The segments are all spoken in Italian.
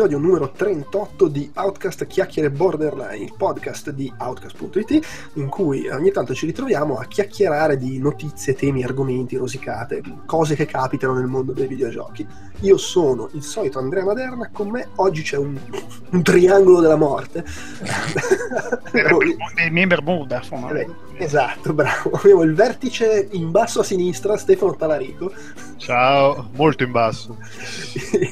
e benvenuti all'episodio numero 38 di Outcast Chiacchiere Borderline, il podcast di Outcast.it in cui ogni tanto ci ritroviamo a chiacchierare di notizie, temi, argomenti, rosicate, cose che capitano nel mondo dei videogiochi. Io sono il solito Andrea Maderna, con me oggi c'è un, un triangolo della morte. Dei miei Bermuda, insomma. Eh, esatto, bravo. Abbiamo il vertice in basso a sinistra, Stefano Talarico. Ciao, molto in basso.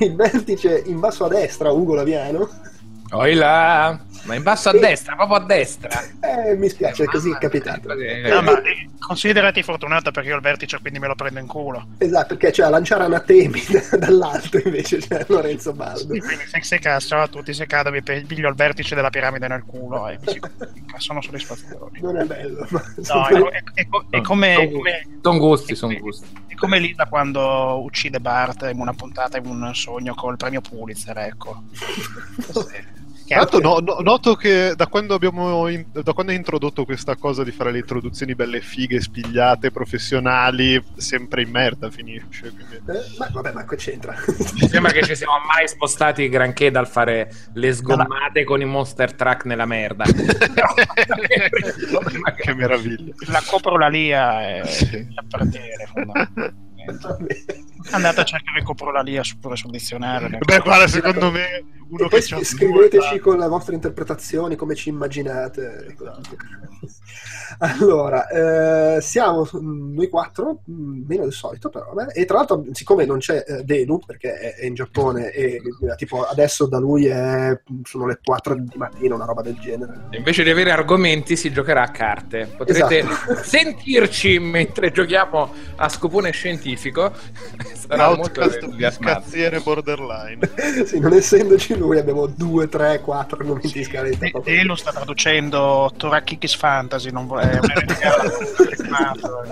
il vertice in basso a destra, Ugo Laviano. Oi là, ma in basso a destra, proprio a destra. Eh, mi spiace, così è capitato. No, ma eh, considerati fortunato perché io ho il vertice, quindi me lo prendo in culo. Esatto, perché cioè a lanciare anatemi dall'alto invece c'è Lorenzo Baldo. Sì, quindi se, se cazzo a tutti se cado mi piglio il vertice della piramide nel culo e si sono soddisfazioni. Non è bello. Ma no, è, è, è, è come, come... Sono gusti, sono gusti. È come Lisa quando uccide Bart in una puntata in un sogno col premio Pulitzer, ecco. L'altro no, no, noto che da quando, abbiamo in, da quando hai introdotto questa cosa di fare le introduzioni belle fighe, spigliate, professionali, sempre in merda finisce. Eh, ma vabbè, ma che c'entra? Mi sembra che ci siamo mai spostati granché dal fare le sgommate con i monster truck nella merda. che meraviglia. La coprolalia è sì. appartiene andate a cercare coprolalia pure sul dizionario. Beh guarda secondo me uno e che poi scriveteci con la vostra interpretazione come ci immaginate ecco. Allora eh, siamo noi quattro meno del solito però vabbè. e tra l'altro siccome non c'è eh, Delu perché è, in Giappone e eh, tipo adesso da lui è, sono le 4 di mattina una roba del genere. Invece di avere argomenti si giocherà a carte. Potrete esatto. sentirci mentre giochiamo a scopone scientifico. Sarà molto cazziere borderline. Sì, non essendoci lui abbiamo 2, 3, 4 argomenti sì, in scaletta e, e lo sta traducendo Torakikis Fantasy non è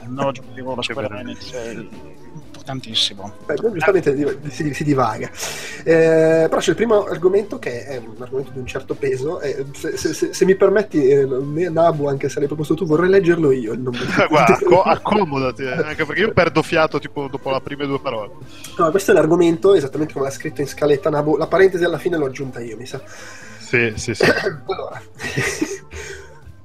un nuovo gioco di ruolo Square Enix importantissimo. Beh, giustamente si, si divaga. Eh, però c'è il primo argomento che è un argomento di un certo peso e se, se, se, se mi permetti eh, Nabu anche se l'hai proposto tu vorrei leggerlo io il nome. Guarda acco- accomodati eh, anche perché io perdo fiato tipo dopo le prime due parole. No questo è l'argomento esattamente come l'ha scritto in scaletta Nabu la parentesi alla fine l'ho aggiunta io mi sa. Sì sì sì. Allora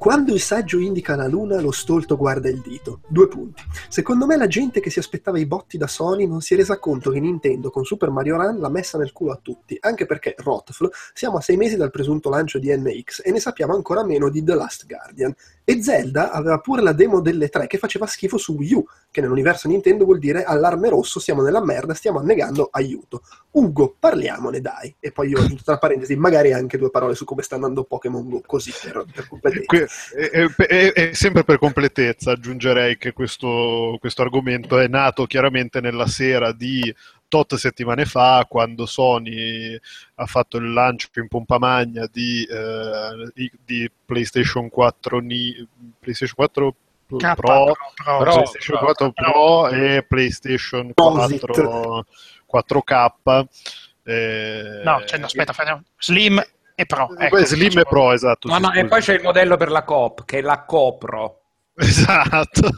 quando il saggio indica la luna, lo stolto guarda il dito. Due punti. Secondo me la gente che si aspettava i botti da Sony non si è resa conto che Nintendo con Super Mario Run l'ha messa nel culo a tutti, anche perché, Rotfl, siamo a sei mesi dal presunto lancio di NX e ne sappiamo ancora meno di The Last Guardian. E Zelda aveva pure la demo delle tre che faceva schifo su Wii U, che nell'universo Nintendo vuol dire allarme rosso, siamo nella merda, stiamo annegando aiuto. Ugo, parliamone dai. E poi io ho aggiunto tra parentesi, magari anche due parole su come sta andando Pokémon Go, così per, per completezza. E, e, e, sempre per completezza aggiungerei che questo, questo argomento è nato chiaramente nella sera di tot settimane fa quando Sony ha fatto il lancio in pompa magna di, eh, di PlayStation 4 Ni, PlayStation 4 K, Pro, Pro, Pro, PlayStation Pro, 4 Pro, Pro e PlayStation 4, 4K. Eh, no, cioè, no, aspetta, facciamo Slim e Pro. Ecco, Slim e Pro, esatto. No, no, e poi c'è il modello per la Coop, che è la CoPro. Esatto,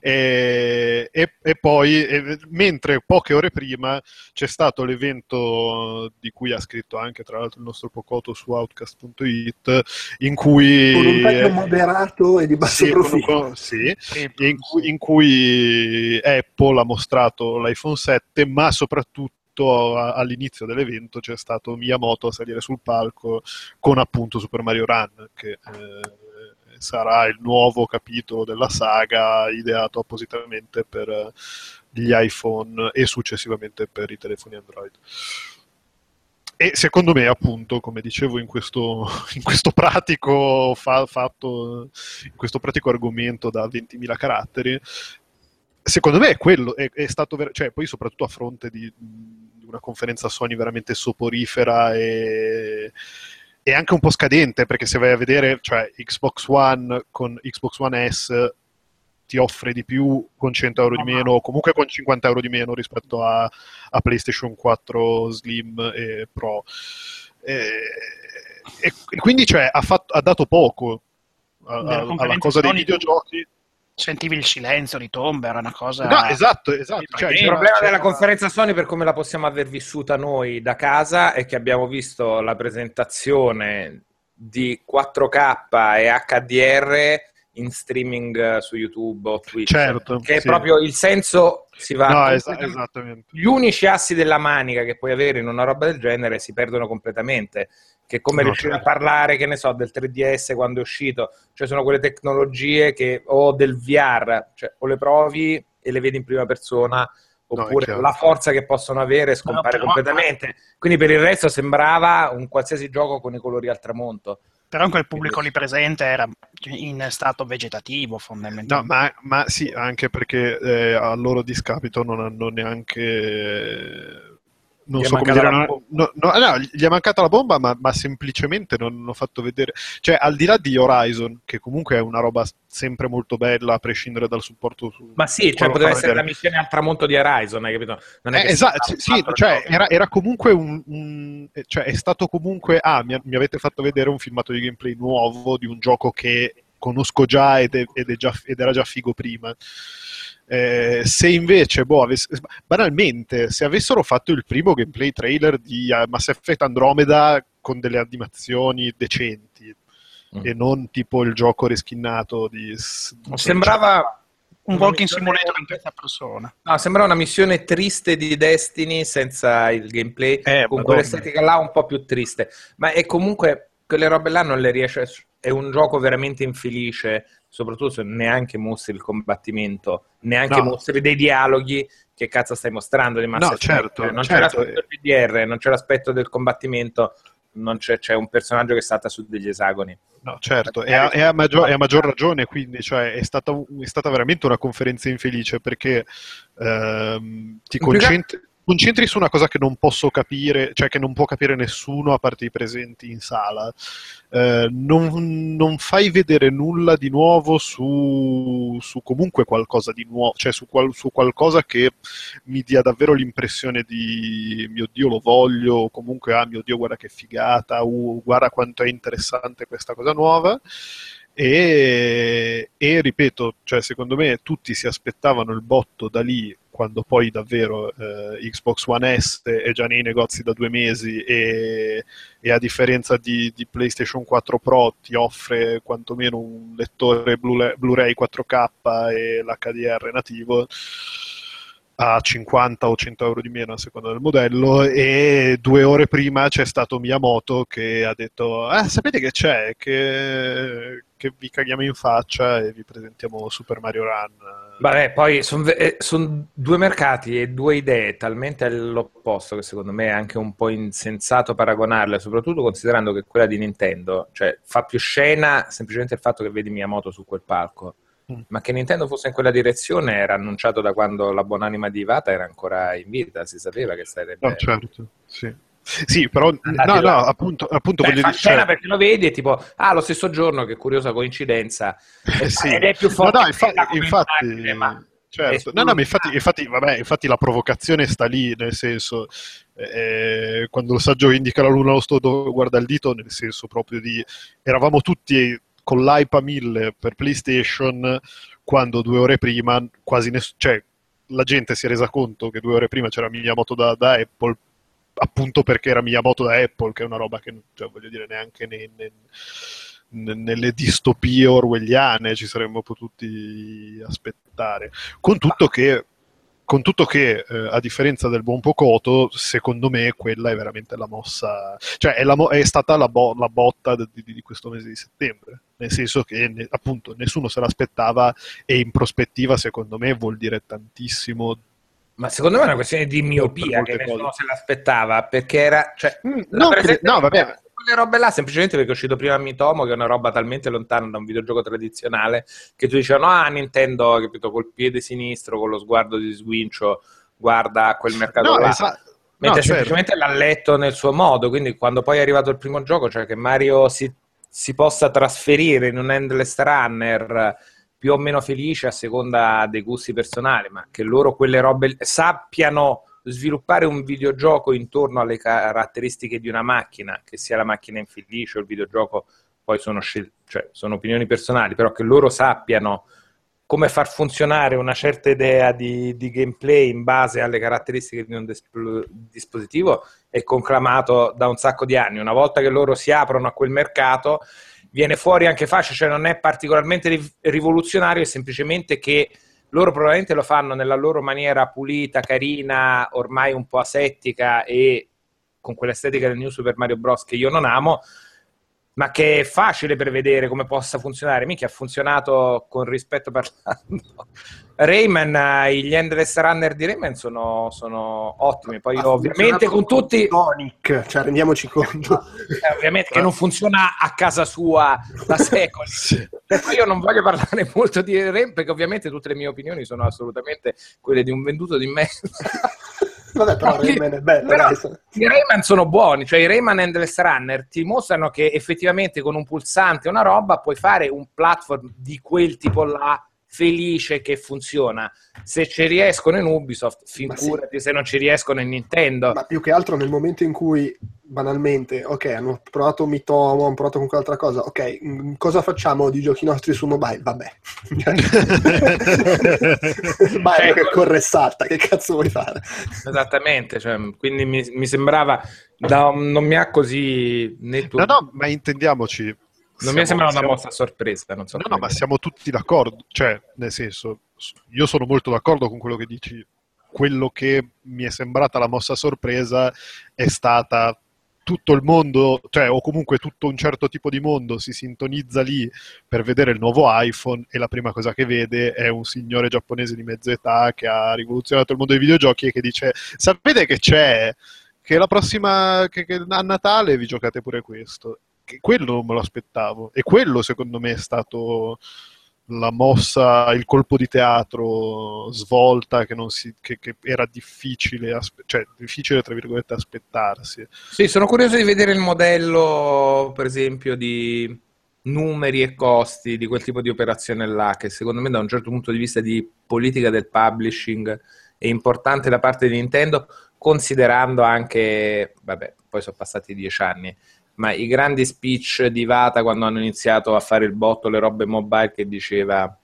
e, e, e, poi, e, mentre poche ore prima c'è stato l'evento di cui ha scritto anche tra l'altro il nostro Pocoto su Outcast.it, in cui... Con un taglio moderato e di basso sì, profilo. Con, sì, in cui, in cui Apple ha mostrato l'iPhone 7, ma soprattutto all'inizio dell'evento c'è stato Miyamoto a salire sul palco con appunto Super Mario Run che eh, sarà il nuovo capitolo della saga ideato appositamente per gli iPhone e successivamente per i telefoni Android. E secondo me, appunto, come dicevo in questo, in questo pratico fa, fatto, in questo pratico argomento da 20.000 caratteri, secondo me è quello, è, è stato, ver- cioè poi soprattutto a fronte di, di una conferenza Sony veramente soporifera e è anche un po' scadente perché se vai a vedere, cioè Xbox One con Xbox One S ti offre di più con 100 euro di meno, o comunque con 50 euro di meno rispetto a, a PlayStation 4 Slim e Pro. E, e quindi cioè, ha, fatto, ha dato poco a, a, alla cosa dei videogiochi sentivi il silenzio di tombe, era una cosa... No, esatto, esatto. Cioè, il problema della conferenza Sony, per come la possiamo aver vissuta noi da casa, è che abbiamo visto la presentazione di 4K e HDR in streaming su YouTube o Twitch. Certo, che è sì. proprio il senso si va no, es- esattamente. gli unici assi della manica che puoi avere in una roba del genere si perdono completamente che è come No, riuscire certo. a parlare che ne so del 3DS quando è uscito cioè sono quelle tecnologie che o del VR cioè o le provi e le vedi in prima persona No, è oppure chiaro. la forza che possono avere scompare però- completamente quindi per il resto sembrava un qualsiasi gioco con i colori al tramonto Però anche il pubblico lì presente era in stato vegetativo No, fondamentalmente. ma, ma sì, anche perché eh, a loro discapito non hanno neanche... Non Gli è so come mancata dire, la no, no, no, gli è mancata la bomba, ma, ma semplicemente non hanno fatto vedere. Cioè, al di là di Horizon, che comunque è una roba sempre molto bella, a prescindere dal supporto su. ma sì cioè poteva essere la vedere. missione al tramonto di Horizon hai capito? Non è Eh, esatto, sì, cioè, era, era comunque un, un- eh, cioè è stato comunque ah, mi, mi avete fatto vedere un filmato di gameplay nuovo di un gioco che conosco già ed, è- ed è già- ed era già figo prima. Eh, se invece, boh, avess- banalmente, se avessero fatto il primo gameplay trailer di eh, Mass Effect Andromeda con delle animazioni decenti Mm. e non tipo il gioco reskinnato di... sembrava un walking simulator in terza persona. No, sembrava una missione triste di Destiny senza il gameplay, Eh, con Madonna. quell'estetica là un po' più triste. Ma è comunque quelle robe là non le riesce. È un gioco veramente infelice, soprattutto se neanche mostri il combattimento, neanche No. mostri dei dialoghi. Che cazzo stai mostrando di Mass No, certo, non c'è certo. l'aspetto del PDR, non c'è l'aspetto del combattimento, non c'è, c'è un personaggio che salta su degli esagoni. No, certo, e a, e a maggior, a maggior ragione, quindi, cioè, è, stata, è stata veramente una conferenza infelice perché ehm, ti concentri, concentri su una cosa che non posso capire, cioè che non può capire nessuno a parte i presenti in sala. Eh, non, non fai vedere nulla di nuovo su, su comunque qualcosa di nuovo, cioè su, qual- su qualcosa che mi dia davvero l'impressione di mio Dio lo voglio, o comunque ah mio Dio guarda che figata, uh, guarda quanto è interessante questa cosa nuova. E, e ripeto, cioè, secondo me tutti si aspettavano il botto da lì quando poi davvero eh, Xbox One S è già nei negozi da due mesi e, e a differenza di, di PlayStation 4 Pro ti offre quantomeno un lettore Blu- Blu-ray 4K e l'HDR nativo a 50 o 100 euro di meno a seconda del modello e due ore prima c'è stato Miyamoto che ha detto ah, sapete che c'è che, che vi caghiamo in faccia e vi presentiamo Super Mario Run Vabbè, poi sono due mercati e due idee talmente all'opposto che secondo me è anche un po' insensato paragonarle, soprattutto considerando che quella di Nintendo, cioè fa più scena semplicemente il fatto che vedi Miyamoto su quel palco. Mm. Ma che Nintendo fosse in quella direzione era annunciato da quando la buonanima di Ivata era ancora in vita, si sapeva che sarebbe... no certo sì sì, però Andati no, no, appunto, appunto Beh, voglio dire, scena cioè- perché lo vedi e tipo, ah, lo stesso giorno, che curiosa coincidenza. Eh, sì. Ed è più No, forte no, di infa- infatti, immagine, ma certo. No, no, ma infatti, infatti, vabbè, infatti la provocazione sta lì, nel senso, eh, quando il saggio indica la luna lo sto guarda il dito, nel senso proprio di, eravamo tutti con l'hype a mille per PlayStation, quando due ore prima, quasi nessuno, cioè, la gente si è resa conto che due ore prima c'era Miyamoto da, da Apple, appunto perché era Miyamoto da Apple, che è una roba che, cioè, voglio dire, neanche ne- ne- ne- nelle distopie orwelliane ci saremmo potuti aspettare. Con tutto che, con tutto che eh, a differenza del buon Pocoto, secondo me quella è veramente la mossa, cioè è, la mo- è stata la, bo- la botta di, di- di questo mese di settembre, nel senso che ne- appunto nessuno se l'aspettava e in prospettiva secondo me vuol dire tantissimo. Ma secondo me è una questione di miopia che nessuno cose. se l'aspettava, perché era... Cioè, la no, cre- presentazione no, vabbè, quelle robe là semplicemente perché è uscito prima Mitomo, che è una roba talmente lontana da un videogioco tradizionale, che tu dicevi, no, ah, Nintendo, capito, col piede sinistro, con lo sguardo di sguincio, guarda quel mercato no, là. esatto. Mentre No, certo. semplicemente l'ha letto nel suo modo, quindi quando poi è arrivato il primo gioco, cioè che Mario si, si possa trasferire in un endless runner più o meno felice a seconda dei gusti personali, ma che loro quelle robe sappiano sviluppare un videogioco intorno alle caratteristiche di una macchina, che sia la macchina infelice o il videogioco, poi sono, scel- cioè, sono opinioni personali, però che loro sappiano come far funzionare una certa idea di, di gameplay in base alle caratteristiche di un dis- dispositivo è conclamato da un sacco di anni. Una volta che loro si aprono a quel mercato, viene fuori anche facile, cioè non è particolarmente rivoluzionario, è semplicemente che loro probabilmente lo fanno nella loro maniera pulita, carina, ormai un po' asettica e con quell'estetica del New Super Mario Bros. che io non amo, ma che è facile prevedere come possa funzionare. Mica ha funzionato con rispetto parlando. Rayman, gli Endless Runner di Rayman sono, sono ottimi. Poi ha ovviamente con tutti. Sonic, cioè rendiamoci conto. Eh, ovviamente che non funziona a casa sua da secoli. sì. Perché io non voglio parlare molto di Rayman, perché ovviamente tutte le mie opinioni sono assolutamente quelle di un venduto di merda. Vabbè, però no, Rayman è bello. Però, I Rayman sono buoni, cioè i Rayman Endless Runner ti mostrano che effettivamente con un pulsante una roba puoi fare un platform di quel tipo là felice che funziona. Se ci riescono in Ubisoft, figurati sì. se non ci riescono in Nintendo. Ma più che altro nel momento in cui banalmente, ok, hanno provato Mitomo, hanno provato con qualche cosa, ok, mm, cosa facciamo di giochi nostri su mobile? Vabbè. Mario cioè, che corre e salta, che cazzo vuoi fare? Esattamente, cioè, quindi mi, mi sembrava, da, non mi ha così... Né tu... No, no, ma intendiamoci, non mi sembra una siamo... mossa sorpresa. Non so no, no, ma siamo tutti d'accordo. Cioè, nel senso, io sono molto d'accordo con quello che dici. Quello che mi è sembrata la mossa sorpresa è stata tutto il mondo, cioè, o comunque tutto un certo tipo di mondo si sintonizza lì per vedere il nuovo iPhone e la prima cosa che vede è un signore giapponese di mezza età che ha rivoluzionato il mondo dei videogiochi e che dice sapete che c'è? Che la prossima, che, che a Natale vi giocate pure questo quello me lo aspettavo e quello secondo me è stato la mossa, il colpo di teatro svolta che, si, che, che era difficile, aspe- cioè difficile tra virgolette aspettarsi. Sì, sono curioso di vedere il modello, per esempio, di numeri e costi di quel tipo di operazione là, che secondo me da un certo punto di vista di politica del publishing è importante da parte di Nintendo, considerando anche, vabbè, poi sono passati dieci anni, ma i grandi speech di Vata quando hanno iniziato a fare il botto le robe mobile che diceva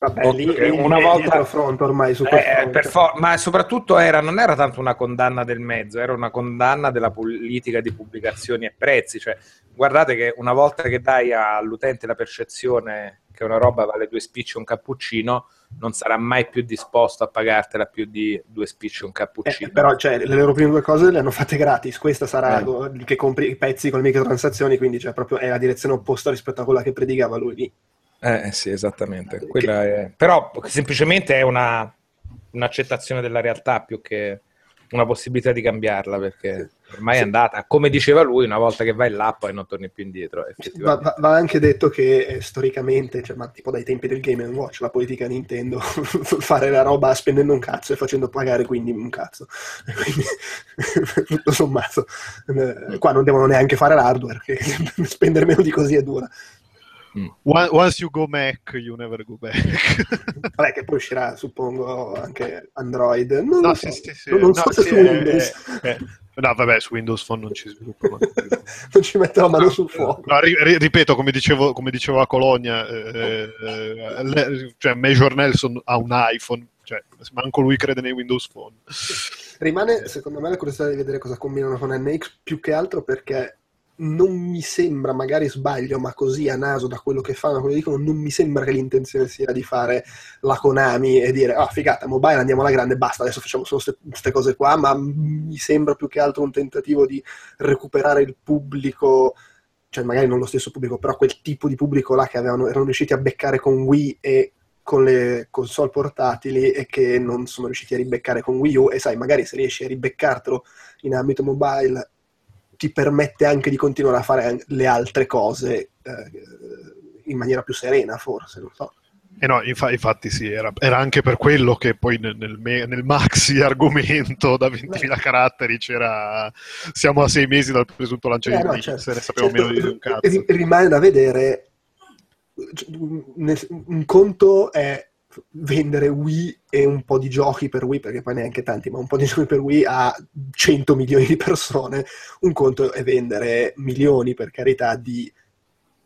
Vabbè, lì, lì una volta fronte ormai su eh, for- ma soprattutto era, non era tanto una condanna del mezzo, era una condanna della politica di pubblicazioni e prezzi. Cioè, guardate che una volta che dai all'utente la percezione che una roba vale due spicci e un cappuccino, non sarà mai più disposto a pagartela più di due spicci un cappuccino. Eh, però cioè, le loro prime due cose le hanno fatte gratis, questa sarà eh. che compri i pezzi con le microtransazioni, quindi cioè, proprio è la direzione opposta rispetto a quella che predicava lui lì. Eh, eh sì, esattamente. Che... È... Però semplicemente è una, un'accettazione della realtà più che una possibilità di cambiarla perché ormai sì. è andata. Come diceva lui, una volta che vai là poi non torni più indietro. Va, va, va, anche detto che eh, storicamente, cioè, ma tipo dai tempi del Game Watch, la politica Nintendo, fare la roba spendendo un cazzo e facendo pagare quindi un cazzo. Quindi, tutto sommato, eh, qua non devono neanche fare l'hardware, che spendere meno di così è dura. Mm. Once you go Mac, you never go back. Vabbè, che poi uscirà, suppongo, anche Android. Non no, so, sì, sì, sì. non, no, so se su Windows. No, vabbè, su Windows Phone non ci sviluppa. non ci mette la mano no, sul fuoco. No, ri- ripeto, come dicevo, come dicevo a Colonia, eh, eh, le, cioè Major Nelson ha un iPhone, cioè manco lui crede nei Windows Phone. Rimane, secondo me, la curiosità di vedere cosa combinano con NX, più che altro perché non mi sembra, magari sbaglio, ma così a naso da quello che fanno, quello che dicono, non mi sembra che l'intenzione sia di fare la Konami e dire, ah figata, mobile andiamo alla grande, basta, adesso facciamo solo queste cose qua, ma mi sembra più che altro un tentativo di recuperare il pubblico, cioè magari non lo stesso pubblico, però quel tipo di pubblico là che avevano, erano riusciti a beccare con Wii e con le console portatili e che non sono riusciti a ribeccare con Wii U e sai, magari se riesci a ribeccartelo in ambito mobile ti permette anche di continuare a fare le altre cose eh, in maniera più serena, forse, non so. Eh no, inf- infatti sì, era, era, anche per quello che poi nel, nel, nel maxi argomento da 20.000 caratteri c'era siamo a sei mesi dal presunto lancio eh, di no, certo. se ne sappiamo certo, meno di un cazzo. Rimane da vedere, un conto è vendere Wii e un po' di giochi per Wii, perché poi neanche tanti, ma un po' di giochi per Wii a 100 milioni di persone, un conto è vendere milioni, per carità, di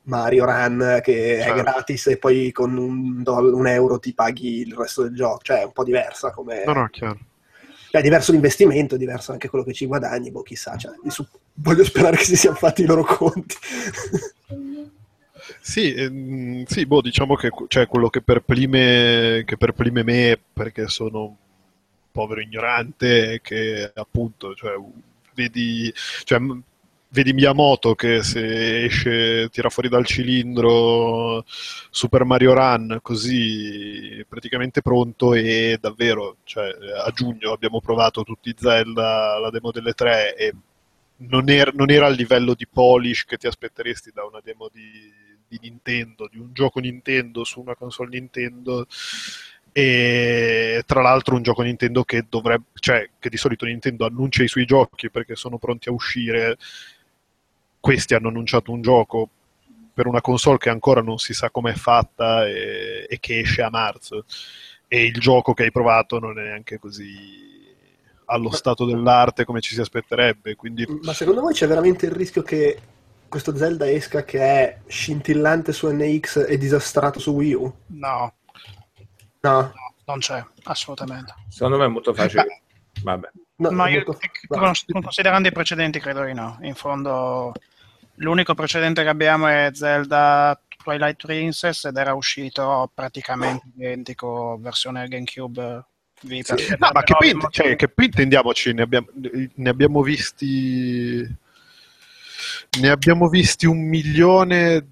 Mario Run che Certo. è gratis e poi con un, doll- un euro ti paghi il resto del gioco, cioè è un po' diversa come... No, no, chiaro. È diverso l'investimento, è diverso anche quello che ci guadagni, boh, chissà, cioè, su- voglio sperare che si siano fatti i loro conti. Sì, ehm, sì, boh, diciamo che cioè, quello che perplime, che perplime me, perché sono un povero ignorante, che appunto, cioè, vedi, cioè, vedi Miyamoto che se esce, tira fuori dal cilindro Super Mario Run così praticamente pronto e davvero, cioè, a giugno abbiamo provato tutti Zelda, la demo delle tre e non era, non era al livello di polish che ti aspetteresti da una demo di, di Nintendo, di un gioco Nintendo su una console Nintendo e tra l'altro un gioco Nintendo che dovrebbe, cioè che di solito Nintendo annuncia i suoi giochi perché sono pronti a uscire, questi hanno annunciato un gioco per una console che ancora non si sa com'è fatta e, e che esce a marzo. E il gioco che hai provato non è neanche così allo stato dell'arte come ci si aspetterebbe, quindi Ma secondo voi c'è veramente il rischio che questo Zelda esca che è scintillante su NX e disastrato su Wii U? No, No, no, non c'è, assolutamente. Secondo me è molto facile. Vabbè. no, Ma io, molto- cons- considerando i precedenti, credo di no. In fondo, l'unico precedente che abbiamo è Zelda Twilight Princess ed era uscito praticamente identico versione GameCube Vita. Sì. No, ma che poi, cioè, che poi intendiamoci, ne abbiamo, ne abbiamo visti ne abbiamo visti un milione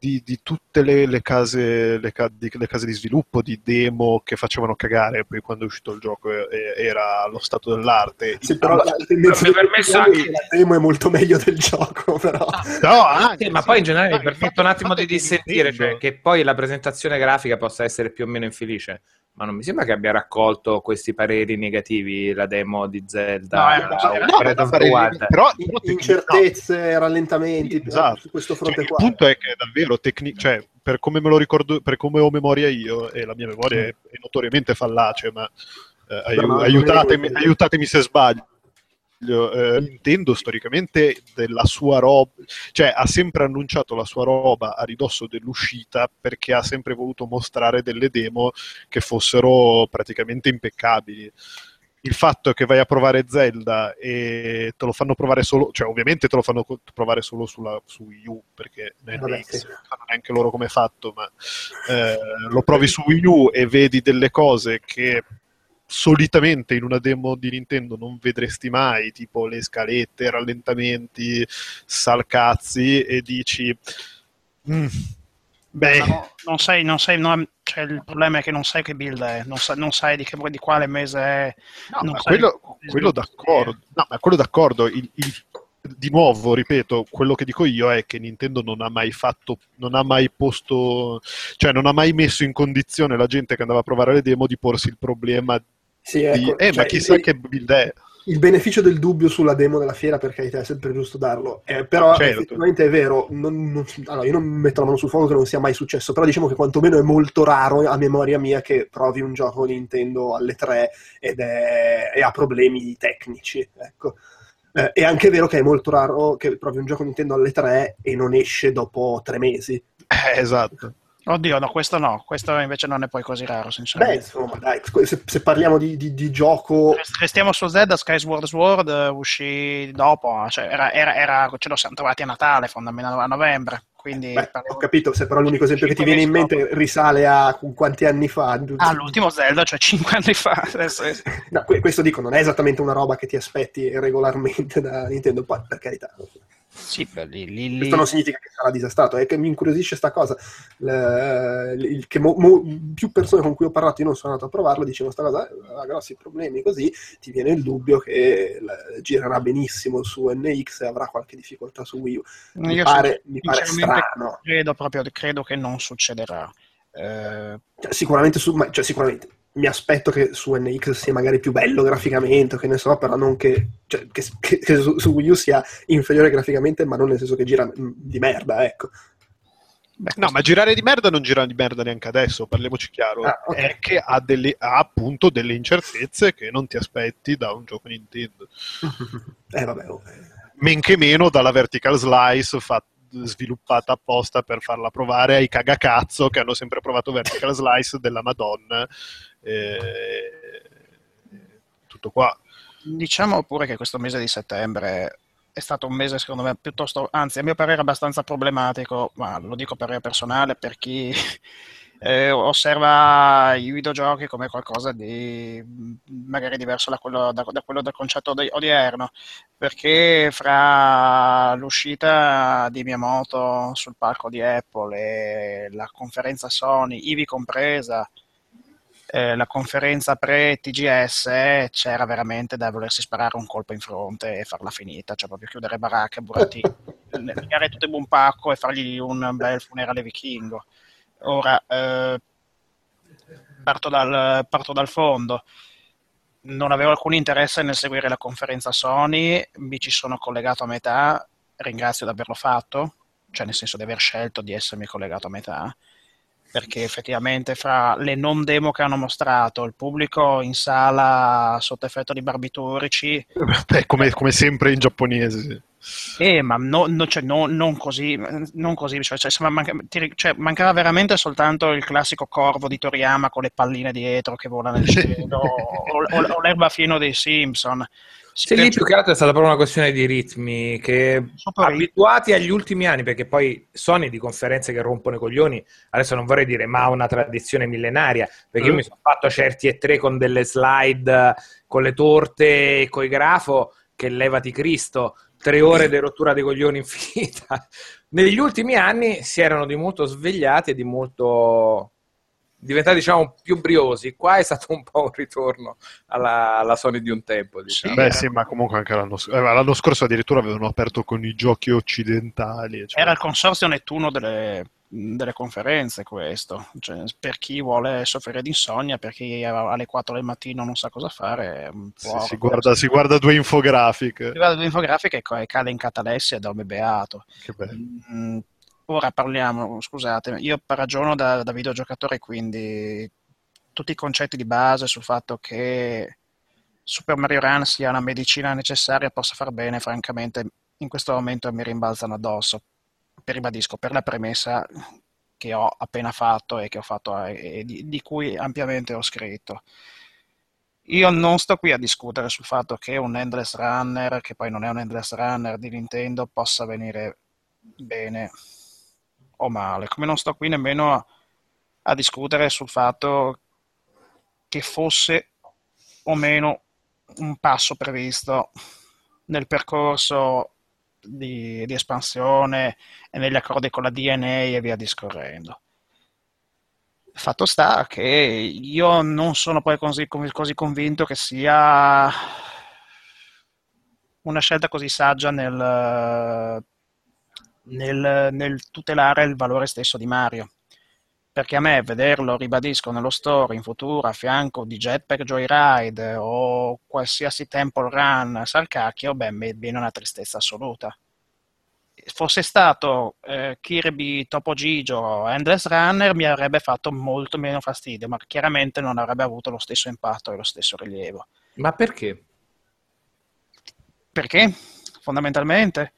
di, di tutte le, le case, le, ca- di, le case di sviluppo, di demo che facevano cagare poi quando è uscito il gioco era allo stato dell'arte. Sì, però la la tendenza è anche- che la demo è molto meglio del gioco, però. No, anche, Sì, ma sì. poi in generale No, mi permetto infatti- un attimo di dissentire, cioè che poi la presentazione grafica possa essere più o meno infelice, ma non mi sembra che abbia raccolto questi pareri negativi la demo di Zelda No, era- No, Wild. però, Incertezze, rallentamenti Sì, esatto. su questo Cioè, fronte il qua. punto è che davvero, tecni- cioè, per come me lo ricordo, per come ho memoria io, e la mia memoria è, è notoriamente fallace, ma eh, aiutatemi, aiutatemi se sbaglio. Eh, Nintendo storicamente della sua roba, cioè ha sempre annunciato la sua roba a ridosso dell'uscita perché ha sempre voluto mostrare delle demo che fossero praticamente impeccabili il fatto che vai a provare Zelda e te lo fanno provare solo, cioè ovviamente te lo fanno provare solo sulla, su Wii U perché Vabbè, sì. non sanno neanche loro come è fatto, ma eh, lo provi su Wii U e vedi delle cose che solitamente in una demo di Nintendo non vedresti mai, tipo le scalette, rallentamenti, salcazzi e dici "Mm, beh, Ma no, non sai, non sai non- cioè, il problema è che non sai che build è, non, sa- non sai di, che, di quale mese è. No, quello, quello d'accordo. No, ma quello d'accordo. Il- il- di nuovo, ripeto, quello che dico io è che Nintendo non ha mai fatto, non ha mai posto, cioè non ha mai messo in condizione la gente che andava a provare le demo di porsi il problema Sì, ecco, eh, cioè, ma chissà il, che build è. il beneficio del dubbio sulla demo della fiera, per carità, è sempre giusto darlo. Eh, però Certo. effettivamente è vero, non- non- allora, io non metto la mano sul fuoco che non sia mai successo, però diciamo che quantomeno è molto raro a memoria mia che provi un gioco Nintendo alle 3 ed è, e ha problemi tecnici. Ecco. Eh, è anche vero che è molto raro che provi un gioco Nintendo alle 3 e non esce dopo tre mesi. Eh, esatto. Oddio, no, questo no, questo invece non è poi così raro, Beh, sinceramente. insomma, dai, se, se parliamo di, di- di gioco Restiamo su Zelda, Skyward Sword eh, uscì dopo, cioè era, era- era- ce lo siamo trovati a Natale, fondamentalmente a novembre, quindi Beh, parliamo- ho capito, se però l'unico esempio che ti Cinque viene in mente risale a quanti anni fa. Ah, l'ultimo Zelda, cioè 5 anni fa. Adesso No, que- questo dico, non è esattamente una roba che ti aspetti regolarmente da Nintendo, poi per carità. Sì, beh, lì, lì- lì- Questo non significa che sarà disastrato, è che mi incuriosisce sta cosa. Le- il- che mo- mo- più persone con cui ho parlato, io non sono andato a provarlo, dicevano sta cosa, eh, ha grossi problemi, così ti viene il dubbio che la- girerà benissimo su NX e avrà qualche difficoltà su Wii U. Mi io pare, mi pare strano. credo proprio credo che non succederà. Eh, Cioè, sicuramente, su, ma- cioè, sicuramente mi aspetto che su NX sia magari più bello graficamente, che ne so, però non che, cioè, che, che- su, su Wii U sia inferiore graficamente, ma non nel senso che gira mm, di merda, ecco. Beh, No, ma girare di merda non gira di merda neanche adesso, parliamoci chiaro. Ah, ok. È che ha, delle, ha appunto delle incertezze che non ti aspetti da un gioco Nintendo. eh, vabbè. oh. Men che meno dalla vertical slice fa- sviluppata apposta per farla provare ai cagacazzo che hanno sempre provato vertical slice della Madonna. Tutto qua. Diciamo pure che questo mese di settembre è stato un mese, secondo me, piuttosto, anzi, a mio parere, abbastanza problematico, ma lo dico per parere personale, per chi eh, osserva i videogiochi come qualcosa di magari diverso da quello, da, da quello del concetto di- odierno, perché fra l'uscita di Miyamoto sul palco di Apple e la conferenza Sony, ivi compresa, eh, la conferenza pre-TGS eh, c'era veramente da volersi sparare un colpo in fronte e farla finita, cioè proprio chiudere baracche, burattini, legare tutto in un pacco e fargli un bel funerale vichingo. Ora, eh, parto, dal, parto dal fondo. Non avevo alcun interesse nel seguire la conferenza Sony, mi ci sono collegato a metà, ringrazio di averlo fatto, cioè nel senso di aver scelto di essermi collegato a metà perché effettivamente fra le non demo che hanno mostrato, il pubblico in sala sotto effetto di barbiturici, Beh, come, come sempre in giapponese. sì. Eh, ma no- no- cioè, no- non così, non così cioè, cioè, manca- ti cioè, mancava veramente soltanto il classico corvo di Toriyama con le palline dietro che vola nel cielo, o, o- o l'erba fieno dei Simpson. Sì, lì più che altro è stata proprio una questione di ritmi che abituati agli ultimi anni, perché poi Sony di conferenze che rompono i coglioni, adesso non vorrei dire ma una tradizione millenaria, perché io Mm. mi sono fatto certi e tre con delle slide con le torte e coi grafo che levati Cristo, tre ore di rottura dei coglioni infinita. Negli ultimi anni si erano di molto svegliati e di molto diventati diciamo più briosi. Qua è stato un po' un ritorno alla, alla Sony di un tempo. Diciamo. Sì. Beh, sì, ma comunque anche l'anno, sc- eh, l'anno scorso addirittura avevano aperto con i giochi occidentali. cioè- Era il consorzio Nettuno delle, delle conferenze questo, cioè, per chi vuole soffrire di insonnia, per chi alle 4 del mattino non sa cosa fare, Sì, si, guarda, si guarda due infografiche. Si guarda l'infografica e co- e cade in catalessi e dorme beato. Che bello. Ora parliamo, scusate, io ragiono da, da videogiocatore, quindi tutti i concetti di base sul fatto che Super Mario Run sia una medicina necessaria possa far bene, francamente, in questo momento mi rimbalzano addosso. Ribadisco, per la premessa che ho appena fatto e fatto e di, di cui ampiamente ho scritto. Io non sto qui a discutere sul fatto che un Endless Runner, che poi non è un Endless Runner di Nintendo, possa venire bene o male, come non sto qui nemmeno a, a discutere sul fatto che fosse o meno un passo previsto nel percorso di, di espansione e negli accordi con la DNA e via discorrendo. Fatto sta che io non sono poi così, così convinto che sia una scelta così saggia nel, nel, nel tutelare il valore stesso di Mario. Perché a me vederlo, ribadisco, nello store in futuro a fianco di Jetpack Joyride o qualsiasi Temple Run Sarcacchio, beh, mi viene una tristezza assoluta. Fosse stato eh, Kirby Topo Gigio Endless Runner mi avrebbe fatto molto meno fastidio, ma chiaramente non avrebbe avuto lo stesso impatto e lo stesso rilievo. Ma perché? Perché? Fondamentalmente?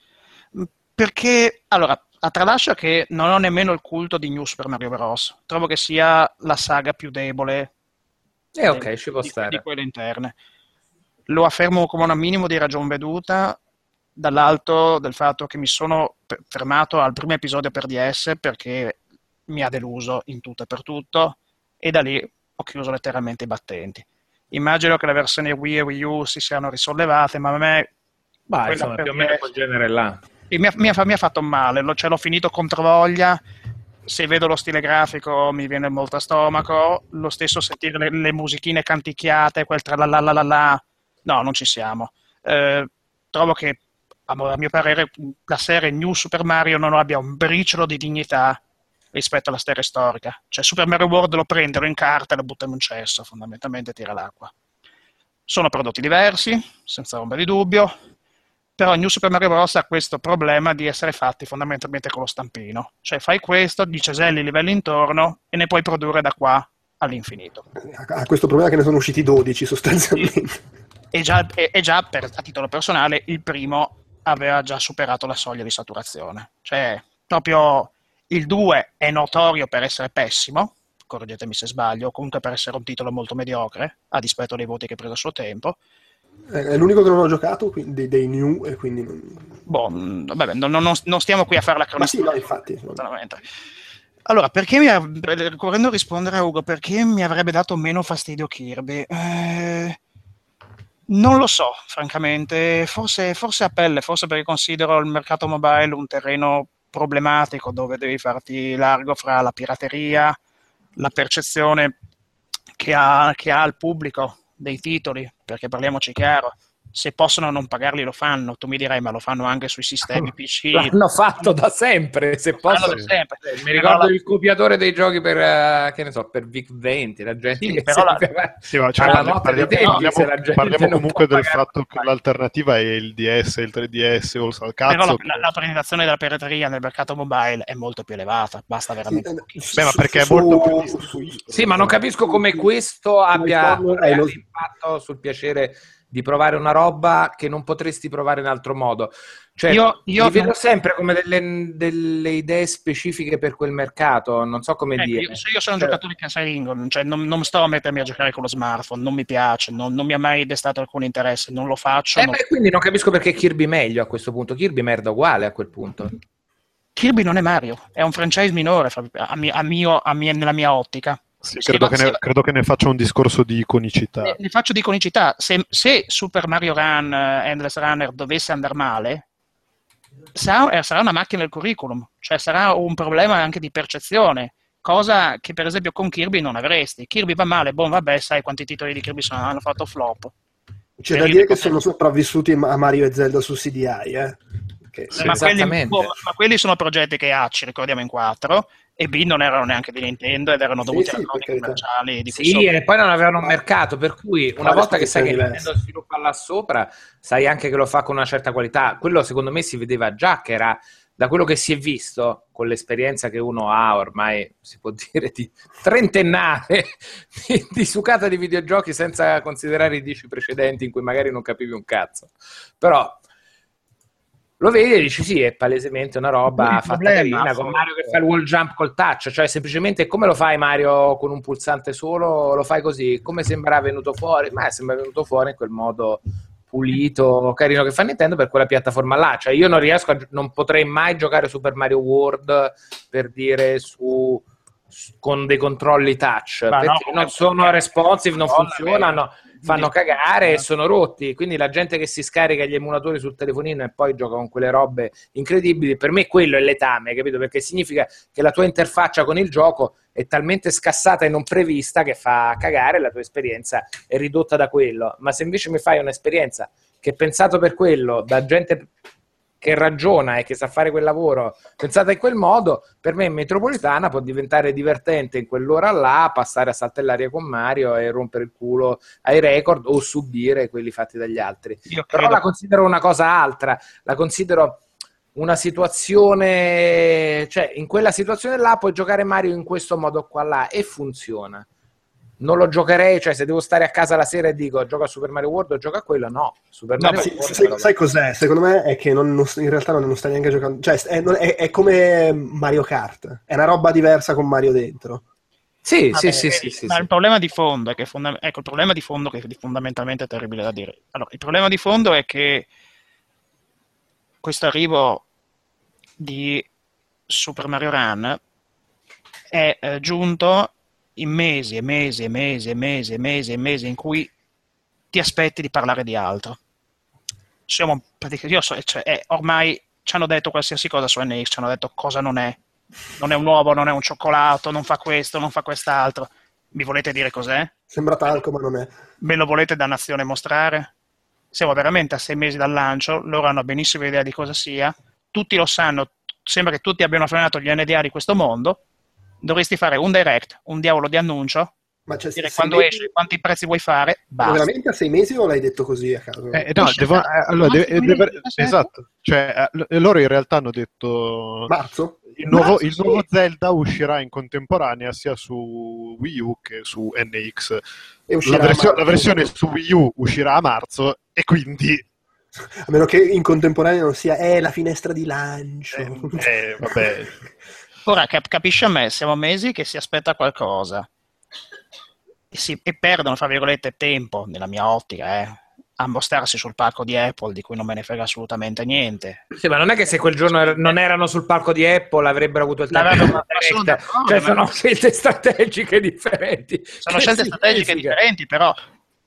Perché, allora, a tralascia che non ho nemmeno il culto di New Super Mario Bros. Trovo che sia la saga più debole Eh ok, ci può di, di stare. quelle interne. Lo affermo come un minimo di ragion veduta dall'alto del fatto che mi sono fermato al primo episodio per DS perché mi ha deluso in tutto e per tutto e da lì ho chiuso letteralmente i battenti. Immagino che le versioni Wii e Wii U si siano risollevate, ma a me quella insomma, più o meno quel genere là. E mi, ha, mi ha- fatto male, lo, cioè, l'ho finito contro voglia. Se vedo lo stile grafico mi viene molto a stomaco. Lo stesso sentire le, le musichine canticchiate, quel tra la la la la. No, non ci siamo. Eh, trovo che, a mio parere, la serie New Super Mario non abbia un briciolo di dignità rispetto alla serie storica. Cioè, Super Mario World lo prendono in carta e lo buttano in un cesso, fondamentalmente tira l'acqua. Sono prodotti diversi, senza ombra di dubbio, Però New Super Mario Bros. ha questo problema di essere fatti fondamentalmente con lo stampino. Cioè fai questo, di ceselli i livelli intorno e ne puoi produrre da qua all'infinito. Ha questo problema che ne sono usciti 12 sostanzialmente. E già, e, e già per, a titolo personale il primo aveva già superato la soglia di saturazione. Cioè, proprio il 2 è notorio per essere pessimo, correggetemi se sbaglio, comunque per essere un titolo molto mediocre, a dispetto dei voti che ha preso a suo tempo. È l'unico che non ho giocato quindi, dei new e quindi... Non... Boh, vabbè, non, non, non, stiamo qui a fare la cronaca. No, infatti. Allora, perché mi ha, correndo a rispondere a Ugo, perché mi avrebbe dato meno fastidio Kirby? Eh, non lo so, francamente, forse, forse a pelle, forse perché considero il mercato mobile un terreno problematico dove devi farti largo fra la pirateria, la percezione che ha, che ha il pubblico dei titoli, perché parliamoci chiaro, se possono non pagarli lo fanno. Tu mi direi, ma lo fanno anche sui sistemi PC. L'hanno fatto da sempre. Se possono. sempre. Eh, mi ricordo la... il copiatore dei giochi per, uh, che ne so, per Vic 20. La gente sì, che però la... sì, ma cioè, parliamo, parliamo, tempi, parliamo, parliamo comunque del fatto che l'alternativa è il DS, il 3DS o il cazzo. Però la, la, penetrazione della pirateria nel mercato mobile è molto più elevata. Basta veramente. Sì, Beh, ma perché è molto più. Sì, ma non capisco come questo abbia impatto sul piacere di provare una roba che non potresti provare in altro modo. Cioè, io, io vedo non... sempre come delle, delle, idee specifiche per quel mercato, non so come eh, dire. Io, io sono un cioè... giocatore casalingo, cioè non, non, sto a mettermi a giocare con lo smartphone, non mi piace, non, non mi ha mai destato alcun interesse, non lo faccio. Eh. Beh, quindi non capisco perché Kirby meglio a questo punto. Kirby merda uguale a quel punto. Kirby non è Mario, è un franchise minore a mio, a mio, nella mia ottica. Sì, credo, che ne, credo, che ne, faccia un discorso di iconicità. Ne, ne faccio di iconicità. Se, se, Super Mario Run, uh, Endless Runner dovesse andare male, sarà, eh, sarà, una macchina del curriculum, cioè sarà un problema anche di percezione, cosa che per esempio con Kirby non avresti. Kirby va male, boh, vabbè, sai quanti titoli di Kirby sono, hanno fatto flop. C'è da dire che sono sopravvissuti a Mario e Zelda su CDI, eh? Che, sì, ma, quelli, ma, quelli, sono progetti che ha, ci ricordiamo in quattro, e B non erano neanche di Nintendo ed erano dovuti sì, a ragioni commerciali. Di sì, e poi non avevano un mercato, per cui una volta che sai che Nintendo sviluppa là sopra, sai anche che lo fa con una certa qualità. Quello secondo me si vedeva già che era da quello che si è visto, con l'esperienza che uno ha ormai, si può dire, di trentennale di, di sucata di videogiochi senza considerare i dieci precedenti in cui magari non capivi un cazzo. Però lo vedi e dici sì, è palesemente una roba fatta problema, carina, con Mario che fa il wall jump col touch, cioè semplicemente come lo fai Mario con un pulsante solo, lo fai così, come sembra venuto fuori? Ma sembra venuto fuori in quel modo pulito, carino che fa Nintendo per quella piattaforma là, cioè io non riesco a, non potrei mai giocare Super Mario World per dire su con dei controlli touch, Ma perché no, non sono responsive, non funzionano fanno cagare e sono rotti. Quindi la gente che si scarica gli emulatori sul telefonino e poi gioca con quelle robe incredibili, per me quello è letame, capito? Perché significa che la tua interfaccia con il gioco è talmente scassata e non prevista che fa cagare, la tua esperienza è ridotta da quello. Ma se invece mi fai un'esperienza che è pensato per quello, da gente che ragiona e che sa fare quel lavoro pensata in quel modo, per me in metropolitana può diventare divertente in quell'ora là, passare a saltellare con Mario e rompere il culo ai record o subire quelli fatti dagli altri. Io Però credo... la considero una cosa altra, la considero una situazione, cioè in quella situazione là puoi giocare Mario in questo modo qua là e funziona non lo giocherei, cioè se devo stare a casa la sera e dico gioca a Super Mario World o gioca a quello, no. Super Mario no, World sai, sai cos'è? Secondo me è che non, non, in realtà non, non sta neanche giocando, cioè è, è, è, come Mario Kart, è una roba diversa con Mario dentro. Sì, Vabbè, sì, sì, sì, sì, Ma sì. il problema di fondo è che fonda- ecco, il problema di fondo che è fondamentalmente terribile da dire. Allora, il problema di fondo è che questo arrivo di Super Mario Run è eh, giunto in mesi e mesi e mesi e mesi e mesi e mesi in cui ti aspetti di parlare di altro. Siamo praticamente, io so, cioè, eh, ormai ci hanno detto qualsiasi cosa su NX, ci hanno detto cosa non è. Non è un uovo, non è un cioccolato, non fa questo, non fa quest'altro. Mi volete dire cos'è? Sembra talco, ma non è. Me lo volete da nazione mostrare? Siamo veramente a sei mesi dal lancio, loro hanno benissimo idea di cosa sia, tutti lo sanno, sembra che tutti abbiano frenato gli NDA di questo mondo, dovresti fare un direct, un diavolo di annuncio, Ma c'è dire quando mesi- esce, quanti prezzi vuoi fare, basta. veramente a sei mesi o l'hai detto così a caso? Eh, no, devo- eh, allora, deve- deve- 2017? esatto, cioè, eh, loro in realtà hanno detto Marzo? il nuovo, Marzo, il sì. nuovo Zelda uscirà in contemporanea sia su Wii U che su NX. E La, versio- la versione su Wii U uscirà a marzo e quindi A meno che in contemporanea non sia eh, la finestra di lancio. eh, vabbè, Ora cap- capisci a me, siamo mesi che si aspetta qualcosa e, si- e perdono, fra virgolette, tempo, nella mia ottica, eh, a mostrarsi sul palco di Apple, di cui non me ne frega assolutamente niente. Sì, ma non è che se quel giorno er- non erano sul palco di Apple avrebbero avuto il tempo Cioè sono scelte strategiche differenti. Sono Che scelte strategiche differenti, però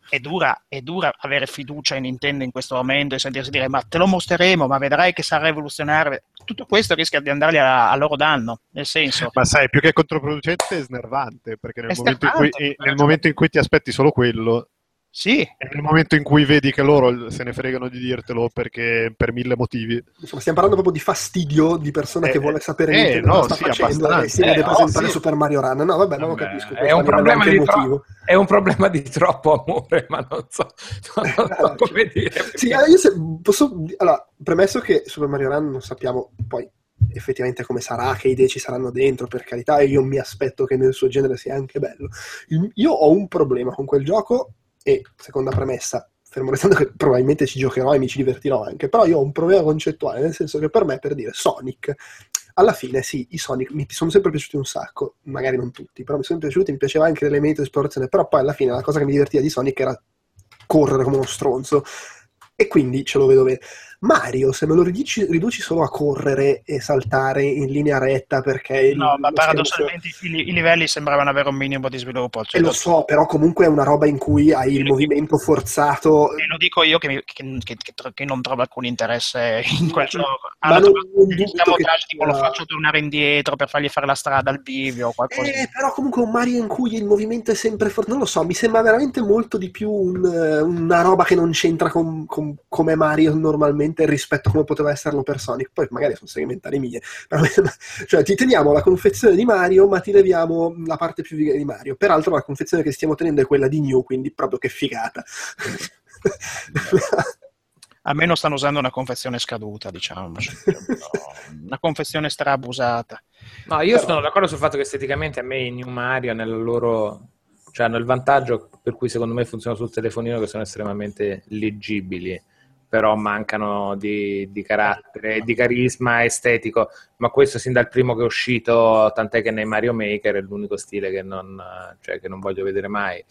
è dura, è dura avere fiducia in Nintendo in questo momento e sentirsi dire ma te lo mostreremo, ma vedrai che sarà rivoluzionario. Tutto questo rischia di andargli a, a loro danno, nel senso... ma sai, più che controproducente è snervante, perché nel, momento in, cui, nel ragione. momento in cui ti aspetti solo quello, Sì, e nel momento in cui vedi che loro se ne fregano di dirtelo perché per mille motivi, Insomma, stiamo parlando proprio di fastidio di persona Eh, che vuole sapere eh, Nintendo no, sta sì, facendo e si vede Eh, no, presentare sì. Super Mario Run. No, vabbè, non lo capisco. è un problema di emotivo. È un problema di troppo amore, ma non so, non so come dire. Sì, allora io se posso... Allora, premesso che Super Mario Run non sappiamo poi effettivamente come sarà, che idee ci saranno dentro, per carità, e io mi aspetto che nel suo genere sia anche bello. Io ho un problema con quel gioco e, seconda premessa, fermo restando che probabilmente ci giocherò e mi ci divertirò anche, però io ho un problema concettuale, nel senso che per me, per dire Sonic, alla fine sì, i Sonic mi sono sempre piaciuti un sacco, magari non tutti, però mi sono piaciuti, mi piaceva anche l'elemento di esplorazione, però poi alla fine la cosa che mi divertiva di Sonic era correre come uno stronzo e quindi ce lo vedo bene. Mario, se me lo riduci, riduci solo a correre e saltare in linea retta perché no, ma paradossalmente i, li- i livelli sembravano avere un minimo di sviluppo. E Cioè, lo so, però comunque è una roba in cui hai il movimento forzato. E lo dico io che, mi- che- che- che- non trovo alcun interesse in quel gioco. Ma non- trovato non il che tipo lo faccio tornare indietro per fargli fare la strada al bivio o qualcosa. Eh, però comunque un Mario in cui il movimento è sempre forte, non lo so, mi sembra veramente molto di più un, eh, una roba che non c'entra con, con- come Mario normalmente rispetto a come poteva esserlo per Sonic. Poi magari sono segmentali mie, però, cioè ti teniamo la confezione di Mario, ma ti leviamo la parte più figa di Mario. Peraltro la confezione che stiamo tenendo è quella di New, quindi proprio che figata. Almeno stanno usando una confezione scaduta, diciamo. Cioè, una confezione strabusata. No, io Però- sono d'accordo sul fatto che esteticamente a me i New Mario nel loro cioè hanno il vantaggio per cui secondo me funzionano sul telefonino che sono estremamente leggibili, però mancano di, di carattere, di carisma estetico, ma questo sin dal primo che è uscito, tant'è che nei Mario Maker è l'unico stile che non, cioè, che non voglio vedere mai.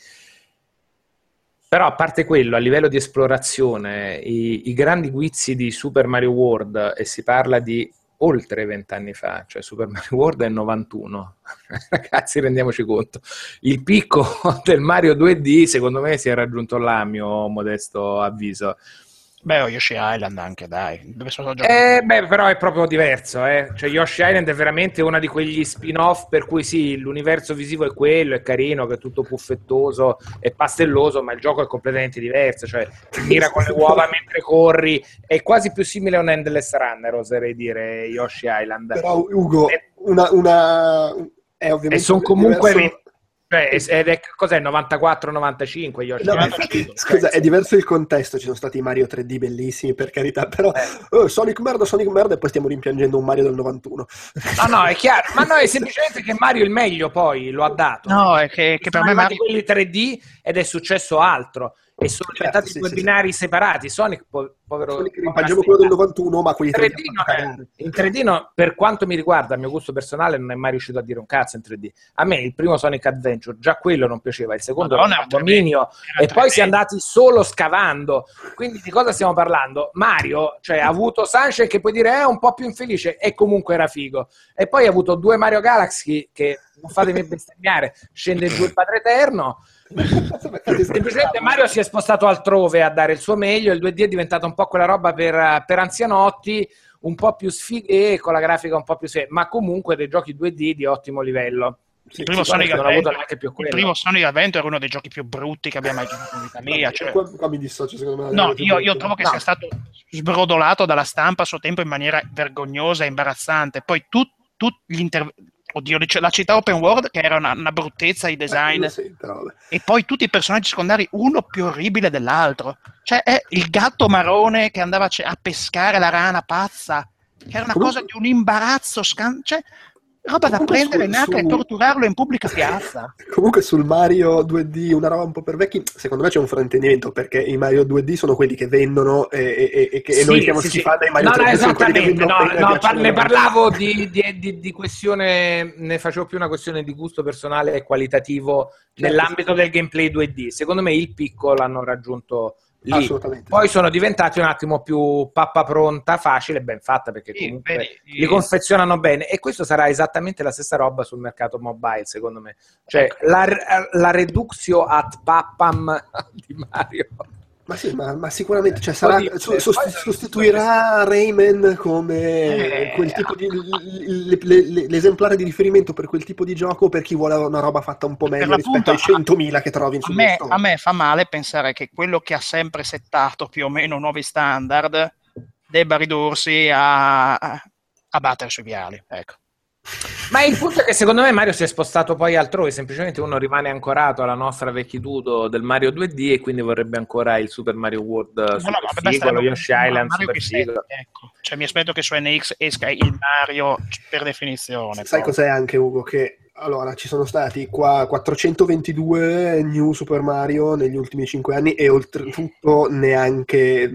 Però a parte quello, a livello di esplorazione, i, i grandi guizzi di Super Mario World, e si parla di oltre vent'anni fa, cioè Super Mario World è 91, ragazzi rendiamoci conto, il picco del Mario 2D secondo me si è raggiunto là, a mio modesto avviso. Beh, o Yoshi Island anche, dai. Dove sono? Eh, beh, però è proprio diverso, eh. Cioè, Yoshi Island è veramente uno di quegli spin-off per cui sì, l'universo visivo è quello, è carino, che è tutto puffettoso e pastelloso, ma il gioco è completamente diverso. Cioè, ti mira con le uova mentre corri, è quasi più simile a un Endless Runner, oserei dire, Yoshi Island. Però Ugo, Eh. una, una... è ovviamente E sono comunque... diverso- Cioè, ed è, cos'è, 94-95 Yoshi No, ma Island? infatti, scusa, è diverso il contesto, ci sono stati i Mario 3D bellissimi per carità, però oh, Sonic merda, Sonic merda e poi stiamo rimpiangendo un Mario del 91. No, no, è chiaro, ma no, è semplicemente che Mario il meglio poi lo ha dato. No, è che, che per sono me Mario... quelli 3D ed è successo altro e sono Certo, diventati sì, due sì, binari separati. Sonic, po- povero, Sonic rimpiangiamo quello del stella. 91, ma quelli 3D 3D hanno non fatto è- cagare. in 3D no, per quanto mi riguarda, a mio gusto personale, non è mai riuscito a dire un cazzo in 3D. A me il primo Sonic Adventure, già quello non piaceva, il secondo Madonna, era un era e poi si è andati solo scavando. Quindi di cosa stiamo parlando? Mario, cioè ha avuto Sunshine che puoi dire è un po' più infelice e comunque era figo. E poi ha avuto due Mario Galaxy che, non fatemi bestemmiare, scende giù il Padre Eterno. Semplicemente Mario si è spostato altrove a dare il suo meglio, il 2D è diventato un po' quella roba per, per anzianotti, un po' più sfighe, con la grafica un po' più se- ma comunque dei giochi 2D di ottimo livello. Il primo, Sì, Sonic Adventure, il primo Sonic Adventure è uno dei giochi più brutti che abbia mai giocato in vita mia. Cioè, qua, qua mi dissocio, secondo me. no, io, io trovo che No. sia stato sbrodolato dalla stampa a suo tempo in maniera vergognosa e imbarazzante. Poi tu, tu- gli inter- oddio, la città open world che era una, una bruttezza di design, Eh, però vabbè. e poi tutti i personaggi secondari, uno più orribile dell'altro. Cioè, è il gatto marrone che andava a pescare la rana pazza, che era una cosa di un imbarazzo, scan- cioè, roba da Comunque prendere su- in acca e su- torturarlo in pubblica piazza. Comunque sul Mario 2D, una roba un po' per vecchi, secondo me c'è un fraintendimento perché i Mario 2D sono quelli che vendono e, e- e- e che e noi Sì, stiamo sì, sì. schifando i Mario No, no, 3D sono quelli che esattamente, no, no, par- ne parlavo di, di- di- di questione, ne facevo più una questione di gusto personale e qualitativo Certo. nell'ambito del gameplay 2D. Secondo me il picco l'hanno raggiunto lì. Assolutamente. Poi sono diventati un attimo più pappa pronta, facile e ben fatta perché Sì, comunque vedi, li confezionano bene e questo sarà esattamente la stessa roba sul mercato mobile secondo me. Cioè la, la reductio ad pappam di Mario. Ma sì, ma, ma sicuramente cioè, sarà- Oddio, sostituirà Rayman come Eh, quel tipo di l- l- l- l'esemplare di riferimento per quel tipo di gioco per chi vuole una roba fatta un po' meglio rispetto ai l'appunto, 100.000 che trovi A sullo me, a me fa male pensare che quello che ha sempre settato più o meno nuovi standard debba ridursi a, a battere sui viali. Ecco. Ma il punto è che secondo me Mario si è spostato poi altrove, semplicemente uno rimane ancorato alla nostra vecchitudo del Mario 2D e quindi vorrebbe ancora il Super Mario World No, no, super vabbè, figo, basta- lo Yoshi Island Mario super figo. ecco. Cioè, mi aspetto che su NX esca il Mario per definizione. Sai poi. cos'è anche Ugo? Che allora ci sono stati qua 422 New Super Mario negli ultimi 5 anni e oltretutto neanche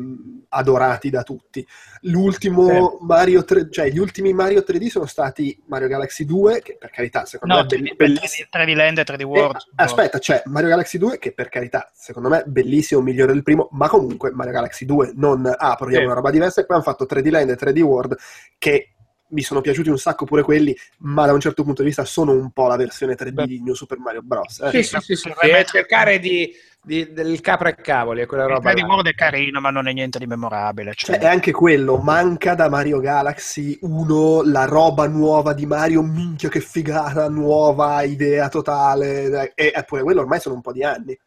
adorati da tutti. L'ultimo Mario 3, cioè gli ultimi Mario 3D sono stati Mario Galaxy 2, che per carità secondo No, me è 3D, bell- bellissimo. 3D Land e 3D Eh, World. aspetta, c'è Mario Galaxy 2 che per carità, secondo me bellissimo, migliore del primo, ma comunque Mario Galaxy 2 non ah, proviamo Sì. una roba diversa e poi hanno fatto 3D Land e 3D World che mi sono piaciuti un sacco pure quelli, ma da un certo punto di vista sono un po' la versione 3D Beh. di New Super Mario Bros. eh. Sì, sì, sì, sì. Vorrei mettere- cercare di, di- del capra e cavoli, è quella Il roba 3D là. World è carino, ma non è niente di memorabile. Cioè, Cioè, è anche quello, manca da Mario Galaxy 1 la roba nuova di Mario, minchia che figata, nuova idea totale, e eppure quello ormai sono un po' di anni.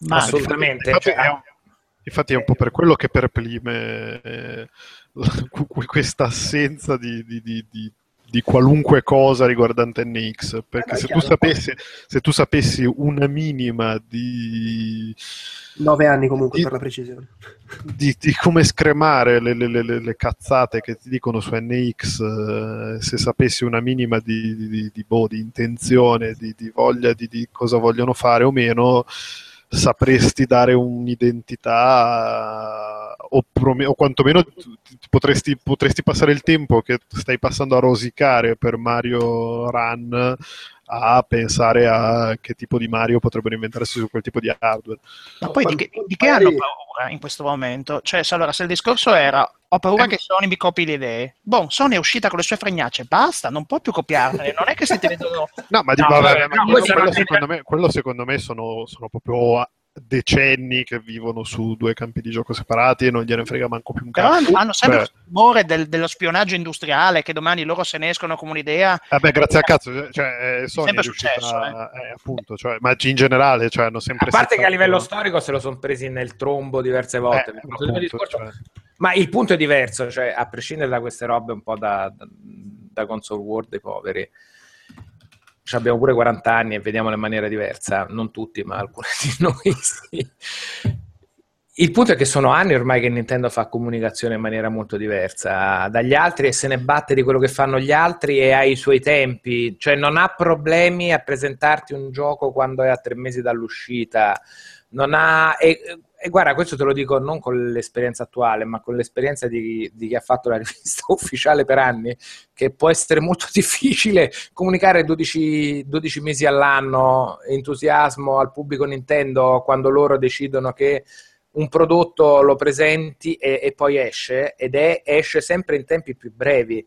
ma- assolutamente. Infatti, Cioè, è un, infatti è un po' per quello che perplime eh, questa assenza di, di- di- di- qualunque cosa riguardante NX, perché Eh, se, chiaro. tu sapessi, se tu sapessi una minima di, 9 anni comunque per la precisione. di- di come scremare le, le- le- le- cazzate che ti dicono su NX, eh, se sapessi una minima di, boh, di intenzione, di, di voglia di, di cosa vogliono fare o meno, sapresti dare un'identità o, prome- o quantomeno t- t- potresti, potresti passare il tempo che stai passando a rosicare per Mario Run a pensare a che tipo di Mario potrebbero inventarsi su quel tipo di hardware. Ma poi di che, di che hanno paura in questo momento? Cioè, se, allora, se il discorso era ho paura Eh, che Sony mi copi le idee, boh, Sony è uscita con le sue fregnacce, basta, non può più copiarle, non è che se ti vedono... No, ma, di- No, vabbè, vabbè, ma no, quello, quello secondo me, quello secondo me sono, sono proprio decenni che vivono su due campi di gioco separati e non gliene frega manco più un Però cazzo. hanno, hanno sempre il timore del- dello spionaggio industriale, che domani loro se ne escono con un'idea... Vabbè, grazie a cazzo, cioè, eh, Sony Sempre è riuscita, successo, eh, appunto, cioè, ma in generale, cioè, hanno sempre a parte che a settato- livello storico se lo sono presi nel trombo diverse volte. Eh, appunto, discorso. cioè. Ma il punto è diverso, cioè a prescindere da queste robe un po' da, da, da console world dei poveri, cioè, abbiamo pure 40 anni e vediamo in maniera diversa, non tutti, ma alcuni di noi sì. Il punto è che sono anni ormai che Nintendo fa comunicazione in maniera molto diversa dagli altri e se ne batte di quello che fanno gli altri e ha i suoi tempi, cioè non ha problemi a presentarti un gioco quando è a tre mesi dall'uscita, non ha... E, e guarda, questo te lo dico non con l'esperienza attuale, ma con l'esperienza di, di chi ha fatto la rivista ufficiale per anni, che può essere molto difficile comunicare 12, 12 mesi all'anno entusiasmo al pubblico Nintendo quando loro decidono che un prodotto lo presenti e, e poi esce, ed è, esce sempre in tempi più brevi.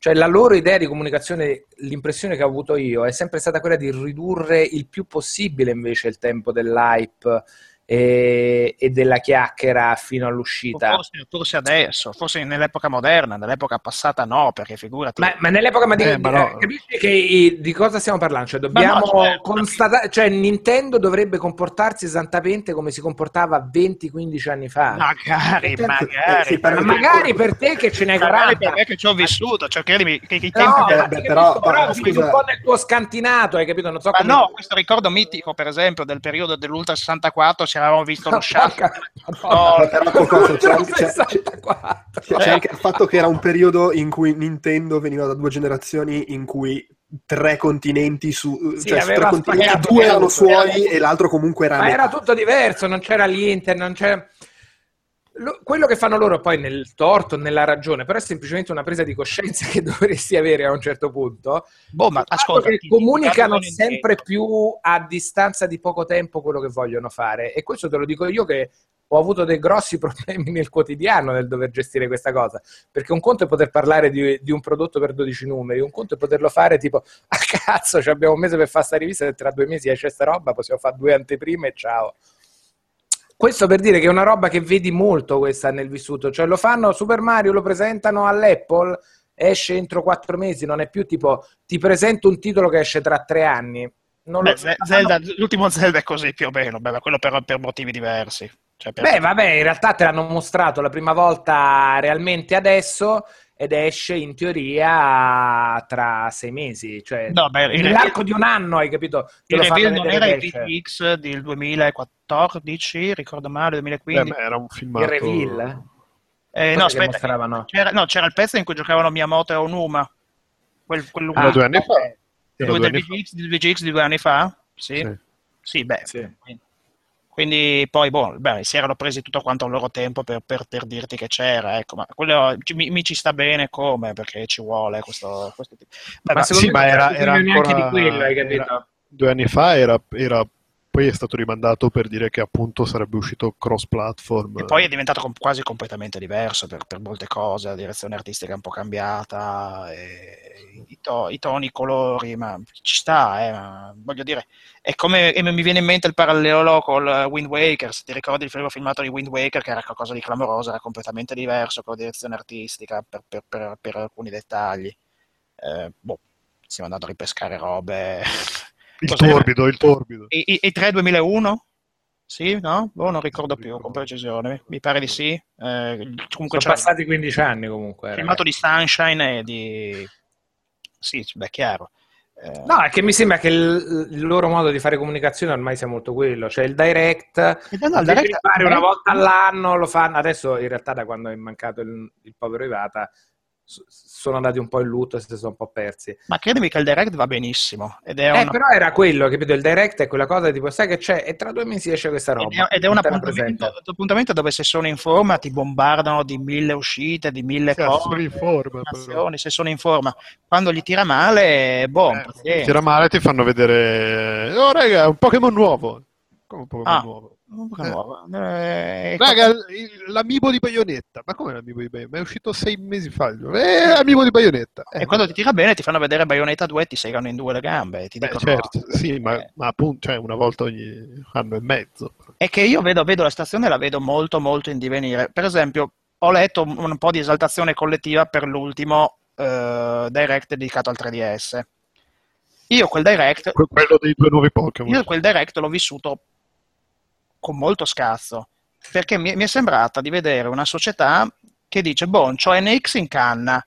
Cioè la loro idea di comunicazione, l'impressione che ho avuto io, è sempre stata quella di ridurre il più possibile invece il tempo dell'hype e, e della chiacchiera fino all'uscita. Forse, forse adesso, forse nell'epoca moderna, nell'epoca passata no, perché figurati. Ma, ma nell'epoca moderna, Eh, ma no. capisci che di cosa stiamo parlando? Cioè, dobbiamo no, cioè, constatare, cioè Nintendo dovrebbe comportarsi esattamente come si comportava 20-15 anni fa. Magari, Certo, magari. eh, per- Ma magari per te che ce n'hai Magari 40. per me che ci ho vissuto, cioè credimi che i tempi No, Eh, ma beh, ti però- però scusa- un po' nel tuo scantinato, hai capito? Non so Ma come... no, questo ricordo mitico, per esempio, del periodo dell'Ultra 64, ci avevamo visto lo sciacquo. Madonna. Ma però cosa, c'è, anche- c'è- 64. c'è- c'è anche il fatto che era un periodo in cui Nintendo veniva da due generazioni in cui tre continenti su, Sì, cioè su tre continenti due erano suoi e l'altro comunque era, Ma era tutto diverso, non c'era l'Inter, non c'era... Lo- quello che fanno loro poi nel torto, nella ragione, però è semplicemente una presa di coscienza che dovresti avere a un certo punto. Boh, ma ascolta, che comunicano sempre più a distanza di poco tempo quello che vogliono fare. E questo te lo dico io che ho avuto dei grossi problemi nel quotidiano nel dover gestire questa cosa. Perché un conto è poter parlare di, di un prodotto per 12 numeri, un conto è poterlo fare tipo, a cazzo, ci abbiamo un mese per fare sta rivista e tra due mesi esce sta roba, possiamo fare due anteprime e ciao. Questo per dire che è una roba che vedi molto questa nel vissuto, cioè lo fanno Super Mario, lo presentano all'Apple, esce entro quattro mesi, non è più tipo ti presento un titolo che esce tra tre anni. Non Beh, lo- Ze- Zelda, l'ultimo Zelda è così più o meno, beh, ma quello però per motivi diversi. Cioè, per- Beh, vabbè, in realtà te l'hanno mostrato la prima volta realmente adesso ed esce in teoria tra sei mesi, cioè No, beh, il nell'arco di un anno, hai capito? Te il reveal non era il. VTX del 2014, ricordo male, Beh, 2015. ma era un filmato... Il reveal? Eh, no, aspetta, c'era, no, c'era il pezzo in cui giocavano Miyamoto e Onuma. Quel, quel Era Ah, due anni fa. quello del VGX di due anni fa? Sì, Sì. sì, beh. Sì. Quindi poi, boh, beh, si erano presi tutto quanto il loro tempo per, per- per dirti che c'era, ecco, ma quello ci- mi, mi ci sta bene come, perché ci vuole questo, questo tipo. Beh, Ma ma secondo sì, me era- era neanche ancora- di quello, hai era- capito? Due anni fa era, era- poi è stato rimandato per dire che appunto sarebbe uscito cross-platform. E poi è diventato com- quasi completamente diverso per, per molte cose, la direzione artistica è un po' cambiata, i, to- i toni, i colori, ma ci sta, eh, ma voglio dire, è come e mi viene in mente il parallelo col Wind Waker, se ti ricordi il primo filmato di Wind Waker che era qualcosa di clamoroso, era completamente diverso con la direzione artistica per, per- per- per alcuni dettagli. Eh, boh, stiamo andando a ripescare robe. il Cos'era? torbido, il torbido. E, e, e 3 2001? Sì, no? Boh, non ricordo più con precisione. Mi pare di sì. Eh, comunque Sono passati 15 anni comunque. il filmato di Sunshine e di... Sì, beh, chiaro. Eh, No, è che mi sembra che il, il loro modo di fare comunicazione ormai sia molto quello, cioè il direct, no, il direct- di fare una volta all'anno lo fanno, adesso in realtà da quando è mancato il, il povero Ivata sono andati un po' in lutto e si sono un po' persi. Ma credimi che il direct va benissimo. Ed è, Eh, una- però era quello, capito? Il direct è quella cosa tipo, sai che c'è? E tra due mesi esce questa ed roba. è, ed è un appuntamento, appuntamento dove se sono in forma ti bombardano di mille uscite, di mille Sì, cose, sono in forma, però. se sono in forma. Quando gli tira male, boh, Eh, pazienza. tira male ti fanno vedere oh raga un Pokémon nuovo come un Pokémon Ah. nuovo Comunque nuovo. Eh, raga l'amiibo di Bayonetta ma come l'amiibo di Bayonetta? ma è uscito sei mesi fa eh amiibo di Bayonetta eh, E quando ti tira bene ti fanno vedere Bayonetta 2 e ti segano in due le gambe ti beh, dicono certo sì ma, Eh. ma appunto cioè, una volta ogni anno e mezzo è che io vedo, vedo la stazione e la vedo molto molto in divenire. Per esempio, ho letto un, po' di esaltazione collettiva per l'ultimo eh, direct dedicato al 3DS. Io quel direct, Que- quello dei due nuovi Pokémon io quel direct l'ho vissuto con molto scazzo, perché mi, mi è sembrata di vedere una società che dice, boh, c'ho NX in canna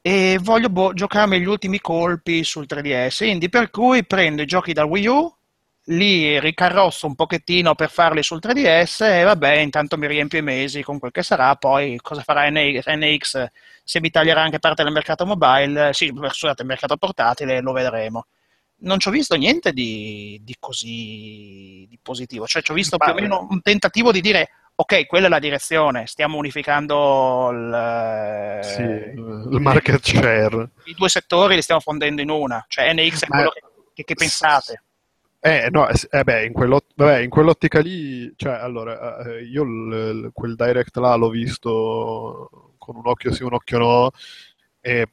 e voglio boh, giocarmi gli ultimi colpi sul 3DS, quindi per cui prendo i giochi da Wii U, li ricarrosso un pochettino per farli sul 3DS e vabbè, intanto mi riempio i mesi con quel che sarà, poi cosa farà NX, se mi taglierà anche parte del mercato mobile, sì, scusate, mercato portatile, lo vedremo. Non ci ho visto niente di, di così di positivo, cioè ci ho visto più o meno un tentativo di dire ok, quella è la direzione, stiamo unificando il, sì, il market share. i due settori, li stiamo fondendo in una, cioè NX è Ma- quello che, che- che pensate. Eh, no, eh, eh, beh, in, quell'ot- vabbè, in quell'ottica lì, cioè, allora, eh, io il- il- quel direct là l'ho visto con un occhio sì, un occhio no, e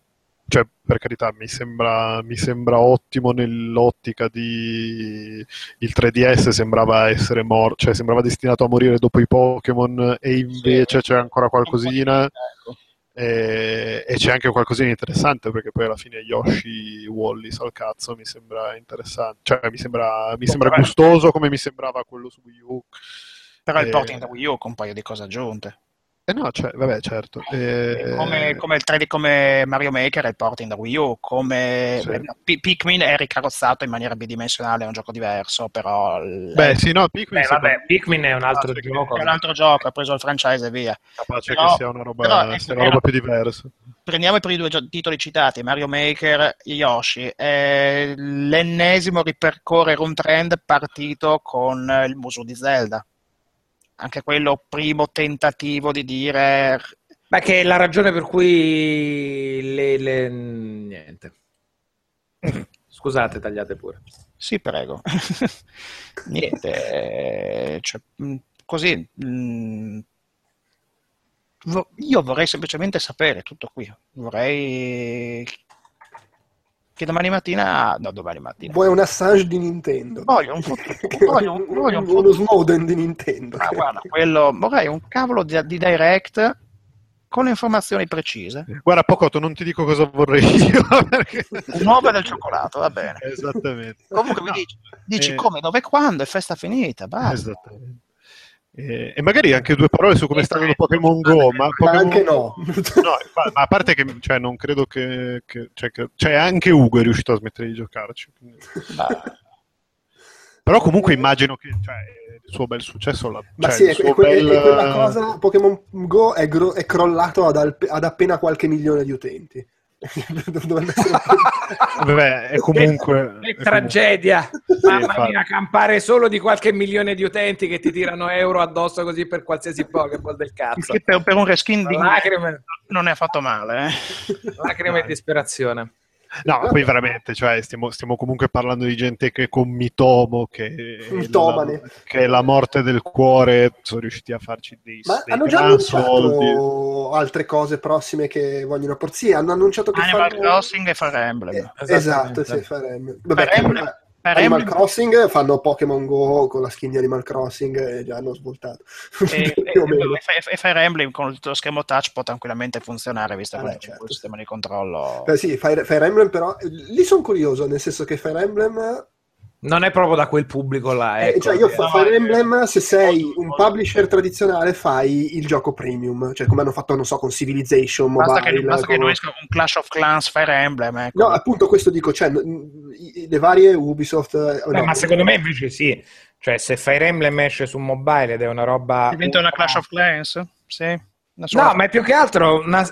cioè, per carità, mi sembra, mi sembra ottimo nell'ottica di il 3DS sembrava essere morto, cioè sembrava destinato a morire dopo i Pokémon e invece c'è ancora qualcosina Ecco. e, e c'è anche qualcosina interessante perché poi alla fine Yoshi Wallis al cazzo mi sembra interessante, cioè mi sembra, mi sembra gustoso come mi sembrava quello su Wii U. Però il Eh, porting da Wii U con un paio di cose aggiunte. Eh no, cioè, vabbè, certo. Eh, Come, come il 3D come Mario Maker è il porting da Wii U, come Sì. P- Pikmin è ricarrozzato in maniera bidimensionale, è un gioco diverso, però Beh, sì, no, Pikmin Beh, vabbè, Pikmin è un altro sì, gioco. è un altro gioco, ha preso il franchise e via. capace Però- che sia una roba, però, sia una roba più diversa. Prendiamo i primi due gio- titoli citati, Mario Maker, Yoshi, è l'ennesimo ripercorrere un trend partito con il muso di Zelda. Anche quello primo tentativo di dire Ma che è la ragione per cui le, le- niente. Scusate, tagliate pure. Sì, prego. Niente, eh, cioè, mh, così. mh, vo- io vorrei semplicemente sapere tutto qui. Vorrei che domani mattina, no, domani mattina. Vuoi un Assange di Nintendo? Voglio un voglio un- voglio un uno. Snowden di Nintendo. Ah, guarda, quello, vorrei un cavolo di, di direct con le informazioni precise. Guarda, Pocotto, non ti dico cosa vorrei io. Perché... Un'uova del cioccolato, va bene. Esattamente. Comunque mi No, dici, dici eh, come, dove, quando, è festa finita, basta. Esattamente. E, e magari anche due parole su come sta andando Esatto. Pokémon Go, ma, Pokémon anche Go- no. No, ma ma a parte che cioè, non credo che, che, cioè, che- cioè, anche Ugo è riuscito a smettere di giocarci. quindi- Però comunque immagino che cioè, il suo bel successo l'ha- Ma cioè, sì, il è, que- è bel- quella cosa, Pokémon Go è, gro- è crollato ad, al- ad appena qualche milione di utenti. Dovrebbe essere- Vabbè, è comunque... Che è tragedia! Mamma infatti. mia, campare solo di qualche milione di utenti che ti tirano euro addosso così per qualsiasi Pokéball del cazzo. per, per un reskin di Lacrime, non è affatto male. eh. lacrime e disperazione. No, poi veramente, cioè, stiamo, stiamo comunque parlando di gente che con Mitomo, che la, che è la morte del cuore, sono riusciti a farci dei, Ma dei hanno già annunciato altre cose prossime che vogliono portare. Sì, hanno annunciato che Animal fanno... Cioccing e Fire Emblem. Eh, esatto, sì, Fire Emblem. Vabbè, Fire Emblem- eh, Fire Animal Emblem- Crossing fanno Pokémon Go con la skin di Animal Crossing e già hanno svoltato. E, e- e- Fire Emblem con lo schermo touch può tranquillamente funzionare visto Ah, che c'è certo, il sistema di controllo. Beh, sì, Fire, Fire Emblem però, eh, lì sono curioso, nel senso che Fire Emblem Non è proprio da quel pubblico là. Eh, Ecco. cioè io fa no, Fire eh, Emblem se sei un publisher tradizionale fai il gioco premium cioè come hanno fatto non so con Civilization Basta, Mobile che, basta che con- non esca un Clash of Clans Fire Emblem. Ecco. no appunto questo dico cioè le varie Ubisoft eh, Beh, no, ma secondo me invece sì. Cioè, se Fire Emblem esce su mobile ed è una roba. Diventa una Clash of Clans? Sì. No, ma è più che altro una-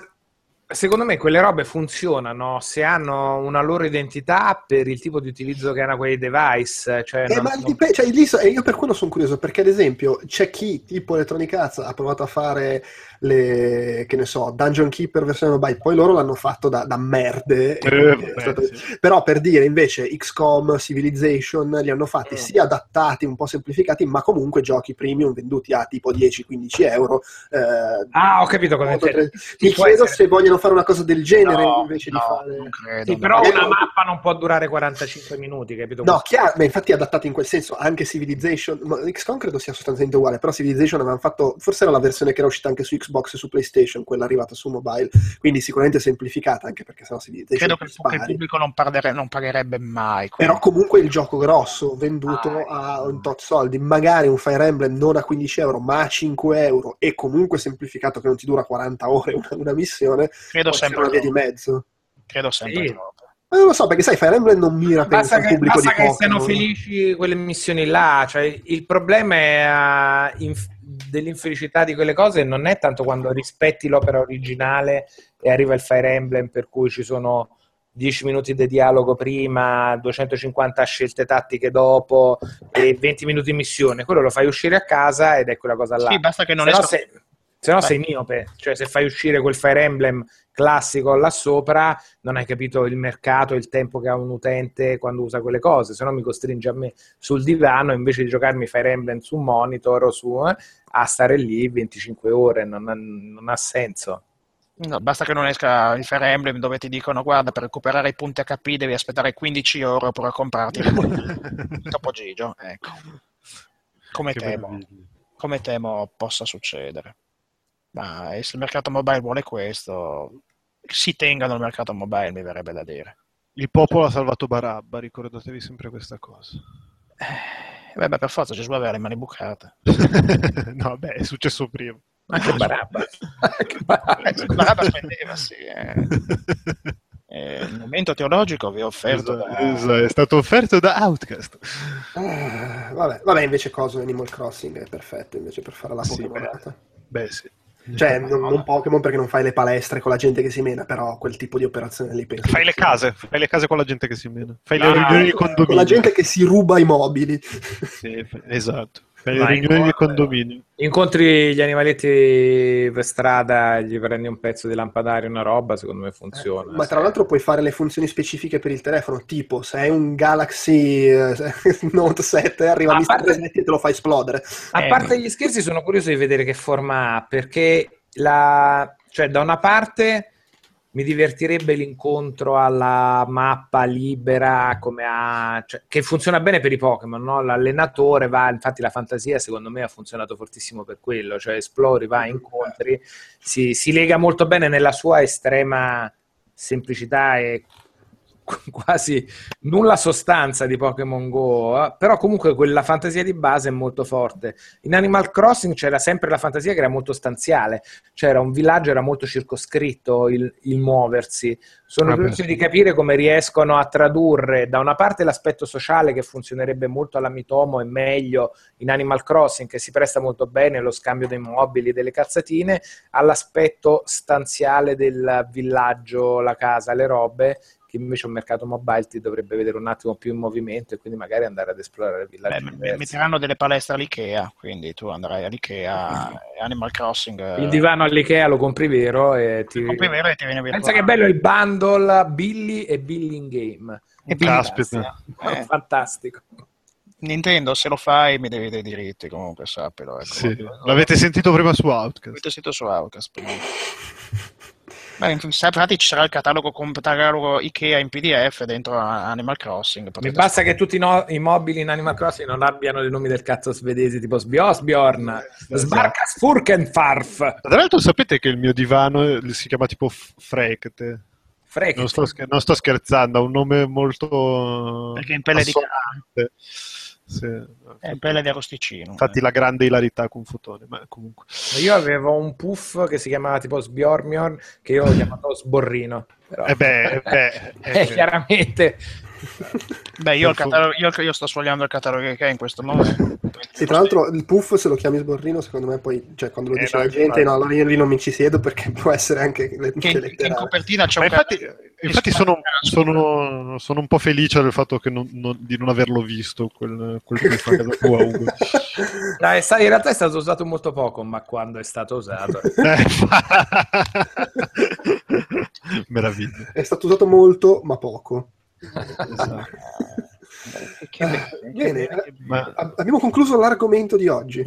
Secondo me quelle robe funzionano se hanno una loro identità per il tipo di utilizzo che hanno quei device. Cioè Eh, non- ma non- dip- cioè, lì so- io per quello sono curioso perché ad esempio c'è chi tipo Electronic Arts ha provato a fare le che ne so Dungeon Keeper versione mobile poi loro l'hanno fatto da, da merde Eh, vabbè, stato- sì. però per dire invece XCOM Civilization li hanno fatti Mm. sia adattati un po' semplificati ma comunque giochi premium venduti a tipo 10-15 euro eh, Ah, ho capito cosa intendi. tre- Sì, mi chiedo essere- se vogliono fare una cosa del genere No, invece di no, fare non credo. Sì, però Magari- una mappa non può durare 45 minuti, capito? No, chiaro, ma infatti è adattato in quel senso, anche Civilization, ma XCOM credo sia sostanzialmente uguale, però Civilization avevano fatto, forse era la versione che era uscita anche su Xbox e su PlayStation, quella arrivata su mobile, quindi sicuramente semplificata, anche perché sennò Civilization Credo che il, pubblico non, perdere- non pagherebbe mai. Però quindi- comunque il gioco grosso, venduto Ah, a un tot soldi, magari un Fire Emblem non a 15 euro, ma a 5 euro, e comunque semplificato che non ti dura 40 ore una, una missione, credo sempre una via di mezzo. Credo sempre Sì. Ma non lo so, perché sai, Fire Emblem non mira penso Basta al che, pubblico basta di che siano felici quelle missioni là, cioè il problema è, eh, inf- dell'infelicità di quelle cose non è tanto quando rispetti l'opera originale e arriva il Fire Emblem per cui ci sono 10 minuti di dialogo prima, 250 scelte tattiche dopo e 20 minuti di missione, quello lo fai uscire a casa ed è quella cosa là. Sì, basta che non se no, esca- sei, se no sei miope, cioè se fai uscire quel Fire Emblem classico là sopra, non hai capito il mercato, il tempo che ha un utente quando usa quelle cose, se no mi costringe a me sul divano invece di giocarmi Fire Emblem su un monitor o su, eh, a stare lì 25 ore, non ha, non ha senso. No, basta che non esca il Fire Emblem dove ti dicono guarda per recuperare i punti HP devi aspettare 15 euro per comprarti il Topo Gigio. Ecco. Come Che temo, meraviglia. come temo possa succedere. Ma se il mercato mobile vuole questo, si tenga nel mercato mobile, mi verrebbe da dire. Il popolo ha salvato Barabba, ricordatevi sempre questa cosa. Eh, beh, beh, per forza Gesù aveva le mani bucate. no, beh, è successo prima. Anche Barabba. Anche Barabba. Eh, Barabba spendeva, sì. eh. Eh, il momento teologico vi ho offerto Esatto, da- esatto, è stato offerto da Outcast. Ah, vabbè, vabbè, invece cosa Animal Crossing è perfetto invece per fare la Sì, Pokémonata. Beh, sì. Cioè, non, non Pokémon perché non fai le palestre con la gente che si mena, però quel tipo di operazione lì penso. Fai le sia- case, fai le case con la gente che si mena. Fai le Ah, riunioni di Con la gente che si ruba i mobili. Sì, esatto. Fai le riunioni di condominio. Incontri gli animaletti per strada, gli prendi un pezzo di lampadario, una roba, secondo me funziona. Ma tra l'altro puoi fare le funzioni specifiche per il telefono, tipo se hai un Galaxy eh, Note 7 arriva A Mr. parte- e te lo fa esplodere. A Eh, parte gli scherzi, sono curioso di vedere che forma ha, perché la... cioè, da una parte mi divertirebbe l'incontro alla mappa libera, come ha... cioè, che funziona bene per i Pokémon, no? L'allenatore va, infatti la fantasia secondo me ha funzionato fortissimo per quello, cioè esplori, vai, incontri, si, si lega molto bene nella sua estrema semplicità e quasi nulla sostanza di Pokémon Go, eh, però comunque quella fantasia di base è molto forte. In Animal Crossing c'era sempre la fantasia che era molto stanziale, c'era un villaggio, era molto circoscritto il, il muoversi. Sono Ah, curioso di capire come riescono a tradurre da una parte l'aspetto sociale che funzionerebbe molto alla Mitomo e meglio in Animal Crossing, che si presta molto bene allo scambio dei mobili, delle calzatine, all'aspetto stanziale del villaggio, la casa, le robe, invece un mercato mobile ti dovrebbe vedere un attimo più in movimento e quindi magari andare ad esplorare Beh, villaggi mi- diversi. metteranno delle palestre all'Ikea, quindi tu andrai all'Ikea Animal Crossing. eh, Il divano all'Ikea lo compri vero e ti... compri vero e ti viene Pensa che è virtuale. bello il bundle Billy e Billy in game. E Caspita. Eh, Fantastico. Nintendo, se lo fai mi devi dei diritti, comunque sappilo. Ecco. Sì. L'avete sentito prima su Outcast. Avete sito su Outcast. Beh, infatti ci sarà il catalogo, catalogo Ikea in PDF dentro Animal Crossing. Mi basta che tutti i, no- i mobili in Animal Crossing non abbiano i nomi del cazzo svedesi tipo Sbiosbjorn, Sbarkas Furkenfarf, Tra l'altro sapete che il mio divano eh, si chiama tipo Frekte. Frek. Non sto, scher- non sto scherzando, ha un nome molto Perché è in pelle di assonante. Sì. È pelle di arrosticino. Infatti la grande ilarità con Fotone, ma comunque. Io avevo un puff che si chiamava tipo Sbjormjorn che io ho chiamato Sborrino. Però... Eh beh, eh beh, eh Eh, beh. chiaramente. Beh, io, il catalogo- io, io sto sfogliando il catalogo Ikea in questo momento. Sì, tra l'altro il puff se lo chiami sborrino, secondo me poi, cioè quando lo Eh, dice no, la gente, no, allora io lì non mi ci siedo perché può essere anche le, Che, che in copertina c'è Ma un infatti, catalogo- infatti sono, sono, sono un po' felice del fatto che non- non- di non averlo visto quel, quel puff a casa tua, Ugo. Dai, è sta- in realtà è stato usato molto poco, ma quando è stato usato. Eh, Meraviglia. È stato usato molto, ma poco. Esatto. Eh. Bene, eh, Ma, ab- abbiamo concluso l'argomento di oggi.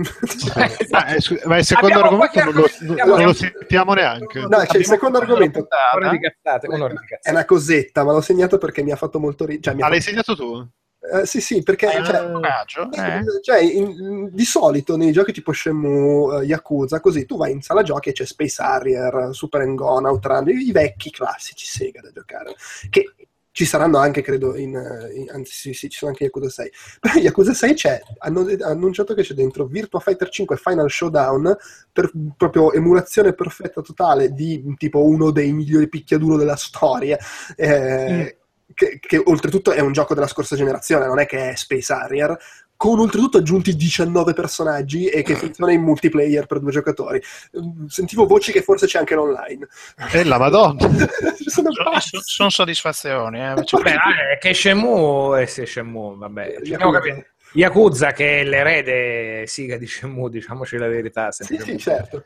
ma, eh, scu- ma il secondo Abbiamo argomento non lo, non- lo sentiamo neanche. No, c'è il secondo argomento. Cazzate, un'ora di È una cosetta, ma l'ho segnato perché mi ha fatto molto ridere. Cioè, Ah, l'hai fatto- segnato tu? Eh, sì, sì, perché Hai cioè, un coraggio? Eh? cioè, in- di solito nei giochi tipo Shenmue, eh, Yakuza, così tu vai in sala giochi e c'è Space Harrier, Super Hang-On, Outrun, i, i vecchi classici Sega da giocare, che ci saranno anche, credo, in, eh, in- anzi sì, sì, ci sono anche Yakuza 6. Però Yakuza 6 c'è, hanno annunciato che c'è dentro Virtua Fighter 5 Final Showdown, per proprio emulazione perfetta totale di tipo uno dei migliori picchiaduro della storia. eh, che, che oltretutto è un gioco della scorsa generazione, non è che è Space Harrier, con oltretutto aggiunti 19 personaggi e che funziona in multiplayer per due giocatori. Mm, Sentivo voci che forse c'è anche l'online. Eh, la madonna. Sono Sono, pazzi. sono soddisfazioni. Eh. Cioè, Beh, ah, è che Shenmue, eh, sì, Shenmue, vabbè. Yakuza. capito. Yakuza, che è l'erede siga di Shenmue, diciamoci la verità. Sì, sì, certo.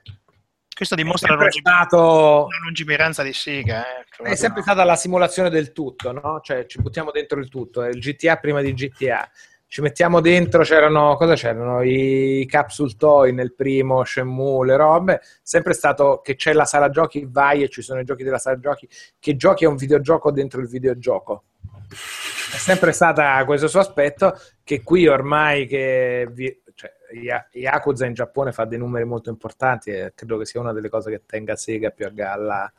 questo dimostra la, stato, la lungimiranza di Siga. Eh. è sempre stata la simulazione del tutto, no? Cioè, ci buttiamo dentro il tutto. È il GTA prima di GTA. Ci mettiamo dentro, c'erano, cosa c'erano? I capsule toy nel primo, Shenmue, le robe, sempre stato che c'è la sala giochi, vai e ci sono i giochi della sala giochi, che giochi a un videogioco dentro il videogioco. È sempre stato questo suo aspetto che qui ormai che vi, cioè, Yakuza in Giappone fa dei numeri molto importanti e credo che sia una delle cose che tenga Sega più a galla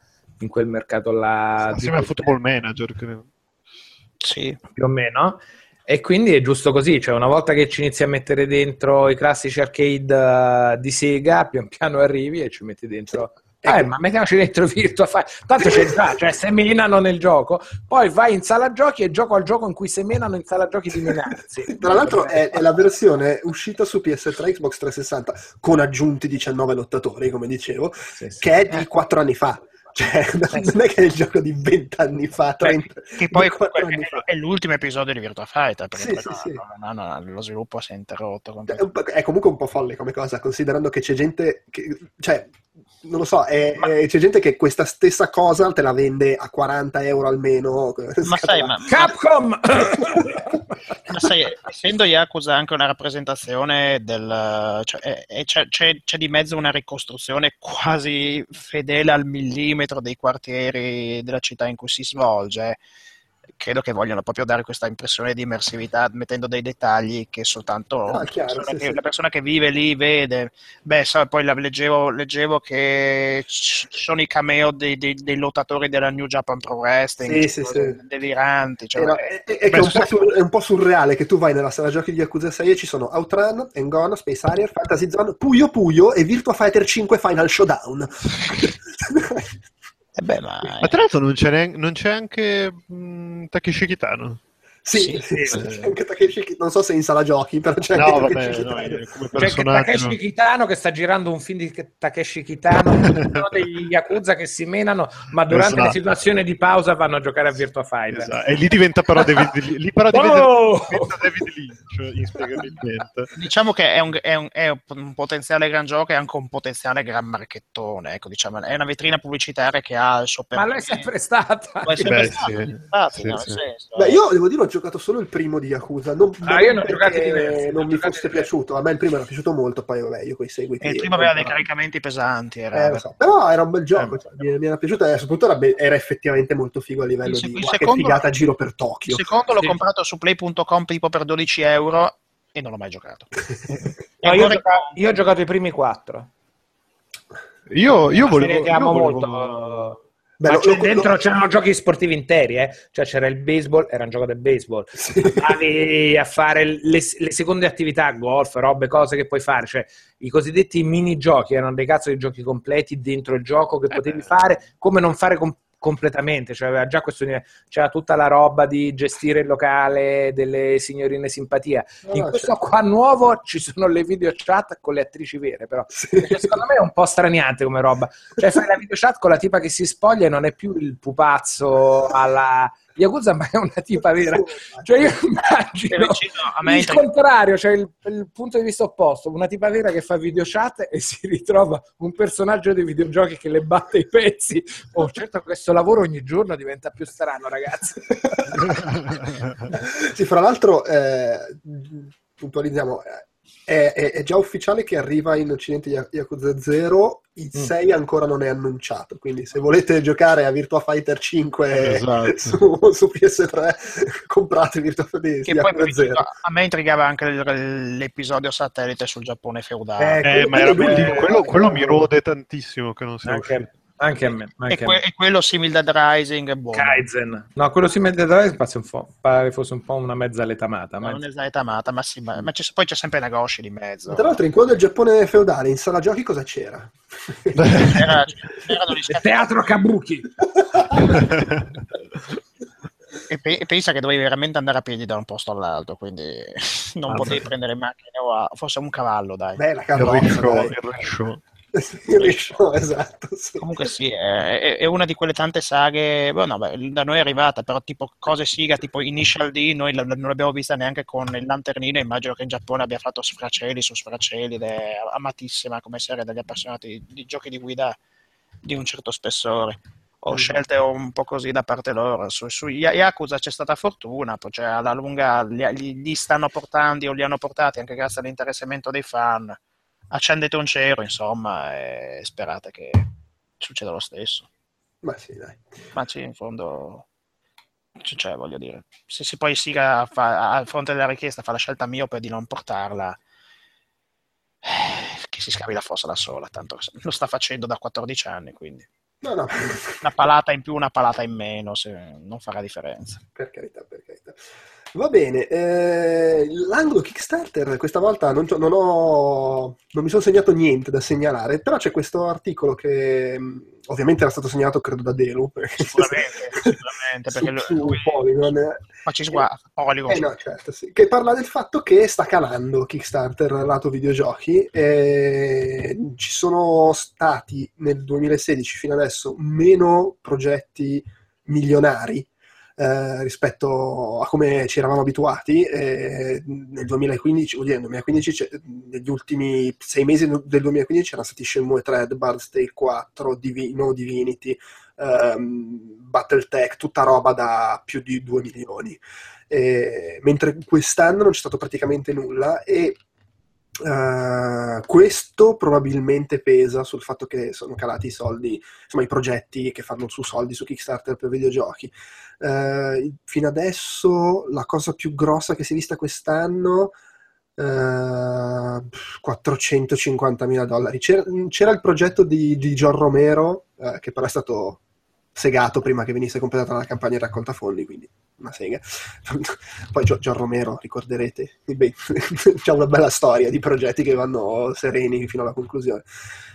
in quel mercato là. Insieme a Football Manager, credo. Sì. Più o meno. E quindi è giusto così, cioè una volta che ci inizi a mettere dentro i classici arcade uh, di Sega, pian piano arrivi e ci metti dentro... Eh, ma mettiamoci dentro Virtua Fighter. Tanto c'è già, cioè semenano nel gioco, poi vai in sala giochi e gioco al gioco in cui semenano in sala giochi di menarsi. Tra l'altro è, è, la versione uscita su PS3 Xbox 360 con aggiunti 19 lottatori, come dicevo, sì, sì. che è di 4 anni fa. Cioè, non è che è il gioco di vent'anni fa, 30, Beh, che poi è, fa. è, l'ultimo episodio di Virtua Fighter, perché sì, sì, no, no, no, lo sviluppo si è interrotto. È, è, comunque un po' folle come cosa, considerando che c'è gente che, cioè, non lo so, è, ma... c'è gente che questa stessa cosa te la vende a 40 euro almeno. Ma sai, ma... Capcom! ma sai, essendo Yakuza anche una rappresentazione del... Cioè, c'è, c'è, c'è, di mezzo una ricostruzione quasi fedele al millimetro dei quartieri della città in cui si svolge credo che vogliono proprio dare questa impressione di immersività mettendo dei dettagli che soltanto ah, chiaro, persona sì, che, sì. la persona che vive lì vede. Beh, so, poi la, leggevo, leggevo, che ci sono i cameo dei, dei, dei, lottatori della New Japan Pro Wrestling, sì, deliranti. Cioè, no, è, è, è, un sur- è, un po surreale che tu vai nella sala giochi di Yakuza 6 e ci sono Outrun, Engon, Space Harrier, Fantasy Zone, Puyo Puyo e Virtua Fighter 5 Final Showdown. Eh beh, ma... ma... tra l'altro non c'è, neanche, non c'è anche mh, Takeshi Kitano. Sì, sì, sì, c'è anche Takeshi non so se in sala giochi, però c'è no, anche vabbè, no, come personaggio. C'è Takeshi Kitano che sta girando un film di Takeshi Kitano, degli Yakuza che si menano, ma durante esatto. le situazioni di pausa vanno a giocare a Virtua Fighter. Esatto. E lì diventa però David, lì però diventa, oh! diventa David Lynch, inspiegabilmente. Diciamo che è un, è, un, è un, potenziale gran gioco e anche un potenziale gran marchettone, ecco, diciamo, è una vetrina pubblicitaria che ha il suo Ma lo è sempre stata. Ma è sempre Beh, stata, sì. Infatti, sì, no, sì. Senso, Beh, io devo dire giocato solo il primo di Yakuza. Non, ah, io ne ho giocati diversi. Non mi fosse piaciuto. A me il primo era piaciuto molto, poi vabbè, io quei seguiti. E il primo aveva dei caricamenti pesanti. Era... Eh, so. Però era un bel gioco. Eh, cioè, mi, mi, era piaciuto e soprattutto era, be- era, effettivamente molto figo a livello il, di il secondo, figata a giro per Tokyo. Il secondo l'ho sì. comprato su play.com tipo per 12 euro e non l'ho mai giocato. no, io, ho giocato, io, ho giocato, i primi quattro. Io, io volevo, io volevo... molto Ma lo, dentro lo... c'erano giochi sportivi interi, eh? cioè c'era il baseball, era un gioco del baseball, sì. andavi a fare le, le, seconde attività, golf, robe, cose che puoi fare, cioè i cosiddetti minigiochi erano dei cazzo di giochi completi dentro il gioco che potevi eh. fare, come non fare com- completamente, cioè aveva già questo c'era tutta la roba di gestire il locale delle signorine simpatia. No, In questo certo. qua nuovo ci sono le video chat con le attrici vere, però sì. secondo me è un po' straniante come roba. Cioè fai la video chat con la tipa che si spoglia e non è più il pupazzo alla Yakuza ma è una tipa vera. Cioè io immagino il contrario cioè il, il, punto di vista opposto. Una tipa vera che fa video chat e si ritrova un personaggio dei videogiochi che le batte i pezzi. Oh certo questo lavoro ogni giorno diventa più strano ragazzi. Sì fra l'altro eh, puntualizziamo eh, è, è, è, già ufficiale che arriva in Occidente Yakuza 0, il 6 mm. ancora non è annunciato, quindi se volete giocare a Virtua Fighter 5 esatto. su, su, PS3 comprate Virtua Fighter che poi, 0. A me intrigava anche l'episodio satellite sul Giappone feudale. Eh, eh, ma era bello, quello, quello mi rode tantissimo che non sia anche, uscito. Anche a me. Anche e, que- e, quello simile Dead Rising è buono. Kaizen. No, quello simile Dead Rising pare, un po', pare fosse un po' una mezza letamata. Ma... Non è letamata, ma sì, ma, ma c'è, poi c'è sempre Nagoshi di mezzo. Tra l'altro in quello del Giappone feudale, in sala giochi cosa c'era? c'era gli Teatro Kabuki. e, pe- e, pensa che dovevi veramente andare a piedi da un posto all'altro, quindi non ah, potevi beh. prendere macchine o a... forse un cavallo, dai. Beh, la carrozza, il risciò, esatto, sì. Comunque sì, è, è, una di quelle tante saghe, boh, no, beh, da noi è arrivata, però tipo cose siga, tipo Initial D, noi non l'abbiamo vista neanche con il lanternino, immagino che in Giappone abbia fatto sfracelli su sfracelli, ed è amatissima come serie dagli appassionati di, di giochi di guida di un certo spessore. o scelte un po' così da parte loro. Su, su Yakuza c'è stata fortuna, cioè alla lunga li, li, stanno portando o li hanno portati anche grazie all'interessamento dei fan. Accendete un cero, insomma, e sperate che succeda lo stesso. Ma sì, dai. Ma sì, in fondo, cioè, voglio dire, se si poi Siga fa, a fronte della richiesta fa la scelta miope di non portarla, eh, che si scavi la fossa da sola, tanto lo sta facendo da 14 anni, quindi. No, no. Una palata in più, una palata in meno, non farà differenza. Per carità, per carità. Va bene, eh, l'angolo Kickstarter questa volta non, non, ho, non mi sono segnato niente da segnalare, però c'è questo articolo che ovviamente era stato segnato credo da Delu sicuramente, sicuramente perché su, lui... su Polygon ma ci sguarda Polygon eh, no, certo, sì. che parla del fatto che sta calando Kickstarter lato videogiochi ci sono stati nel 2016 fino adesso meno progetti milionari eh, rispetto a come ci eravamo abituati. Eh, nel 2015, vuol dire, nel 2015 negli ultimi sei mesi del 2015 erano stati Shenmue 3, The Bard's Tale 4, Divi- No Divinity, um, Battletech, tutta roba da più di 2 milioni. Eh, mentre quest'anno non c'è stato praticamente nulla e Uh, questo probabilmente pesa sul fatto che sono calati i soldi, insomma i progetti che fanno su soldi su Kickstarter per videogiochi. Uh, fino adesso la cosa più grossa che si è vista quest'anno eh, 450 mila dollari. C'era, c'era, il progetto di, di John Romero, che però è stato segato prima che venisse completata la campagna di raccolta fondi, quindi una sega. Poi Gian Romero, ricorderete, c'è una bella storia di progetti che vanno sereni fino alla conclusione.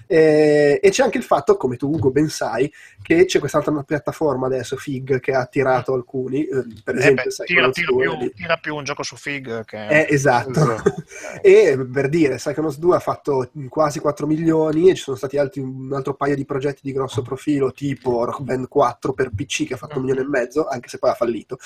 E, e, c'è anche il fatto, come tu Ugo ben sai, che c'è quest'altra piattaforma adesso, Fig, che ha attirato alcuni, eh, per eh esempio... Beh, sai, tira, tira, più, di... tira, più, un gioco su Fig che... Eh, esatto. e per dire, Psychonauts 2 ha fatto quasi 4 milioni e ci sono stati altri, un altro paio di progetti di grosso profilo, tipo Rock Band 4 per PC che ha fatto un milione e mezzo, anche se poi ha fallito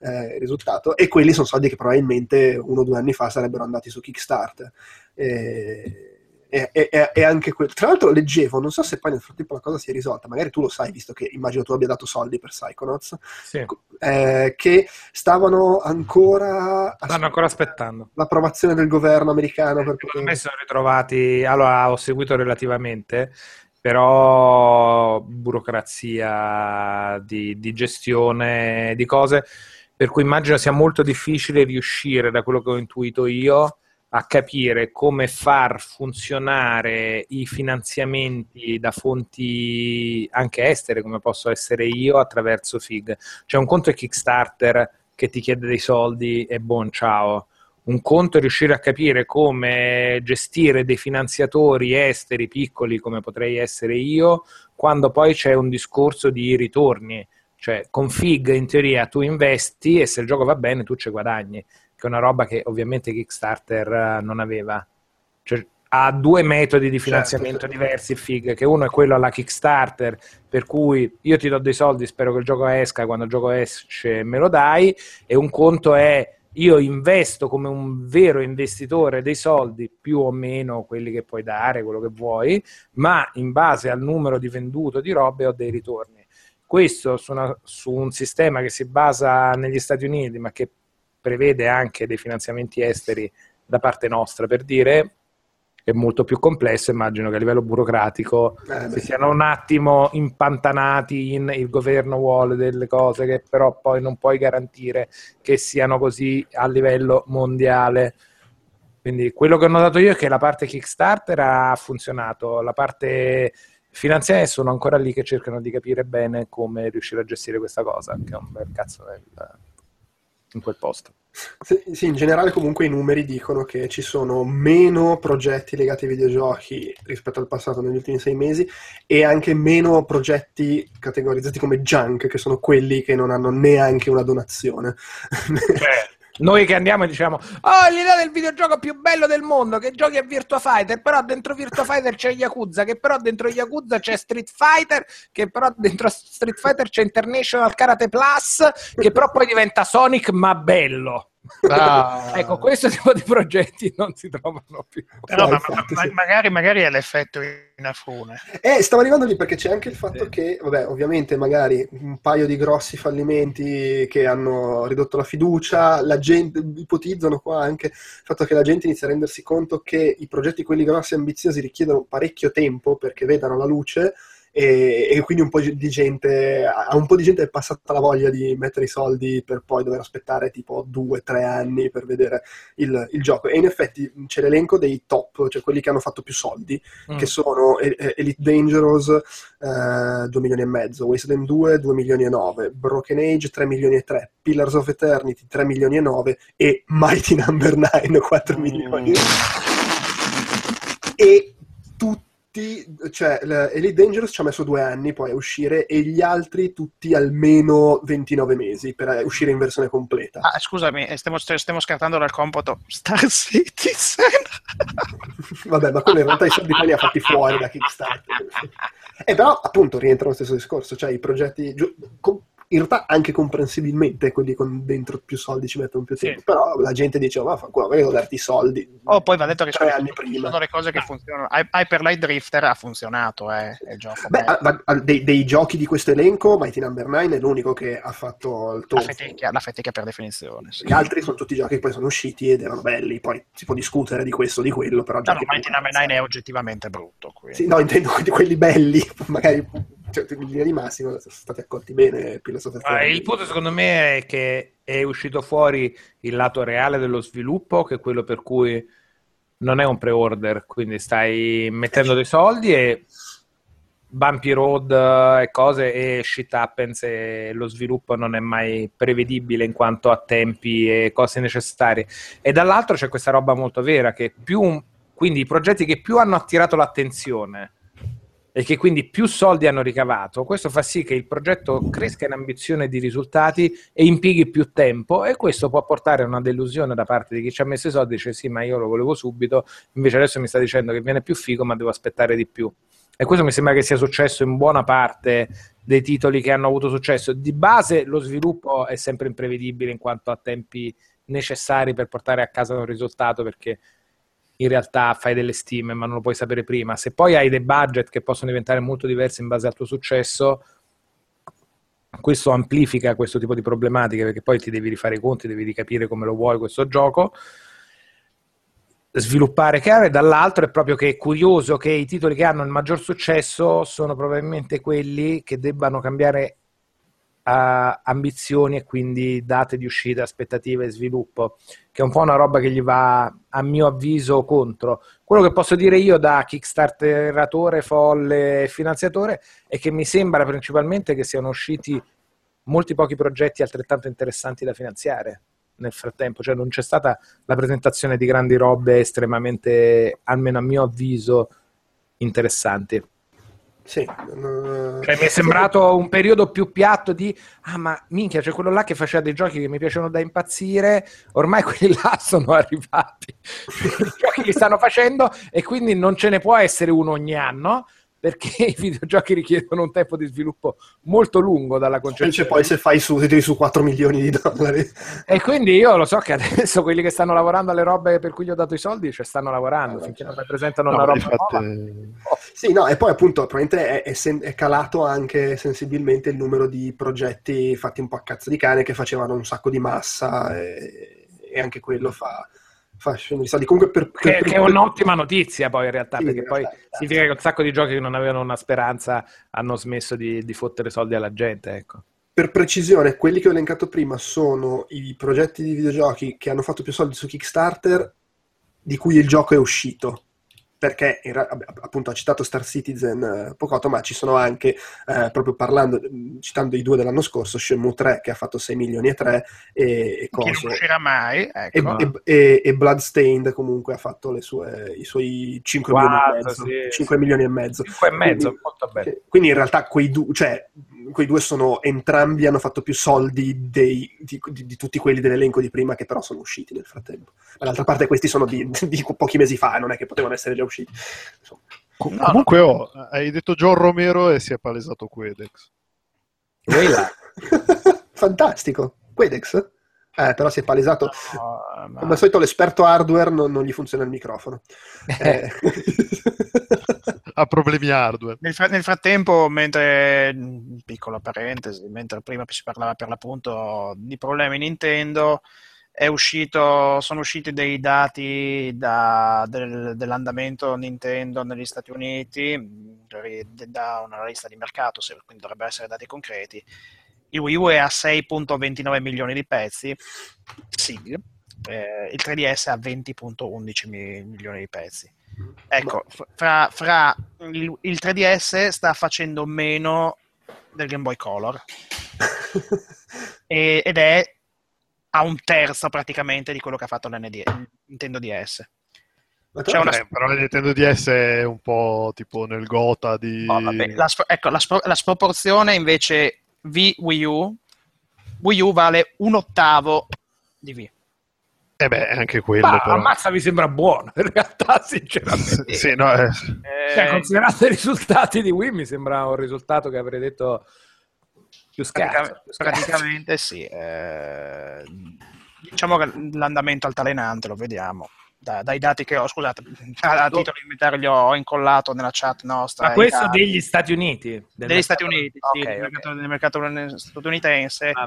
eh, il risultato, e quelli sono soldi che probabilmente uno o due anni fa sarebbero andati su Kickstarter. E e, e, e, anche quello. Tra l'altro leggevo, non so se poi nel frattempo la cosa si è risolta, magari tu lo sai, visto che immagino tu abbia dato soldi per Psychonauts, sì. eh, che stavano ancora... Stanno ancora aspettando. L'approvazione del governo americano. Per poter... me sono ritrovati, allora ho seguito relativamente, però burocrazia di, di gestione di cose, per cui immagino sia molto difficile riuscire, da quello che ho intuito io, a capire come far funzionare i finanziamenti da fonti anche estere, come posso essere io, attraverso FIG. Cioè un conto è Kickstarter che ti chiede dei soldi e buon ciao. Un conto è riuscire a capire come gestire dei finanziatori esteri piccoli come potrei essere io, quando poi c'è un discorso di ritorni. Cioè, con FIG in teoria tu investi e se il gioco va bene tu ci guadagni che è una roba che ovviamente Kickstarter eh, non aveva. Cioè, ha due metodi di certo, finanziamento certo. diversi FIG, che uno è quello alla Kickstarter, per cui io ti do dei soldi, spero che il gioco esca, quando il gioco esce me lo dai, e un conto è io investo come un vero investitore dei soldi, più o meno quelli che puoi dare, quello che vuoi, ma in base al numero di venduto di robe ho dei ritorni. Questo su, una, su un sistema che si basa negli Stati Uniti, ma che prevede anche dei finanziamenti esteri da parte nostra, per dire è molto più complesso, immagino che a livello burocratico eh, si siano un attimo impantanati in il governo vuole delle cose che però poi non puoi garantire che siano così a livello mondiale. Quindi quello che ho notato io è che la parte Kickstarter ha funzionato, la parte finanziaria sono ancora lì che cercano di capire bene come riuscire a gestire questa cosa, che è un bel cazzo in quel posto. Sì, in generale comunque i numeri dicono che ci sono meno progetti legati ai videogiochi rispetto al passato negli ultimi sei mesi e anche meno progetti categorizzati come junk, che sono quelli che non hanno neanche una donazione. Cioè, noi che andiamo e diciamo, oh, l'idea del videogioco più bello del mondo, che giochi a Virtua Fighter, però dentro Virtua Fighter c'è Yakuza, che però dentro Yakuza c'è Street Fighter, che però dentro Street Fighter c'è International Karate Plus, che però poi diventa Sonic ma bello. Ah. ecco, questo tipo di progetti non si trovano più. Però, No, ma- infatti, ma- sì. magari, magari è l'effetto Inafune. Eh, stavo arrivando lì perché c'è anche il fatto Sì. che, vabbè, ovviamente magari un paio di grossi fallimenti che hanno ridotto la fiducia, la gente, ipotizzano qua anche il fatto che la gente inizia a rendersi conto che i progetti quelli grossi e ambiziosi richiedono parecchio tempo perché vedano la luce e, e quindi un po' di gente, a un po' di gente è passata la voglia di mettere i soldi per poi dover aspettare tipo due, tre anni per vedere il, il gioco. E in effetti c'è l'elenco dei top, cioè quelli che hanno fatto più soldi, Mm. che sono Elite Dangerous eh, 2 milioni e mezzo, Wasteland 2 2 milioni e 9, Broken Age 3 milioni e 3, Pillars of Eternity 3 milioni e 9 e Mighty Number 9 4 milioni. E tutti, cioè Elite Dangerous ci ha messo due anni poi a uscire e gli altri tutti almeno 29 mesi per eh, uscire in versione completa. Ah, scusami, eh, stiamo, stiamo scartando dal computo Star Citizen. Vabbè, ma quello in realtà i soldi poi li ha fatti fuori da Kickstarter. E però, appunto, rientra lo stesso discorso, cioè i progetti, giu- com- in realtà anche comprensibilmente quelli con dentro più soldi ci mettono più Sì. tempo, però la gente dice, ma fa qua, devo darti i soldi. Oh, poi va detto che sono, anni prima. sono le cose che funzionano. Hy- Hyper Light Drifter ha funzionato, eh, il gioco. Beh, a- a- dei, dei giochi di questo elenco, Mighty Number 9 è l'unico che ha fatto il la, tonfo. feticchia, la feticchia per definizione. Sì. Gli altri sono tutti giochi che poi sono usciti ed erano belli, poi si può discutere di questo o di quello, però No, no, Mighty Number 9 è oggettivamente brutto. quindi. Sì, no, intendo quelli, quelli belli, magari cioè, in linea di massimo sono stati accolti bene Ah, il punto secondo me è che è uscito fuori il lato reale dello sviluppo, che è quello per cui non è un pre-order, quindi stai mettendo dei soldi e bumpy road eh, e cose e shit happens e lo sviluppo non è mai prevedibile in quanto a tempi e cose necessarie. E dall'altro c'è questa roba molto vera che più, quindi i progetti che più hanno attirato l'attenzione e che quindi più soldi hanno ricavato, questo fa sì che il progetto cresca in ambizione di risultati e impieghi più tempo e questo può portare a una delusione da parte di chi ci ha messo i soldi, dice sì ma io lo volevo subito, invece adesso mi sta dicendo che viene più figo ma devo aspettare di più. E questo mi sembra che sia successo in buona parte dei titoli che hanno avuto successo. Di base lo sviluppo è sempre imprevedibile in quanto a tempi necessari per portare a casa un risultato perché in realtà fai delle stime ma non lo puoi sapere prima. Se poi hai dei budget che possono diventare molto diversi in base al tuo successo, questo amplifica questo tipo di problematiche perché poi ti devi rifare i conti, devi capire come lo vuoi questo gioco. Sviluppare chiaro e dall'altro è proprio che è curioso che i titoli che hanno il maggior successo sono probabilmente quelli che debbano cambiare uh, ambizioni e quindi date di uscita, aspettative e sviluppo, che è un po' una roba che gli va a mio avviso contro. Quello che posso dire io da kickstarteratore, folle e finanziatore è che mi sembra principalmente che siano usciti molti pochi progetti altrettanto interessanti da finanziare nel frattempo, cioè non c'è stata la presentazione di grandi robe estremamente, almeno a mio avviso, interessanti. Sì, Cioè, mi è sembrato un periodo più piatto di ah ma minchia c'è quello là che faceva dei giochi che mi piacevano da impazzire ormai quelli là sono arrivati i giochi li stanno facendo e quindi non ce ne può essere uno ogni anno perché i videogiochi richiedono un tempo di sviluppo molto lungo dalla concezione poi se fai su, se tiri su 4 milioni di dollari. e quindi io lo so che adesso quelli che stanno lavorando alle robe per cui gli ho dato i soldi cioè stanno lavorando Eh, finché non certo. presentano No, una roba infatti, nuova Sì, no, e poi appunto probabilmente è, è sen- è calato anche sensibilmente il numero di progetti fatti un po' a cazzo di cane che facevano un sacco di massa e, e anche quello fa, fa scendere i soldi. Comunque per, che, per- che è un'ottima notizia poi in realtà Sì, perché in poi realtà, esatto. significa che un sacco di giochi che non avevano una speranza hanno smesso di, di fottere soldi alla gente ecco. Per precisione, quelli che ho elencato prima sono i progetti di videogiochi che hanno fatto più soldi su Kickstarter di cui il gioco è uscito. Perché in ra- vabbè, appunto ha citato Star Citizen eh, Pocotto, ma ci sono anche, eh, proprio parlando, citando i due dell'anno scorso, Shenmue 3 che ha fatto 6 milioni e 3 e, e Che non uscirà mai, E, ecco. e, e- e Bloodstained comunque ha fatto le sue, i suoi 5 milioni e Quattro, mezzo. sì, 5 sì. milioni e mezzo. 5 e mezzo Quindi- molto bene che- Quindi in realtà quei, due cioè, quei due sono entrambi hanno fatto più soldi dei- di, di- di tutti quelli dell'elenco di prima che però sono usciti nel frattempo. Ma d'altra parte questi sono di, di pochi mesi fa, non è che potevano essere già usciti. Insomma. Com- No, comunque, oh, hai detto John Romero e si è palesato Quedex. Fantastico. Quedex? Eh, però si è palesato. No, ma- Come al solito l'esperto hardware non, non gli funziona il microfono. Eh, Ha problemi hardware. Nel, fra- nel frattempo, mentre, piccola parentesi, mentre prima si parlava per l'appunto di problemi Nintendo, uscito, sono usciti dei dati da- del- dell'andamento Nintendo negli Stati Uniti, da una lista di mercato, quindi dovrebbero essere dati concreti. Il Wii U è a 6.29 milioni di pezzi, sì, eh, il 3DS a 20.11 mi- milioni di pezzi. Ecco, f- fra, fra il, il 3DS sta facendo meno del Game Boy Color e- ed è a un terzo praticamente di quello che ha fatto l'ND il Nintendo DS. C'è una- Eh, però Nintendo DS è un po' tipo nel Gota di... Oh, vabbè, la, sp- ecco, la, spro- la sproporzione invece V Wii U, Wii U vale un ottavo di V. Eh beh, anche quello Ma però. ammazza mi sembra buono, in realtà, sinceramente. Sì, no, eh, Eh, Cioè, considerando i risultati di Wii, mi sembra un risultato che avrei detto più scarso. più scarso. praticamente sì. eh, diciamo che l'andamento altalenante lo vediamo. Da- dai dati che ho, scusate, a, a titolo inventario li ho incollato nella chat nostra. Ma questo degli Stati Uniti? Degli mercato- Stati Uniti, sì, Ok, del, mercato, del mercato statunitense. Ah,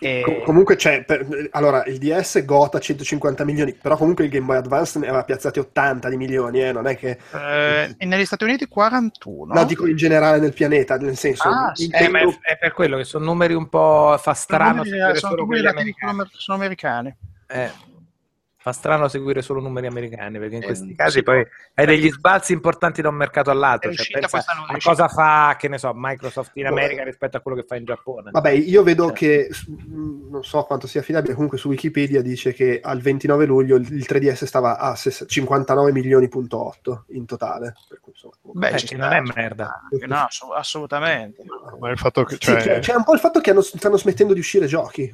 e- Com- comunque c'è, per- allora il DS gota 150 milioni, però comunque il Game Boy Advance ne aveva piazzati 80 di milioni, eh, non è che... eh, e negli Stati Uniti 41. No, dico in generale nel pianeta, nel senso... Ah, sì. Eh, ma Nintendo- è, è per quello che sono numeri un po'. fa strano Sono sono sono- sono americani. Eh, fa strano seguire solo numeri americani perché in Eh, questi sì, casi poi hai degli sbalzi importanti da un mercato all'altro. Cioè, a cosa fa, che ne so, Microsoft in Vabbè. America rispetto a quello che fa in Giappone. Vabbè, io vedo Cioè. che, mh, non so quanto sia affidabile, comunque su Wikipedia dice che al 29 luglio il il 3DS stava a ses- 59 milioni.8 in totale. Per cui, insomma, Beh, Eh, non è merda. No, ass- assolutamente. ma il fatto che... Sì, Cioè, c'è, c'è un po' il fatto che hanno- stanno smettendo di uscire giochi.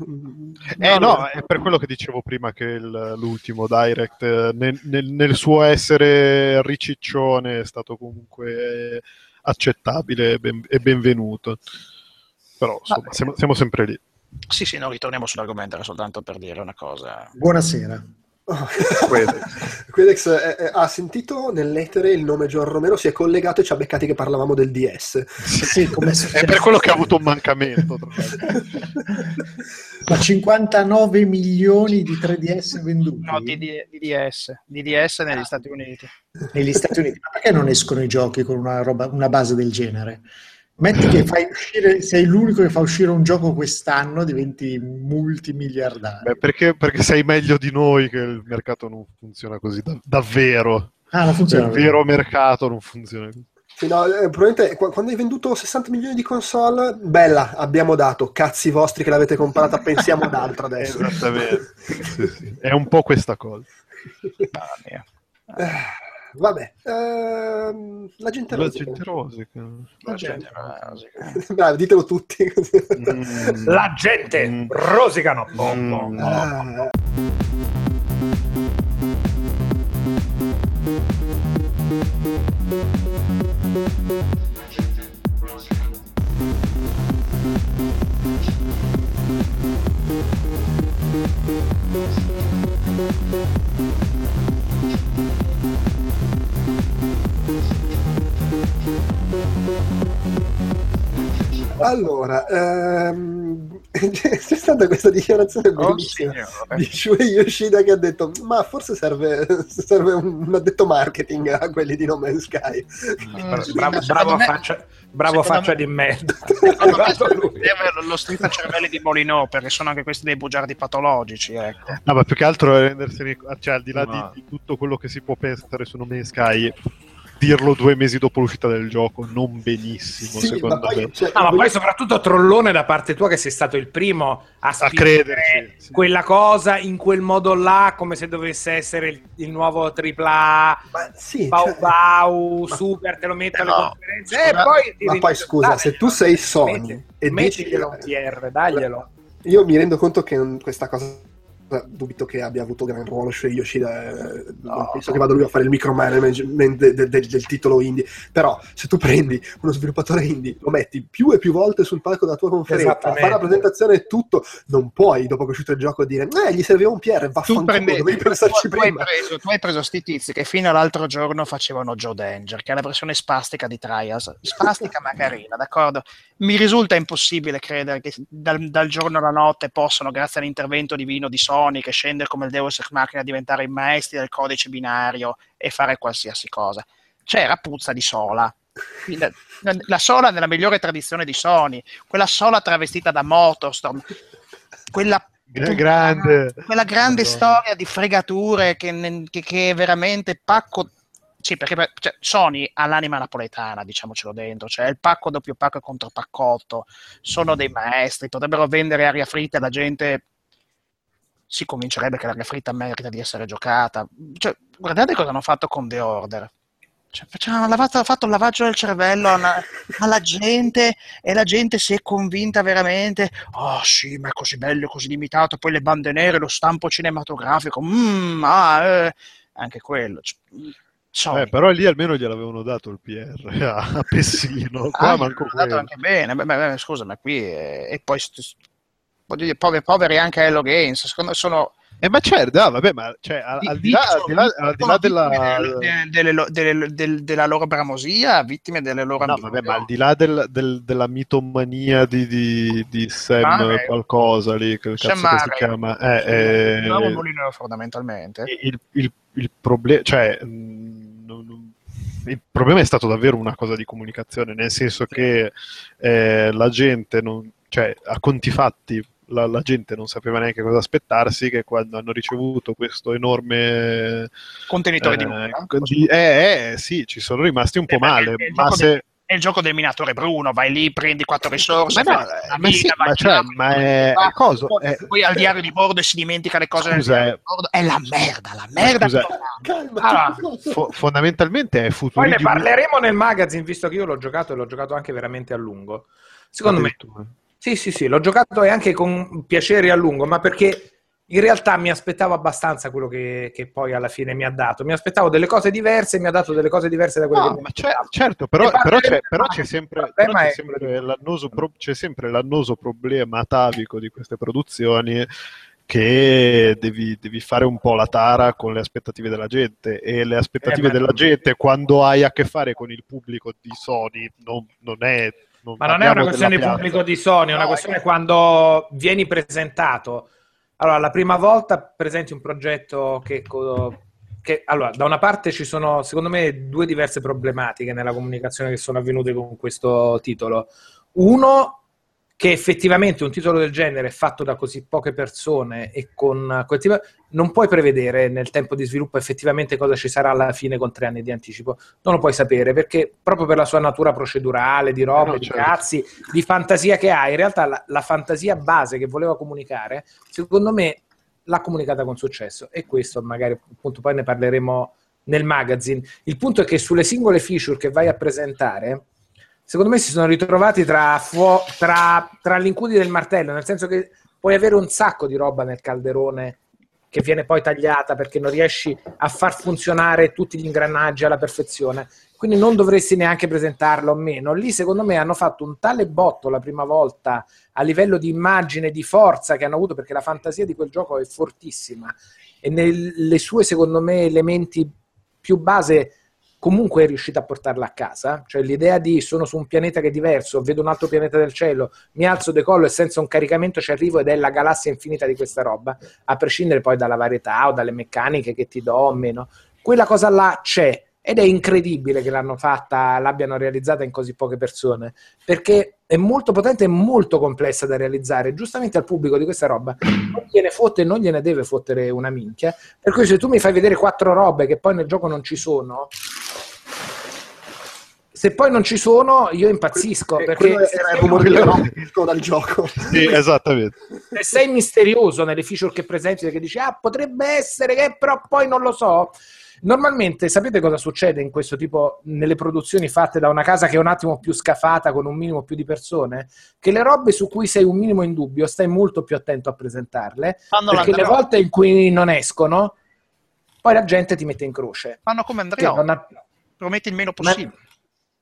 Eh no, è per quello che dicevo prima che il- l'ultimo Direct eh, nel, nel- nel suo essere riciccione è stato comunque accettabile e, ben- e benvenuto. Però insomma, siamo, siamo sempre lì. Sì, sì, non ritorniamo sull'argomento, era soltanto per dire una cosa. Buonasera. Quedex. Quedex ha sentito nell'etere il nome John Romero, si è collegato e ci ha beccati che parlavamo del DS. Sì, come è per quello che ha avuto un mancamento. Ma 59 milioni di 3DS venduti No, di, di- DDS, DDS negli Stati Uniti. negli Stati Uniti. Ma perché non escono i giochi con una, roba, una base del genere? Metti che fai uscire, sei l'unico che fa uscire un gioco quest'anno, diventi multimiliardario. Beh, perché, perché sei meglio di noi che il mercato non funziona così da- davvero. ah, non funziona. il vero mercato non funziona così. Sì, no, eh, probabilmente qu- quando hai venduto 60 milioni di console, bella, abbiamo dato, cazzi vostri che l'avete comprata, pensiamo ad altro adesso. Esattamente. Sì, sì. È un po' questa cosa. Mamma mia. Eh, vabbè, ehm, la gente La rosica. gente rosica. La gente rosica. Bravi, ditelo tutti. Mm. La gente Mm. rosicano. Bom, bom, Mm. bom. Ah, Allora, ehm, c'è stata questa dichiarazione Oh, bellissima di Shuei Yoshida che ha detto ma forse serve, serve un addetto marketing a quelli di No Man's Sky. Mm, Bravo, ma bravo me- faccia, bravo faccia me- di merda. Serve lo strizza cervelli di Molinò perché sono anche questi dei bugiardi patologici ecco. No, ma più che altro è rendersene, cioè al di là No. di, di tutto quello che si può pensare su No Man's Sky, dirlo due mesi dopo l'uscita del gioco, non benissimo, Sì, secondo ma poi, me. cioè, No, ma poi soprattutto trollone da parte tua che sei stato il primo a, spingere crederci, sì. quella cosa in quel modo là come se dovesse essere il, il nuovo AAA ma sì, Bau cioè- Bau super te lo metto alle no, conferenze scusa, e poi ma poi scusa, Dai, se tu sei Sony metti- e dici mettiglielo un TR daglielo io mi rendo conto che questa cosa Eh, dubito che abbia avuto gran ruolo Shuei Yoshida eh, non penso che vada lui a fare il micromanagement de- de- de- del titolo indie però se tu prendi uno sviluppatore indie lo metti più e più volte sul palco della tua conferenza fa la presentazione e tutto non puoi dopo che è uscito il gioco dire eh gli serviva un PR Tu, vaffanculo dovevi tu- pensarci tu hai prima preso, tu hai preso sti tizi che fino all'altro giorno facevano Joe Danger, che è la versione spastica di Trials. Spastica ma carina, d'accordo? Mi risulta impossibile credere che dal, dal giorno alla notte possano, grazie all'intervento divino di Sony, che scende come il Deus Ex Machina, diventare i maestri del codice binario e fare qualsiasi cosa. C'era puzza di sola. La, la sola nella migliore tradizione di Sony, quella sola travestita da Motorstorm, quella Gra- grande. quella grande Madonna. storia di fregature che, che- che è veramente pacco. Sì, perché per- cioè, Sony ha l'anima napoletana, diciamocelo dentro, cioè il pacco doppio pacco contro paccotto, sono dei maestri, potrebbero vendere aria fritta e la gente si convincerebbe che l'aria fritta merita di essere giocata. Cioè, guardate cosa hanno fatto con The Order. Cioè, cioè, hanno lavato- fatto un lavaggio del cervello alla, alla gente e la gente si è convinta veramente oh sì, ma è così bello, così limitato, poi le bande nere, lo stampo cinematografico, mm, ah, eh, anche quello. c- Sony. Eh, però lì almeno gliel'avevano dato il PR a, Pessino, qua Ah, manco è quello. anche bene, beh, beh, scusa, ma qui eh, e poi st- voglio dire, poveri, poveri anche Hello Games, secondo me sono Eh, ma certo, ah, vabbè, ma cioè, al, al di là, al di là, al di là della... delle- delle delle- del- della loro bramosia, vittime delle loro No, vabbè, ma al di là del- del- della mitomania di, di, di Sam Murray. qualcosa lì, che Sam cazzo che si chiama? Eh, eh, fondamentalmente. il, il- il problema, cioè, mh, non- non- il problema è stato davvero una cosa di comunicazione, nel senso che eh, la gente, non, cioè, a conti fatti, la, la gente non sapeva neanche cosa aspettarsi, che quando hanno ricevuto questo enorme Contenitore di eh, nulla. di- eh, eh, sì, ci sono rimasti un po' Eh, beh, male, è il ma gioco se... È il gioco del minatore Bruno, vai lì, prendi quattro risorse, Ma no, eh, ma sì, mina, ma di cioè, ma è- vai, è coso, poi, è- poi al diario di bordo e si dimentica le cose del Scusa, diario eh. di bordo. È la merda, la merda. scusa, calma Allora, fo- fondamentalmente è Poi futuri ne di- parleremo nel magazine, visto che io l'ho giocato e l'ho giocato anche veramente a lungo. Secondo me. Sì, sì, sì, l'ho giocato e anche con piacere a lungo, ma perché in realtà mi aspettavo abbastanza quello che, che poi alla fine mi ha dato. Mi aspettavo delle cose diverse e mi ha dato delle cose diverse da quelle No, che mi c'è- certo, però, però c'è, però c'è sempre, però c'è sempre l'annoso, pro- c'è sempre l'annoso problema atavico di queste produzioni che devi, devi fare un po' la tara con le aspettative della gente e le aspettative Eh, della gente quando hai a che fare con il pubblico di Sony non, non è... non Ma non è una questione di pubblico di Sony, è una No, questione è- quando vieni presentato. Allora, la prima volta presenti un progetto che, che- allora, da una parte ci sono, secondo me, due diverse problematiche nella comunicazione che sono avvenute con questo titolo. Uno, che effettivamente un titolo del genere fatto da così poche persone e con tipo, non puoi prevedere nel tempo di sviluppo effettivamente cosa ci sarà alla fine con tre anni di anticipo. Non lo puoi sapere perché proprio per la sua natura procedurale, di robe, Eh no, di certo. cazzi, di fantasia che ha, in realtà la, la fantasia base che voleva comunicare, secondo me l'ha comunicata con successo e questo magari appunto poi ne parleremo nel magazine. Il punto è che sulle singole feature che vai a presentare, secondo me si sono ritrovati tra, fuo- tra, tra l'incudine del martello, nel senso che puoi avere un sacco di roba nel calderone che viene poi tagliata perché non riesci a far funzionare tutti gli ingranaggi alla perfezione. Quindi non dovresti neanche presentarlo o meno. Lì, secondo me, hanno fatto un tale botto la prima volta a livello di immagine, di forza che hanno avuto, perché la fantasia di quel gioco è fortissima e nelle sue, secondo me, elementi più base comunque è riuscita a portarla a casa, cioè l'idea di sono su un pianeta che è diverso, vedo un altro pianeta del cielo, mi alzo, decollo e senza un caricamento ci arrivo ed è la galassia infinita di questa roba, a prescindere poi dalla varietà o dalle meccaniche che ti do o meno, quella cosa là c'è ed è incredibile che l'hanno fatta, l'abbiano realizzata in così poche persone, perché è molto potente e molto complessa da realizzare. Giustamente al pubblico di questa roba non gliene fotte e non gliene deve fottere una minchia. Per cui se tu mi fai vedere quattro robe che poi nel gioco non ci sono, se poi non ci sono, io impazzisco. Eh, perché quello era il rumore di Rocco dal gioco. Sì, esattamente. se sei misterioso nelle feature che presenti, che dici, ah, potrebbe essere che però poi non lo so. Normalmente sapete cosa succede in questo tipo nelle produzioni fatte da una casa che è un attimo più scafata con un minimo più di persone? Che le robe su cui sei un minimo in dubbio stai molto più attento a presentarle Fanno perché le volte in cui non escono poi la gente ti mette in croce. Fanno come Che Andrea, ha- prometti il meno possibile.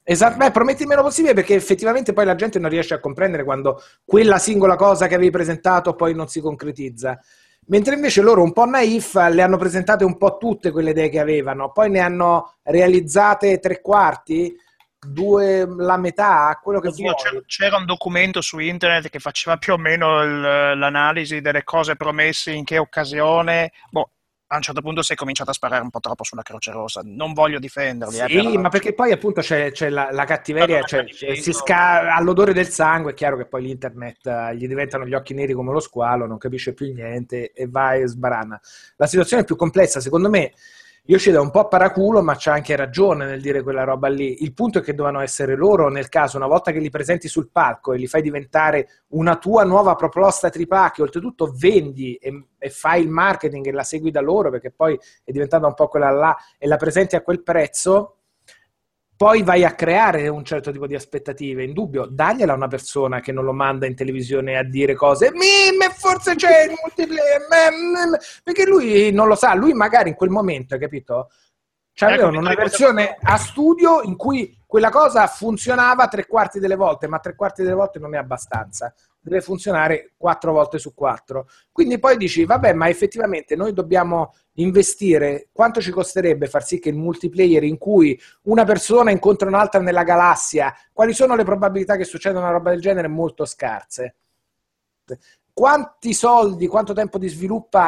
Esatto, beh, prometti il meno possibile perché effettivamente poi la gente non riesce a comprendere quando quella singola cosa che avevi presentato poi non si concretizza. Mentre invece loro un po' naif le hanno presentate un po' tutte quelle idee che avevano, poi ne hanno realizzate tre quarti, due la metà, quello che Oddio, c'era, c'era un documento su internet che faceva più o meno il- l'analisi delle cose promesse in che occasione. Boh, a un certo punto si è cominciato a sparare un po' troppo sulla Croce Rossa. Non voglio difenderli, eh, Sì, però- ma perché poi appunto c'è, c'è la, la cattiveria, cioè, si sca- all'odore del sangue, è chiaro che poi l'internet eh, gli diventano gli occhi neri come lo squalo, non capisce più niente e va e sbarana. La situazione è più complessa, secondo me Yoshida è un po' paraculo, ma c'ha anche ragione nel dire quella roba lì. Il punto è che dovevano essere loro, nel caso, una volta che li presenti sul palco e li fai diventare una tua nuova proposta tripla, che oltretutto vendi e, e fai il marketing e la segui da loro, perché poi è diventata un po' quella là, e la presenti a quel prezzo, poi vai a creare un certo tipo di aspettative. In dubbio, dagliela a una persona che non lo manda in televisione a dire cose, "Mi, me, forse c'è il multiplayer, me, me", perché lui non lo sa, lui magari in quel momento, hai capito? C'avevano Ecco, una versione a studio in cui quella cosa funzionava tre quarti delle volte, ma tre quarti delle volte non è abbastanza. Deve funzionare quattro volte su quattro. Quindi poi dici, vabbè, ma effettivamente noi dobbiamo investire quanto ci costerebbe far sì che il multiplayer in cui una persona incontra un'altra nella galassia, quali sono le probabilità che succeda una roba del genere? Molto scarse. Quanti soldi, quanto tempo di sviluppo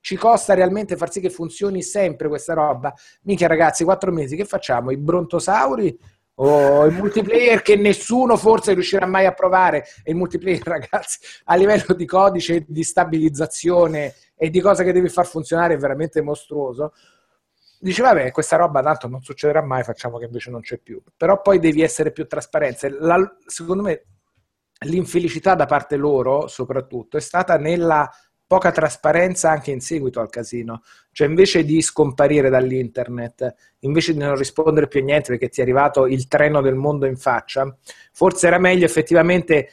ci costa realmente far sì che funzioni sempre questa roba? Minchia ragazzi, quattro mesi, che facciamo? I brontosauri? O il multiplayer che nessuno forse riuscirà mai a provare? E il multiplayer, ragazzi, a livello di codice, di stabilizzazione e di cosa che devi far funzionare è veramente mostruoso. Dici, vabbè, questa roba tanto non succederà mai, facciamo che invece non c'è più. Però poi devi essere più trasparente. La- secondo me l'infelicità da parte loro, soprattutto, è stata nella poca trasparenza anche in seguito al casino. Cioè, invece di scomparire dall'internet, invece di non rispondere più a niente perché ti è arrivato il treno del mondo in faccia, forse era meglio effettivamente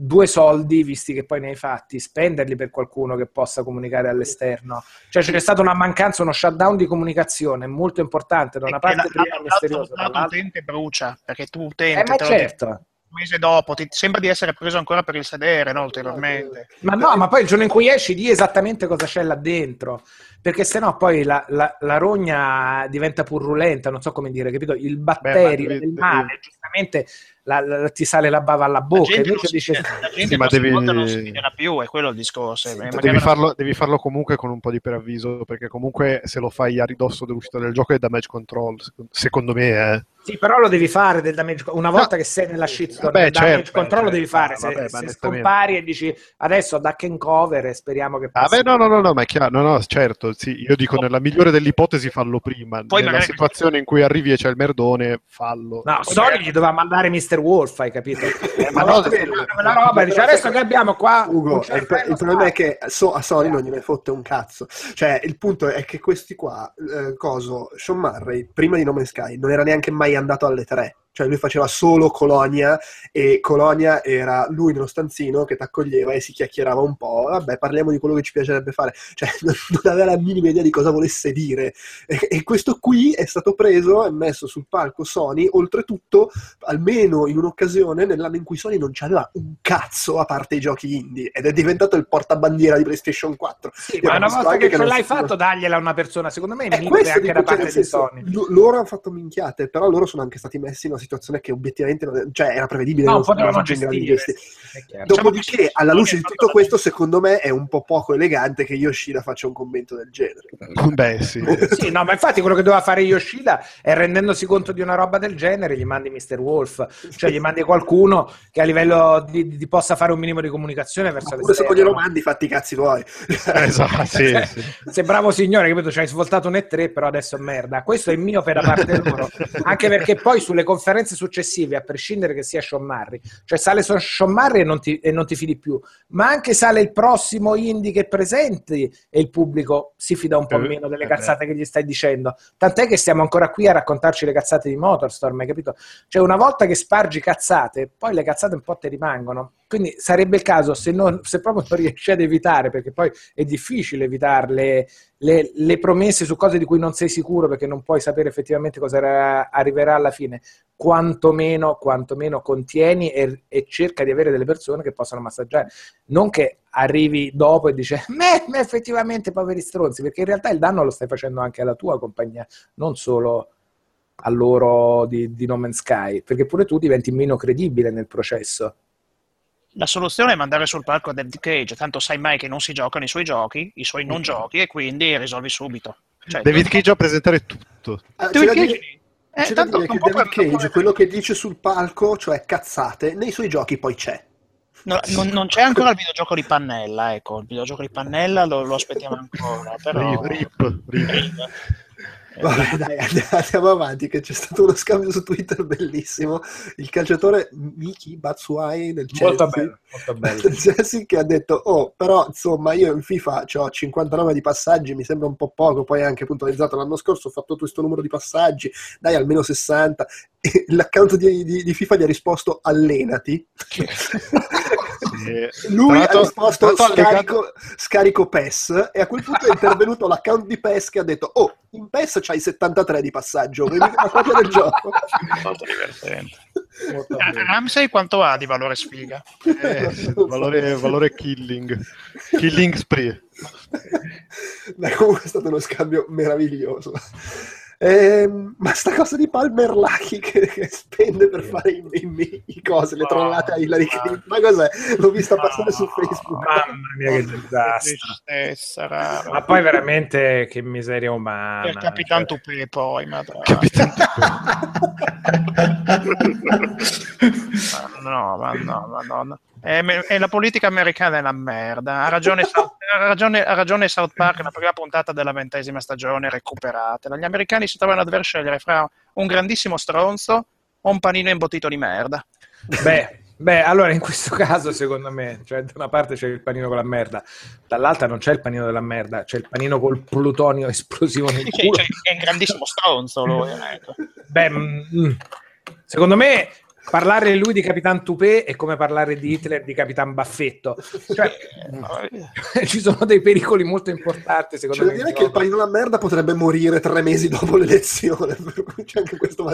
due soldi, visti che poi ne hai fatti, spenderli per qualcuno che possa comunicare all'esterno. Cioè c'è stata una mancanza, uno shutdown di comunicazione molto importante da una E parte prima misteriosa, lato dall'altra. utente brucia, perché tu Eh, utente ma te lo dici certo. Un mese dopo, ti sembra di essere preso ancora per il sedere, no, ulteriormente. Ma no, ma poi il giorno in cui esci di esattamente cosa c'è là dentro, perché sennò poi la, la- la rogna diventa purulenta, non so come dire, capito? Il batterio devi- del male, giustamente la- la- ti sale la bava alla La bocca, gente, non invece si, dice... la gente Sì, ma devi- non si fiderà più, è quello il discorso. Sì, Eh, Devi farlo, devi farlo comunque con un po' di preavviso, perché comunque se lo fai a ridosso dell'uscita del gioco è damage control, secondo- secondo me. Eh. Sì, però lo devi fare del damage una volta che sei nella shitstorm, Vabbè, il damage certo, control lo certo. devi fare. Ah, Se, vabbè, se scompari e dici adesso duck and cover e speriamo che Ah, passi. beh, no, no, no, no, ma è chiaro, no, no, certo, sì, io dico nella migliore delle ipotesi fallo prima, Poi nella magari- situazione in cui arrivi e c'è il merdone, fallo. No, Poi Sony magari- gli doveva mandare Mr. Wolf, hai capito? ma Ma no, quella roba, dice adesso che abbiamo qua... Ugo, il, problema è spazio". che so- a Sony non gliene fotte un cazzo. Cioè, il punto è che questi qua, eh, coso, Sean Murray, prima di No Man's Sky, non era neanche mai andato alle tre. Cioè, lui faceva solo Colonia e Colonia era lui nello stanzino che ti accoglieva e si chiacchierava un po'. Vabbè, parliamo di quello che ci piacerebbe fare. Cioè, non, non aveva la minima idea di cosa volesse dire. E, e questo qui è stato preso e messo sul palco Sony, oltretutto, almeno in un'occasione nell'anno in cui Sony non c'aveva un cazzo a parte i giochi indie ed è diventato il portabandiera di PlayStation 4. Sì, ma una volta che ce l'hai fatto, dagliela a una persona. Secondo me è questo anche da parte di Sony. lo- loro hanno fatto minchiate, però loro sono anche stati messi in una situazione che obiettivamente non- cioè, era prevedibile. No, non potevano grado di gestire. gestire. Diciamo Dopodiché, che alla luce di tutto la- questo, secondo me è un po' poco elegante che Yoshida faccia un commento del genere. Beh, sì. Sì, no, ma infatti quello che doveva fare Yoshida è rendendosi conto di una roba del genere, gli mandi Mr. Wolf, cioè gli mandi qualcuno che a livello di, di possa fare un minimo di comunicazione verso Oppure se glielo mandi, fatti i cazzi tuoi. esatto, sì, Cioè, sì. Sei bravo signore, capito? Ci hai svoltato un E3, però adesso è merda. Questo è mio per da parte loro. Anche perché poi sulle conferenze conferenze successive, a prescindere che sia Sean Murray, cioè sale Sean Murray e non, ti, e non ti fidi più, ma anche sale il prossimo indie che presenti e il pubblico si fida un po' Eh, meno delle eh, cazzate che gli stai dicendo. Tant'è che stiamo ancora qui a raccontarci le cazzate di Motorstorm, hai capito? Cioè una volta che spargi cazzate, poi le cazzate un po' ti rimangono. Quindi sarebbe il caso, se, non, se proprio non riesci ad evitare, perché poi è difficile evitare le, le promesse su cose di cui non sei sicuro perché non puoi sapere effettivamente cosa era- arriverà alla fine, quantomeno, quantomeno contieni e, e cerca di avere delle persone che possano massaggiare. Non che arrivi dopo e dici, me effettivamente poveri stronzi, perché in realtà il danno lo stai facendo anche alla tua compagnia, non solo a loro di, di No Man's Sky, perché pure tu diventi meno credibile nel processo. La soluzione è mandare sul palco David Cage, tanto sai mai che non si giocano i suoi giochi, i suoi non giochi, e quindi risolvi subito. Cioè, David Cage a presentare tutto. Ah, David da Cage- dire, eh, c'è da tanto dire non che David Cage, quello che dice sul palco, cioè cazzate, nei suoi giochi poi c'è. No, non, non c'è ancora il videogioco di Pannella, ecco, il videogioco di Pannella lo, lo aspettiamo ancora, però... Rip, rip, rip. Vabbè, dai, and- andiamo avanti, che c'è stato uno scambio su Twitter bellissimo. Il calciatore Miki Batsuai del Chelsea, Molto bello, molto bello. del Chelsea che ha detto, oh, però insomma io in FIFA ho 59 di passaggi, mi sembra un po' poco, poi anche puntualizzato l'anno scorso, ho fatto questo numero di passaggi, dai almeno 60. E l'account di, di- di FIFA gli ha risposto allenati. Sì. Lui ha risposto scarico, scarico PES e a quel punto è intervenuto l'account di PES che ha detto oh in PES c'hai 73 di passaggio vedi una copia del gioco Molto divertente. Molto Eh. Ramsey quanto ha di valore sfiga? Eh, valore, valore killing. Killing spree. Beh, comunque è stato uno scambio meraviglioso Ehm, ma sta cosa di Palmer Lucky che, che spende per fare i, i, i cose, le trollate a Hillary Clinton, ma cos'è? L'ho vista passare su Facebook. Mamma mia, che disastro. Ma poi veramente che miseria umana. Per Capitan cioè. Tupé poi, madonna. Ma no, ma no, ma no. È, è la politica americana è una merda. Ha ragione, South, ha ragione- ha ragione South Park, la prima puntata della ventesima stagione, recuperatela. Gli americani si trovano a dover scegliere fra un grandissimo stronzo o un panino imbottito di merda. Beh, beh, allora in questo caso secondo me, cioè da una parte c'è il panino con la merda, dall'altra non c'è il panino della merda, c'è il panino col plutonio esplosivo nel culo. cioè, è un grandissimo stronzo lui. ecco. Beh, mm, secondo me parlare lui di Capitan Tupé è come parlare di Hitler di Capitan Baffetto. Cioè, ci sono dei pericoli molto importanti secondo da me. dire in che il panino alla merda potrebbe morire tre mesi dopo l'elezione, c'è anche questo-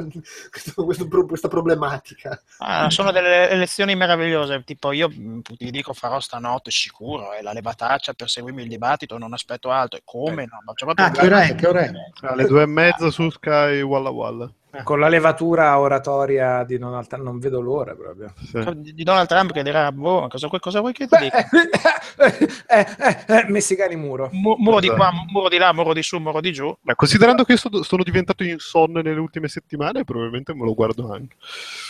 questo- questo questa problematica. Ah, sono delle elezioni meravigliose, tipo io ti dico farò stanotte sicuro, è la levataccia per seguirmi il dibattito, non aspetto altro, e come no? Ma c'è proprio Ah, che ora è? Che ora è? Alle due e mezza su Sky Walla Walla. Con la levatura oratoria di Donald Trump non vedo l'ora proprio. Sì. di Donald Trump che dirà, boh, cosa, vuoi- cosa vuoi che ti dica? eh, eh, eh, messicani muro. Mu- Muro di qua, Esatto. muro di là, muro di su, muro di giù. Ma considerando che io sono diventato insonne nelle ultime settimane, probabilmente me lo guardo anche.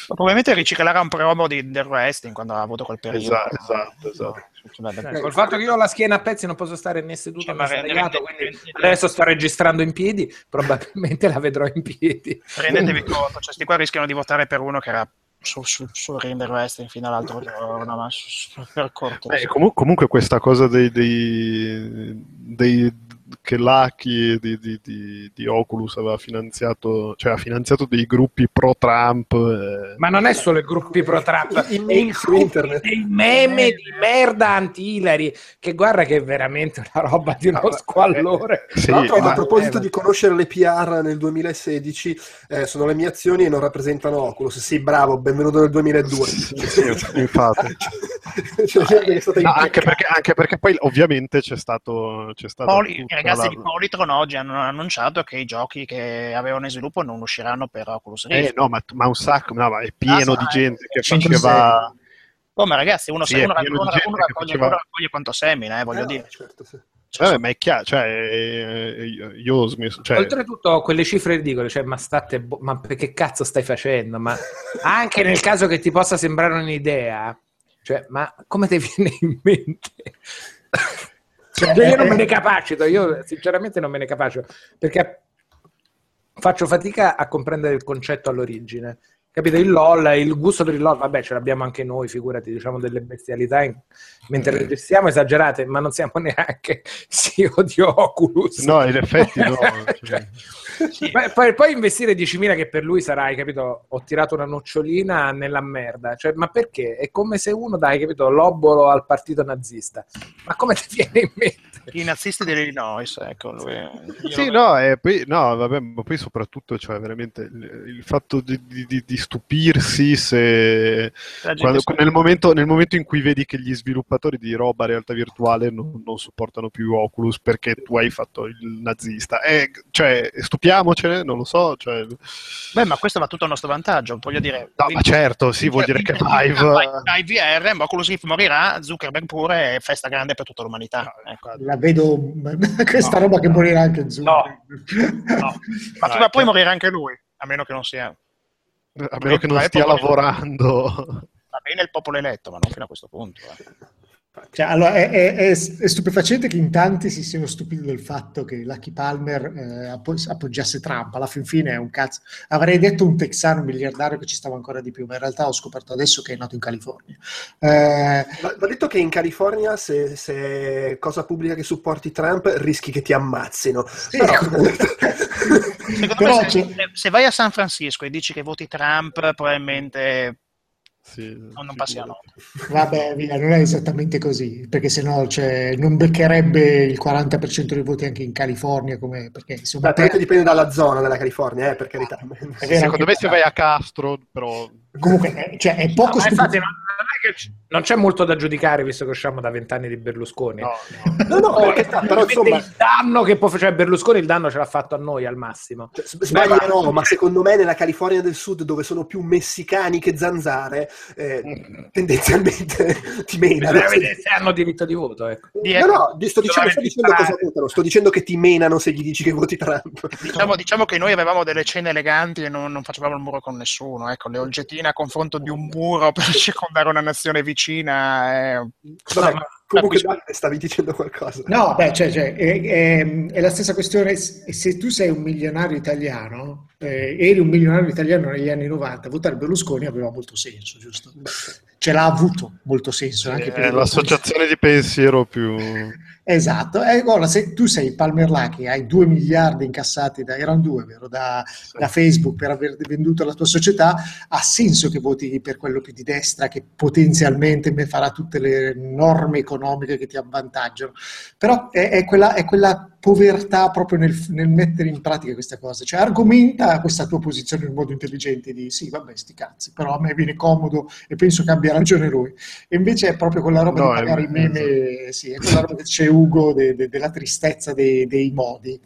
Probabilmente riciclerà un promo di, del wrestling quando ha avuto quel periodo. Esatto, esatto, esatto. Vabbè, Cioè, col fatto che io ho la schiena a pezzi non posso stare né seduto Cioè, né ma sdraiato, rendete- quindi adesso sto registrando in piedi, probabilmente la vedrò in piedi. Rendetevi conto, cioè, sti qua rischiano di votare per uno che era su, su, sul ring del wrestling fino all'altro giorno, ma su- su- per corto. Beh, comu- comunque questa cosa dei, dei, dei- che Lucky di, di- di- di Oculus aveva finanziato, cioè ha finanziato dei gruppi pro Trump. eh, Ma non è solo i gruppi pro Trump, I- i è meme i su internet. dei meme di merda anti-Hillary, che guarda che è veramente una roba di uno squallore. sì, Tra l'altro, ma- a proposito eh, di conoscere le PR nel 2016, eh, sono le mie azioni e non rappresentano Oculus. Sì, bravo, benvenuto nel 2002. sì, sì, infatti. Cioè, gente che è stata No, anche, perché, anche perché poi ovviamente c'è stato, c'è stato Poli- tutta I ragazzi di Polytron oggi hanno annunciato che i giochi che avevano in sviluppo non usciranno per Oculus Eh, Rift. no, ma, ma un sacco, no, ma è pieno Ah, di gente che faceva... Oh, ma ragazzi, uno, Sì, uno, uno- uno che raccoglie, faceva- uno raccoglie quanto semina, eh, voglio Eh, dire. certo, sì. Cioè, Vabbè, ma è chiaro, cioè, eh, io ho smesso, cioè, Oltretutto quelle cifre ridicole, cioè ma state bo- ma che cazzo stai facendo? Ma anche nel caso che ti possa sembrare un'idea, cioè ma come ti viene in mente? Cioè, io non me ne capacito, io sinceramente non me ne capacito perché faccio fatica a comprendere il concetto all'origine capito? Il LOL, il gusto per il LOL, vabbè, ce l'abbiamo anche noi, figurati, diciamo delle bestialità in- mentre registriamo esagerate, ma non siamo neanche CEO di Oculus. No, in effetti no. cioè, Poi, poi- poi investire 10.000 che per lui sarai, capito? Ho tirato una nocciolina nella merda. Cioè, ma perché? È come se uno dai, capito, l'obolo al partito nazista. Ma come ti viene in mente? I nazisti dell'Illinois, ecco, lui. Sì, no, e poi, no, vabbè, ma poi soprattutto, cioè, veramente il, il fatto di, di- di- di stupirsi se quando- nel, momento, nel momento in cui vedi che gli sviluppatori di roba realtà virtuale non, non supportano più Oculus perché tu hai fatto il nazista. Eh, cioè, stupiamocene, non lo so. Cioè... Beh, ma questo va tutto a nostro vantaggio, voglio dire. No, ma certo, sì, vuol dire che Vive... Vai VR, ma Oculus Rift morirà, Zuckerberg pure, è festa grande per tutta l'umanità. Ecco. La vedo questa No. roba che morirà anche Zuckerberg. No. Ma prima o poi morirà anche lui, a meno che non sia... A meno che non stia lavorando. Va bene il popolo eletto, ma non fino a questo punto. eh. Cioè, allora, è, è- è- stupefacente che in tanti si siano stupiti del fatto che Lucky Palmer eh, appo- appoggiasse Trump. Alla fin fine è un cazzo. Avrei detto un texano miliardario che ci stava ancora di più, ma in realtà ho scoperto adesso che è nato in California. Eh, Va, va detto che in California, se, se è cosa pubblica che supporti Trump, rischi che ti ammazzino. sì, Però- Secondo Però me se- se vai a San Francisco e dici che voti Trump, probabilmente Sì, non, non passi la sicuro. nota. Vabbè, via, non è esattamente così, perché sennò cioè, non beccherebbe il 40% dei voti anche in California, come, perché insomma... Beh, perché dipende dalla zona della California, eh, per carità. È vero, Secondo me se vai a Castro, però... Comunque, eh, cioè, è poco No, ma infatti non, non è che c- non c'è molto da giudicare visto che usciamo da vent'anni di Berlusconi. No, no. No, no, perché sta, però insomma, il danno che può cioè Berlusconi il danno ce l'ha fatto a noi al massimo. cioè, s- sbaglierò, ma secondo me nella California del Sud, dove sono più messicani che zanzare, eh, tendenzialmente ti menano. Se hanno diritto di voto, ecco. Di- No, no, sto dicendo, sto dicendo cosa votano, sto dicendo che ti menano se gli dici che voti Trump. Diciamo, diciamo che noi avevamo delle cene eleganti e non, non facevamo il muro con nessuno. Ecco, le olgettine a confronto di un muro per circondare una nazione vicina. È... Vabbè, ma- comunque stavi dicendo qualcosa. No, beh, cioè, cioè, è, è- è la stessa questione. Se se tu sei un milionario italiano, eh, eri un milionario italiano negli anni 90, votare Berlusconi aveva molto senso, giusto? Ce l'ha avuto molto senso anche per È l'associazione di pensiero più... Esatto, e ora se tu sei Palmer Lucky, hai 2 miliardi incassati, da, erano due, vero, da, da Facebook per aver venduto la tua società, ha senso che voti per quello più di destra che potenzialmente me farà tutte le norme economiche che ti avvantaggiano. Però è, è quella, è quella povertà proprio nel, nel mettere in pratica queste cose, cioè argomenta questa tua posizione in modo intelligente di sì, vabbè, sti cazzi, però a me viene comodo e penso che abbia ragione lui. E invece è proprio quella roba No, di è- magari meme, sì, è quella roba che c'è Ugo de- de- della tristezza dei, dei modi.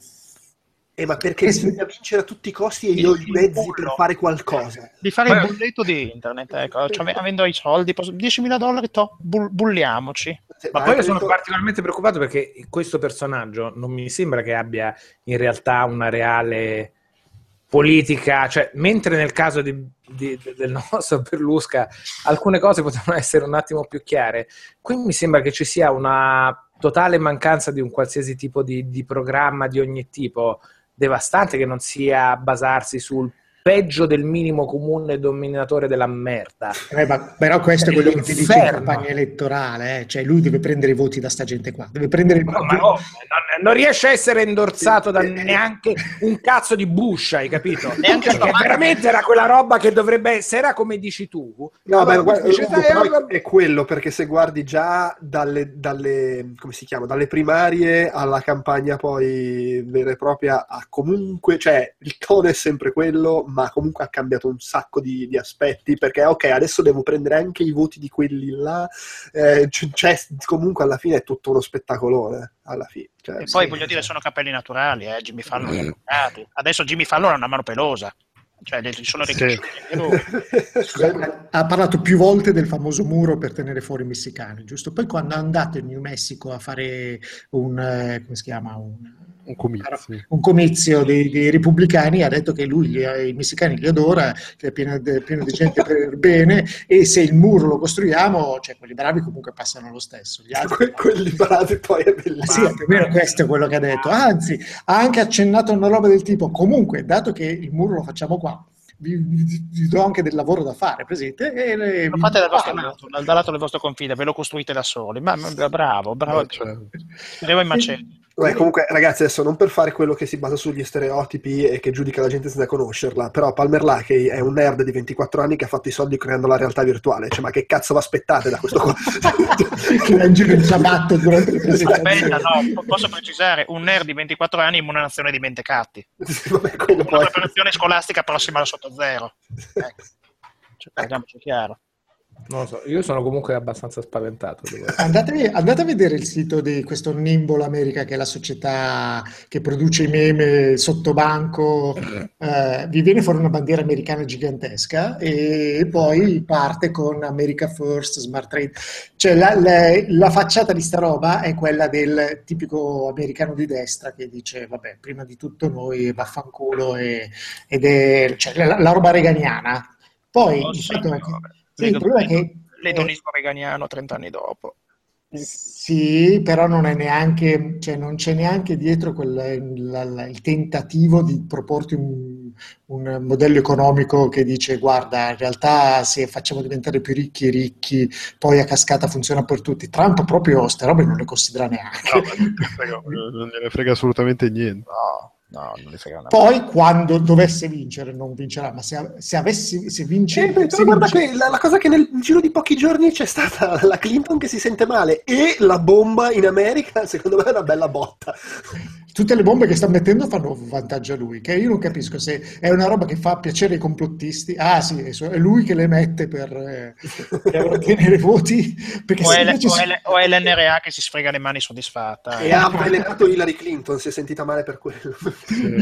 Eh, ma perché bisogna vincere a tutti i costi e io ho i mezzi per fare qualcosa. Di fare Beh. il bulletto di internet, ecco, cioè, avendo i soldi, posso- 10.000 dollari, to, bull- bulliamoci. Ma Ma poi io sono detto- particolarmente preoccupato perché questo personaggio non mi sembra che abbia in realtà una reale politica, cioè mentre nel caso di- di- del nostro Berlusca alcune cose potevano essere un attimo più chiare, qui mi sembra che ci sia una totale mancanza di un qualsiasi tipo di, di programma di ogni tipo devastante che non sia basarsi sul peggio del minimo comune dominatore della merda. Eh, ma- però questo è quello che ti dice in L'inferno. campagna elettorale, eh, cioè lui deve prendere i voti da sta gente qua, deve prendere il No, ma no, non, non riesce a essere indorsato da neanche un cazzo di Bush, hai capito? Neanche sua- veramente era quella roba che dovrebbe essere, era come dici tu. No, Allora, beh, guarda, è quello perché se guardi già dalle, dalle, come si chiama, dalle primarie alla campagna poi vera e propria, ha comunque, cioè il tono è sempre quello, ma comunque ha cambiato un sacco di, di aspetti perché ok, adesso devo prendere anche i voti di quelli là, eh, c- cioè comunque alla fine è tutto uno spettacolone, alla fine. Cioè, E poi sì. voglio dire, sono capelli naturali, eh, Jimmy Fallon. toccati. Adesso Jimmy Fallon ha una mano pelosa, cioè Sì. ha parlato più volte del famoso muro per tenere fuori i messicani, giusto? Poi quando è andato in New Mexico a fare un, eh, come si chiama, un, Un comizio. un comizio dei, dei repubblicani, ha detto che lui i messicani li adora, che è pieno, pieno di gente per bene e se il muro lo costruiamo, cioè quelli bravi comunque passano lo stesso. Gli altri Que- quelli bravi poi è Ah, bellissimo. sì, più o meno questo è quello che ha detto. Anzi, ha anche accennato a una roba del tipo: comunque, dato che il muro lo facciamo qua, vi, vi- vi do anche del lavoro da fare, presente? E, e Lo fate dal vostro lato, dal, dal lato del vostro confine, ve lo costruite da soli. Ma, ma- bravo, bravo. Eh, cioè, Arrivo in macelli. Beh, comunque, ragazzi, adesso non per fare quello che si basa sugli stereotipi e che giudica la gente senza conoscerla, però Palmer Luckey è un nerd di 24 anni che ha fatto i soldi creando la realtà virtuale. Cioè, ma che cazzo vi aspettate da questo qua? che va in giro in ciabatte durante le presentazioni. Aspetta, no, po- posso precisare, un nerd di 24 anni in una nazione di mentecatti. Vabbè, Una poi. preparazione scolastica prossima al sotto zero. Ecco. Cioè, parliamoci chiaro. Non lo so, io sono comunque abbastanza spaventato. Andate, andate a vedere il sito di questo Nimble America, che è la società che produce i meme sotto banco. Eh, vi viene fuori una bandiera americana gigantesca e poi parte con America First, Smart Trade. Cioè la, la- la facciata di sta roba è quella del tipico americano di destra che dice vabbè, prima di tutto noi vaffanculo e- ed è cioè, la, la roba reganiana. Poi Oh, il sì, fatto è che- vabbè. Sì, il problema è che L'edonismo veganiano 30 anni dopo. Sì, però non è neanche, cioè non c'è neanche dietro quel, la- la- il tentativo di proporti un, un modello economico che dice guarda, in realtà se facciamo diventare più ricchi i ricchi, poi a cascata funziona per tutti. Trump proprio ste robe non le considera neanche. no, ma non gliene frega- non gliene frega assolutamente niente. No, no, non li frega una Poi quando dovesse vincere, non vincerà, ma se, se avessi, se vince, Eh, beh, se guarda vince- che la, la cosa che nel giro di pochi giorni c'è stata la Clinton che si sente male e la bomba in America, secondo me è una bella botta. tutte le bombe che sta mettendo fanno vantaggio a lui, che io non capisco se è una roba che fa piacere ai complottisti. Ah sì, è lui che le mette per, eh, per ottenere voti, o è, l- o si- è l- o è l'NRA che si sfrega le mani soddisfatta. E ha avvelenato Hillary Clinton, si è sentita male per quello.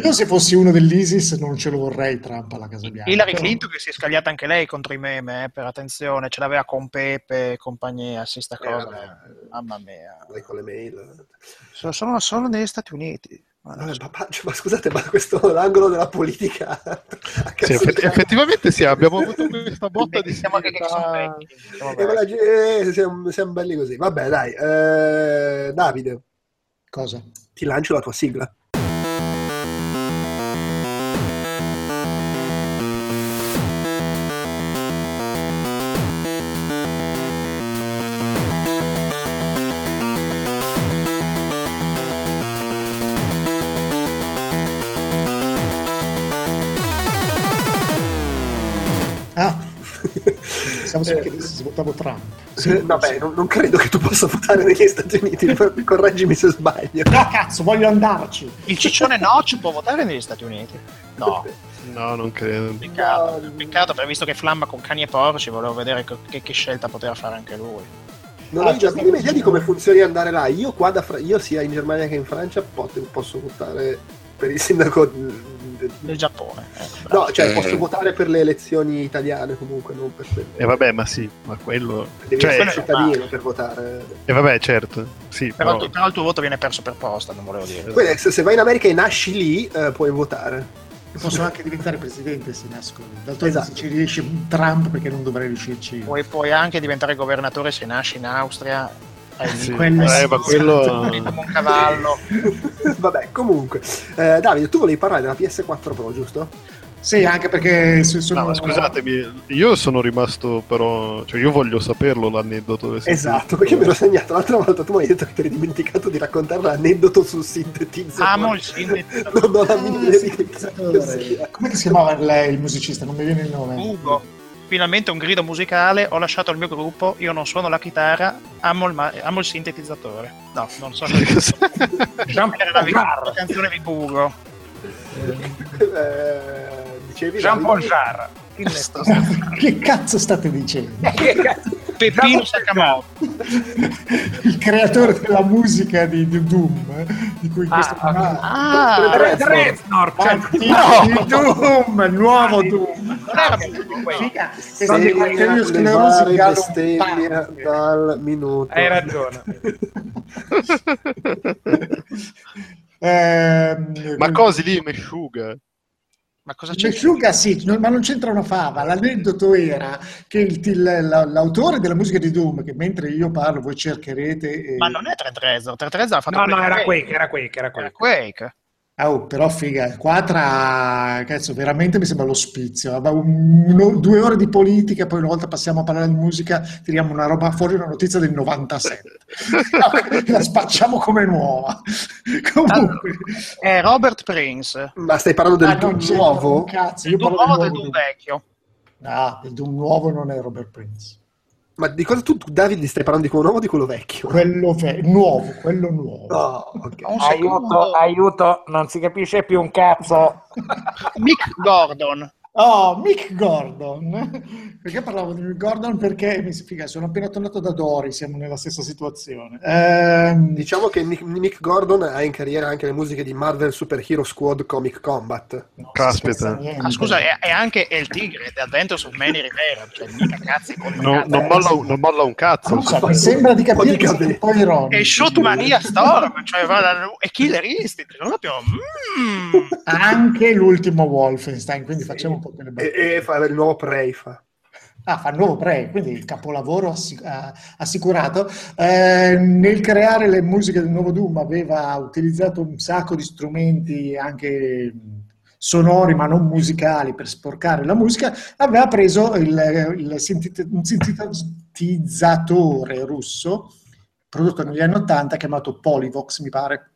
Io se fossi uno dell'ISIS non ce lo vorrei Trump alla Casa Bianca. Hillary però- Clinton che si è scagliata anche lei contro i meme, eh, per attenzione, ce l'aveva con Pepe e compagnia, sì, sta Eh, cosa. vabbè. Mamma mia. Lei con le mail. Sono, sono solo negli Stati Uniti. Ma cioè, ma scusate, ma questo l'angolo della politica Sì, effettivamente sì, abbiamo avuto questa botta di Siamo anche che sono civiltà. vecchi. Siamo Eh, eh, siamo, siamo belli così. Vabbè, dai. eh, Davide, Cosa? ti lancio la tua sigla. Siamo sempre che si votavo Trump. Eh, Vabbè, non, non credo che tu possa votare negli Stati Uniti, correggimi se sbaglio. No, cazzo, voglio andarci. Il ciccione Notch può votare negli Stati Uniti? No, No, non credo. peccato. No. Peccato, perché visto che flamma con cani e porci, volevo vedere che, che scelta poteva fare anche lui. Non Ah, ho già ci minima idea di come funzioni andare là. Io qua, da Fra- io sia in Germania che in Francia, pot- posso votare per il sindaco. Del Giappone. bravo. No, cioè Eh. posso votare per le elezioni italiane comunque, non per quelle. E vabbè, ma sì, ma quello... Devi Cioè, essere cittadino normale. per votare. e vabbè, certo. Sì, però, però... tu- però il tuo voto viene perso per posta, non volevo dire. Poi se, se vai in America e nasci lì, eh, puoi votare. Posso anche diventare presidente se nasco. D'altro Esatto. se ci riesce Trump perché non dovrei riuscirci. io. Puoi, puoi anche diventare governatore se nasci in Austria. Sì, quello eh, ma quello... Un cavallo. Vabbè, comunque. Eh, Davide, tu volevi parlare della PS4 Pro, giusto? Sì, anche perché sono... No, ma scusatemi, io sono rimasto però... Cioè, io voglio saperlo l'aneddoto. del Esatto, perché me l'ho segnato l'altra volta. Tu mi hai detto che ti eri dimenticato di raccontare l'aneddoto sul sintetizzatore. Amo il sintetizzatore. Non ho la minima idea di che. Come si chiamava il, il musicista? Non mi viene il nome. Ugo. Finalmente un grido musicale, ho lasciato il mio gruppo, io non suono la chitarra, amo il, ma- amo il sintetizzatore. No, non so. Jean Era la, canzone di Ugo. Eh, dicevi Paul Davide? Jarre. Che cazzo state dicendo? Peppino Sakamoto. Il creatore della musica di, di Doom, eh, di cui questo Ah, Ah, Red Reznor, cioè, Ah, no! sì, Doom, il nuovo Doom. Figa, levare sclerosi bestemmia dal minuto. Hai ragione. Ehm, Ma cosi lì, Meshuga. Ma cosa c'è? Meshuggah sì, ma non c'entra una fava. L'aneddoto era che il- il- la- l'autore della musica di Doom, che mentre io parlo voi cercherete... e- Ma non è Trent Reznor. Trent Reznor ha fatto No, no, Quake. era Quake, era Quake, era Era Quake. Quake. Oh, però figa, qua tra, cazzo, veramente mi sembra l'ospizio. Un- due ore di politica, poi una volta passiamo a parlare di musica, tiriamo una roba fuori, una notizia del 97. La spacciamo come nuova. Comunque, È Robert Prince. Ma stai parlando del Ah, Doom nuovo? cazzo, Il io parlo nuovo del Doom vecchio. Ah, il Doom nuovo non è Robert Prince. Ma di cosa tu, Davide, stai parlando di quello nuovo o di quello vecchio? Quello ve- nuovo, quello nuovo. Oh, ok. Un Aiuto, aiuto, non si capisce più un cazzo. Mick Gordon. Oh, Mick Gordon. Perché parlavo di Mick Gordon? Perché mi spiega, sono appena tornato da Dori, siamo nella stessa situazione. Ehm, Diciamo che Nick, Nick Gordon ha in carriera anche le musiche di Marvel Super Hero Squad Comic Combat. no, Caspita. Ah, scusa, è, è anche El Tigre di Adventures of Manny Rivera. Cioè, mica cazzi No- non, molla, un- non molla un cazzo. Scusa, mi sembra di capire che sei un po' ironico. E Shootmania Storm, cioè va da- e Killer Instinct. Proprio, mm. Anche l'ultimo Wolfenstein, quindi facciamo un po' delle E, battute. e fa il nuovo Prey fa. Ah, fa il nuovo Prey, quindi il capolavoro assic- ah, assicurato. Eh, nel creare le musiche del nuovo Doom aveva utilizzato un sacco di strumenti anche sonori ma non musicali per sporcare la musica. Aveva preso il, il sintit- un sintetizzatore russo prodotto negli anni 80 chiamato Polyvox, mi pare.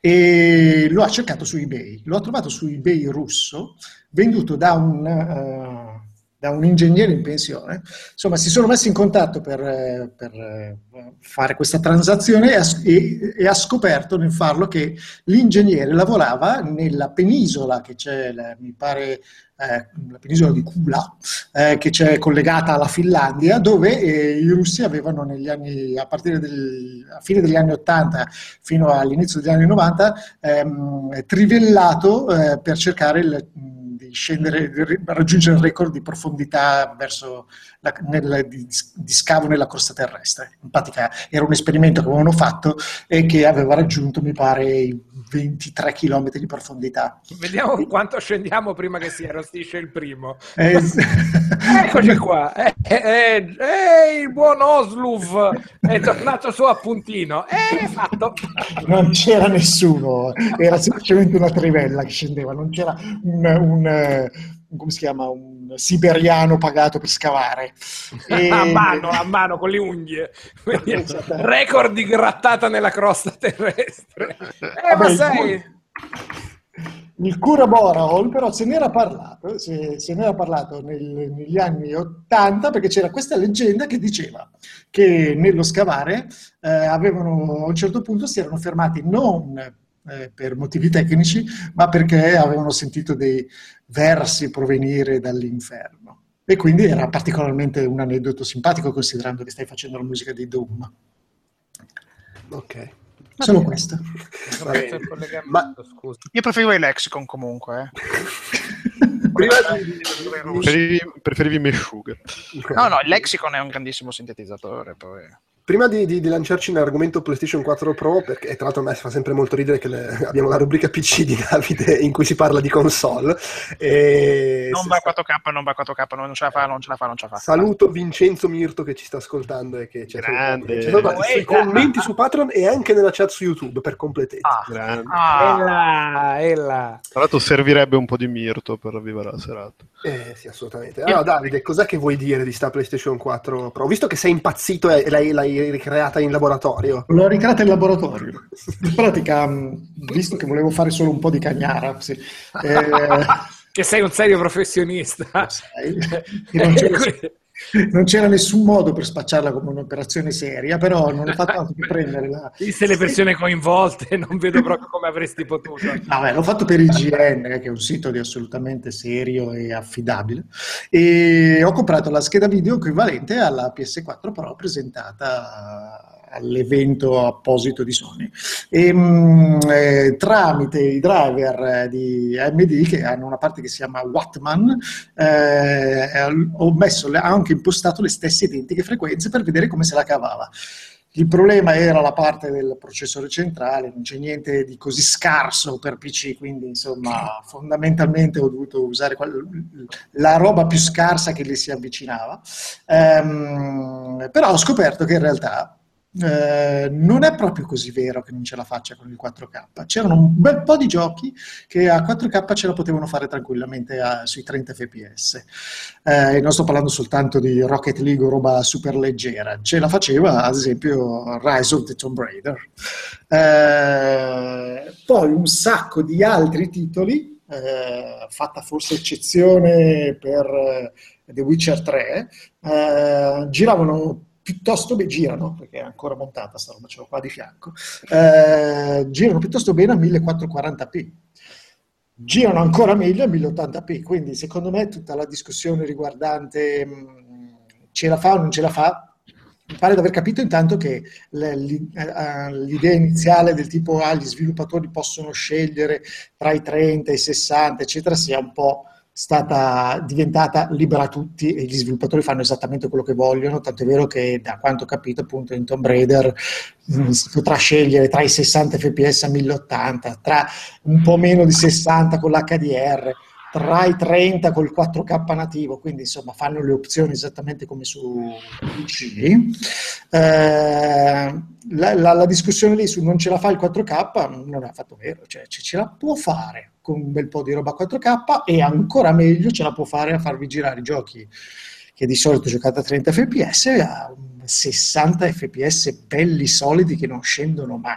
E lo ha cercato su eBay, lo ha trovato su eBay russo, venduto da un, eh, da un ingegnere in pensione. Insomma, si sono messi in contatto per, eh, per, eh, fare questa transazione e e- ha scoperto nel farlo che l'ingegnere lavorava nella penisola che c'è, mi pare, eh, la penisola di Kula, eh, che c'è collegata alla Finlandia, dove eh, i russi avevano negli anni, a partire del, a fine degli anni 80 fino all'inizio degli anni 90, ehm, trivellato eh, per cercare il- di scendere, raggiungere il record di profondità verso la- nel- di, di scavo nella crosta terrestre. In pratica era un esperimento che avevano fatto e che aveva raggiunto, mi pare, i 23 km di profondità. Vediamo quanto scendiamo prima che si arrostisce il primo. Eh, Eccoci qua. Eh, eh, eh, il buon Osluv è tornato su a puntino. Eh, fatto. non c'era nessuno, era semplicemente una trivella che scendeva, non c'era un, un, eh, un- come si chiama, un siberiano pagato per scavare. E- A mano, a mano, con le unghie. Record di grattata nella crosta terrestre. Eh, ma Vabbè, il sai... Il cura Borahol però se n'era parlato, se, se n'era parlato nel- negli anni 80 perché c'era questa leggenda che diceva che nello scavare eh, avevano a un certo punto si erano fermati non eh, per motivi tecnici ma perché avevano sentito dei versi provenire dall'inferno e quindi era particolarmente un aneddoto simpatico considerando che stai facendo la musica di Doom. Ok. Solo questo. Bene. Ma-. Io preferivo i Lexicon comunque. eh. Prima di, di- Preferivi, preferivi Meshuggah. No, no, il Lexicon è un grandissimo sintetizzatore. Poi. Prima di- di- di lanciarci nell'argomento PlayStation 4 Pro, perché tra l'altro a me fa sempre molto ridere che le- abbiamo la rubrica PC di Davide in cui si parla di console. E Non va 4K, non va 4K, non ce la fa, non ce la fa, non ce la fa. Saluto Vincenzo Mirto che ci sta ascoltando e che ci ha Grande. ci sui Poeta. commenti su Patreon e anche nella chat su YouTube per completezza. Ah, Grande. ah. Ella, ella. Tra l'altro servirebbe un po' di mirto per avvivare la serata. Eh sì, assolutamente. Allora, Davide, cos'è che vuoi dire di sta PlayStation 4 Pro? Visto che sei impazzito e l'hai, l'hai ricreata in laboratorio. L'ho ricreata in laboratorio. In pratica, mh, visto che volevo fare solo un po' di cagnara, sì, eh, Che sei un serio professionista. sai, non, c'era, nessun modo per spacciarla come un'operazione seria, però non ho fatto altro che prendere la... Viste le persone coinvolte, non vedo proprio come avresti potuto. Vabbè, l'ho fatto per IGN, che è un sito di assolutamente serio e affidabile, e ho comprato la scheda video equivalente alla PS4 Pro presentata all'evento apposito di Sony. E, mh, eh, tramite i driver eh, di AMD che hanno una parte che si chiama Wattman, eh, ho messo, anche impostato le stesse identiche frequenze per vedere come se la cavava. Il problema era la parte del processore centrale, non c'è niente di così scarso per PC, quindi insomma fondamentalmente ho dovuto usare la roba più scarsa che le si avvicinava. Ehm, però ho scoperto che in realtà eh, non è proprio così vero che non ce la faccia con il 4K. C'erano un bel po' di giochi che a 4K ce la potevano fare tranquillamente a, sui 30 fps. Eh, non sto parlando soltanto di Rocket League o roba super leggera, ce la faceva ad esempio Rise of the Tomb Raider. Eh, poi un sacco di altri titoli, eh, fatta forse eccezione per eh, The Witcher 3, giravano piuttosto bene, girano, perché è ancora montata sta roba, ce l'ho qua di fianco, eh, girano piuttosto bene a 1440p. Girano ancora meglio a 1080p, quindi secondo me tutta la discussione riguardante mh, mm, ce la fa o non ce la fa, mi pare di aver capito intanto che eh, l'idea iniziale del tipo ah, gli sviluppatori possono scegliere tra i 30 e i 60, eccetera, sia un po' stata diventata libera a tutti e gli sviluppatori fanno esattamente quello che vogliono, tanto è vero che da quanto ho capito appunto in Tomb Raider mm, si potrà scegliere tra i 60 fps a 1080, tra un po' meno di 60 con l'HDR, tra i 30 col 4K nativo, quindi insomma fanno le opzioni esattamente come su PC. Eh, la, la, la, discussione lì su non ce la fa il 4K non è affatto vero, cioè ce la può fare con un bel po' di roba 4K e ancora meglio ce la può fare a farvi girare i giochi che di solito giocate a 30 fps a 60 fps belli solidi che non scendono mai.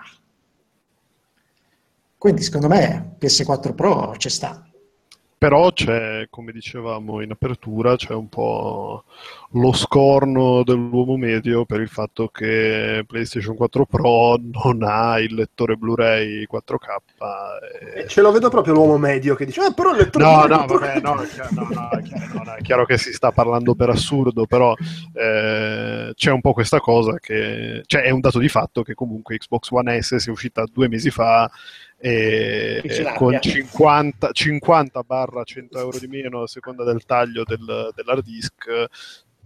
Quindi secondo me PS4 Pro ci sta. Però c'è, come dicevamo in apertura, c'è un po' lo scorno dell'uomo medio per il fatto che PlayStation 4 Pro non ha il lettore Blu-ray 4K. E... Ce lo vedo proprio l'uomo medio che dice, ah però il lettore no, Blu-ray... No, vabbè, no, è chiaro, no, no, è chiaro, no, è chiaro che si sta parlando per assurdo, però eh, c'è un po' questa cosa che... Cioè, è un dato di fatto che comunque Xbox One S sia uscita due mesi fa e, con 50, 50 barra 100 euro di meno a seconda del taglio del, dell'hard disk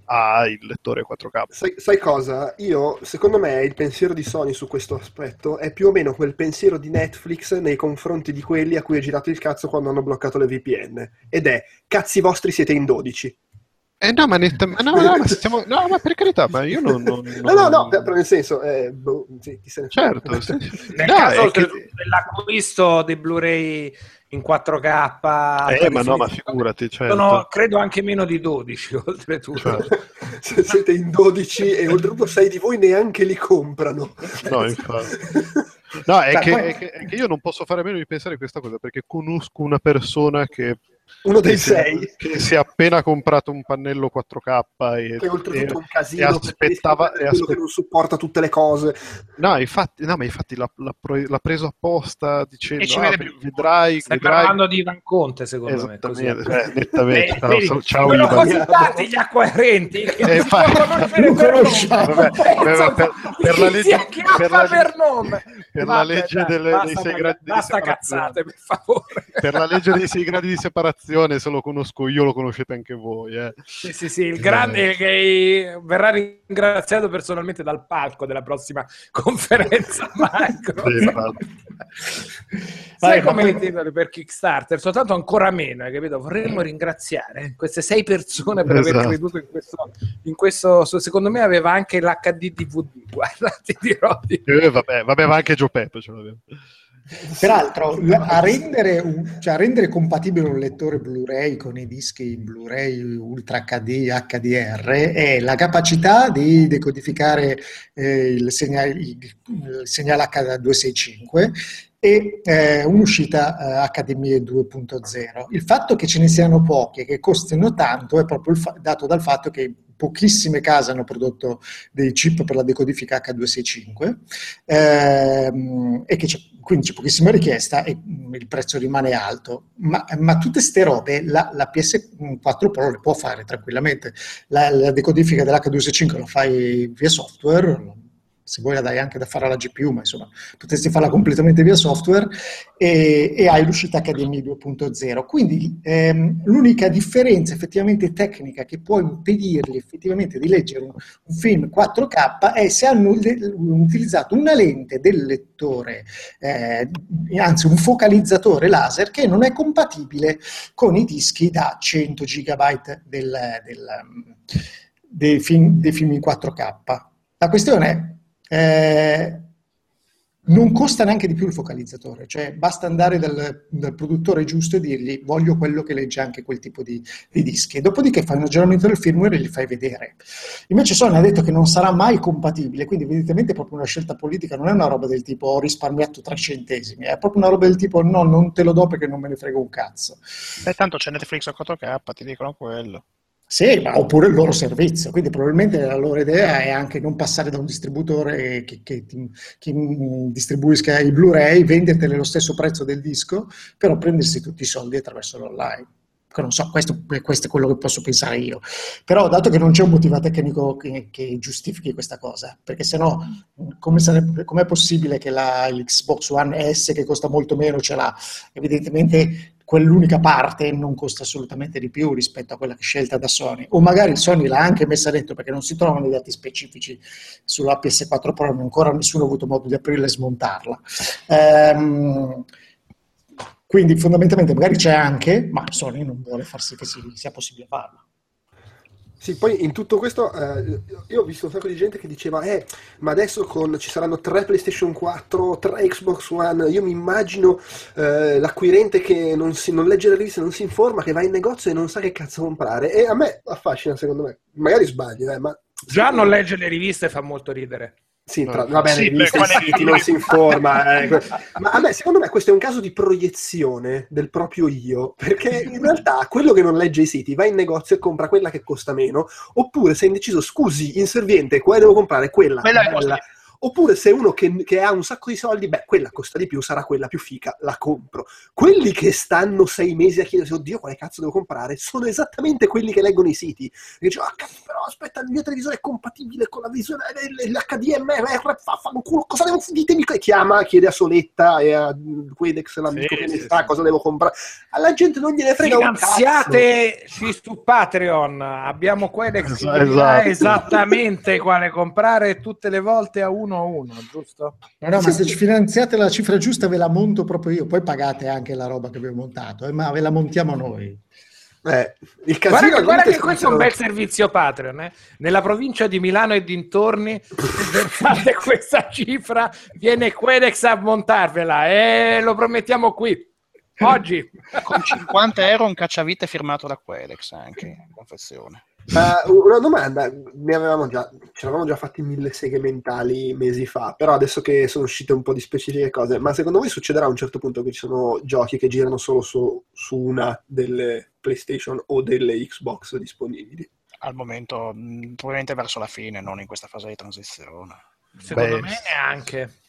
ha il lettore 4K. Sai, sai, cosa? Io, secondo me, il pensiero di Sony su questo aspetto è più o meno quel pensiero di Netflix nei confronti di quelli a cui è girato il cazzo quando hanno bloccato le VPN. Ed è, cazzi vostri siete in 12. Eh no, ma, netta, ma, no, no, ma stiamo, no, ma per carità, ma io non... non, non... No, no, no, però nel senso... Eh, boh, sì, chi se ne certo, sì. Nel no, caso che... dell'acquisto dei Blu-ray in 4K... Eh, ma no, ma figurati, certo. Sono, credo anche meno di 12, oltretutto. Certo. se siete in 12 e oltretutto 6 di voi neanche li comprano. No, infatti. No, è, che, è, che, è che io non posso fare a meno di pensare questa cosa, perché conosco una persona che uno dei sei. che si è appena comprato un pannello 4K e, che oltretutto è un casino e aspettava e aspe... che non supporta tutte le cose. No infatti, no, ma infatti l'ha, l'ha, l'ha preso apposta dicendo ah, vedrai stai vedrai... parlando di Ivan Conte secondo me così. Eh, nettamente. Eh, vedi, ciao, ciao sono così tanti gli acquirenti che eh, non conosciamo. Per, per la legge per la, per nome? per la legge delle, dei sei gradi di basta cazzate per favore. Per la legge dei sei gradi di separazione se lo conosco io, lo conoscete anche voi. Eh. Sì, sì, sì, il grande che verrà ringraziato personalmente dal palco della prossima conferenza Microsoft. Sai Vai, come li titoli per Kickstarter? Soltanto ancora meno, hai capito? Vorremmo ringraziare queste sei persone per esatto. aver creduto in questo, in questo, Secondo me aveva anche l'HD DVD, guarda, ti dirò. Di... Eh, vabbè, vabbè, ma anche Joe Peppe ce l'aveva. Peraltro, a rendere, un, cioè a rendere, compatibile un lettore Blu-ray con i dischi Blu-ray Ultra HD HDR è la capacità di decodificare eh, il, segnale, il, segnale H265 e eh, un'uscita eh, HDMI 2.0. Il fatto che ce ne siano poche, che costino tanto, è proprio fa- dato dal fatto che pochissime case hanno prodotto dei chip per la decodifica H265 ehm, e c'è, quindi c'è pochissima richiesta e mm, il prezzo rimane alto. Ma, ma tutte queste robe la, la, PS4 Pro le può fare tranquillamente. La, la decodifica dell'H265 la fai via software, se vuoi la dai anche da fare alla GPU, ma insomma potresti farla completamente via software e, e hai l'uscita HDMI 2.0. Quindi ehm, l'unica differenza effettivamente tecnica che può impedirgli effettivamente di leggere un, un film 4K è se hanno utilizzato una lente del lettore, eh, anzi un focalizzatore laser che non è compatibile con i dischi da 100 GB del, del, dei, film, dei film in 4K. La questione è Eh, non costa neanche di più il focalizzatore, cioè basta andare dal, dal, produttore giusto e dirgli voglio quello che legge anche quel tipo di, di dischi. E dopodiché fai un aggiornamento del firmware e li fai vedere. Invece Sony ha detto che non sarà mai compatibile, quindi evidentemente è proprio una scelta politica, non è una roba del tipo ho risparmiato tre centesimi, è proprio una roba del tipo no, non te lo do perché non me ne frega un cazzo. Beh, tanto c'è Netflix a 4K, ti dicono quello. Sì, ma oppure il loro servizio, quindi probabilmente la loro idea è anche non passare da un distributore che, che, che distribuisca i Blu-ray, venderteli allo stesso prezzo del disco, però prendersi tutti i soldi attraverso l'online. Non so, questo, questo, è quello che posso pensare io. Però dato che non c'è un motivo tecnico che, che giustifichi questa cosa, perché sennò come sarebbe, com'è possibile che la, l'Xbox One S che costa molto meno ce l'ha? Evidentemente quell'unica parte non costa assolutamente di più rispetto a quella scelta da Sony. O magari Sony l'ha anche messa dentro perché non si trovano i dati specifici sulla PS4 Pro, ancora nessuno ha avuto modo di aprirla e smontarla. Ehm, quindi fondamentalmente magari c'è anche, ma Sony non vuole far sì che sia possibile farla. Sì, poi in tutto questo eh, io ho visto un sacco di gente che diceva eh, ma adesso con, ci saranno tre PlayStation 4, tre Xbox One, io mi immagino eh, l'acquirente che non, si, non legge le riviste, non si informa, che va in negozio e non sa che cazzo comprare. E a me affascina secondo me, magari sbaglio, eh, ma... Già non legge le riviste fa molto ridere. Sì, tra, va bene, sì, visto i siti, non si informa. Eh. Ma a me, secondo me, questo è un caso di proiezione del proprio io, perché in realtà quello che non legge i siti va in negozio e compra quella che costa meno, oppure se è indeciso, scusi, inserviente, quale devo comprare? Quella, quella bella. Oppure se uno che, che, ha un sacco di soldi, beh, quella costa di più, sarà quella più fica, la compro. Quelli che stanno sei mesi a chiedersi, oddio, quale cazzo devo comprare, sono esattamente quelli che leggono i siti. E dicono, ah, cazzo, però aspetta, il mio televisore è compatibile con la visione, l'HDMR, fanculo, cosa devo, ditemi, chiama, chiede a Soletta e a Quedex, l'amico sì, che ne sì, sta, sì. cosa devo comprare. Alla gente non gliene frega Finanziateci su Patreon, abbiamo Quedex che esatto. esattamente quale comprare tutte le volte a uno uno a uno, giusto? No, no, ma se ci finanziate la cifra giusta ve la monto proprio io, poi pagate anche la roba che abbiamo montato, eh, ma ve la montiamo noi. Eh, il guarda che, guarda che questo è un bel servizio Patreon. Eh? Nella provincia di Milano e dintorni, fate questa cifra, viene Quedex a montarvela e lo promettiamo qui. Oggi. Con 50 euro un cacciavite firmato da Quedex anche, in confessione. Uh, una domanda, ne avevamo già, ci eravamo già fatti mille seghe mentali mesi fa, però adesso che sono uscite un po' di specifiche cose, ma secondo voi succederà a un certo punto che ci sono giochi che girano solo su, su una delle PlayStation o delle Xbox disponibili? Al momento, probabilmente verso la fine, non in questa fase di transizione. Secondo Beh, me neanche.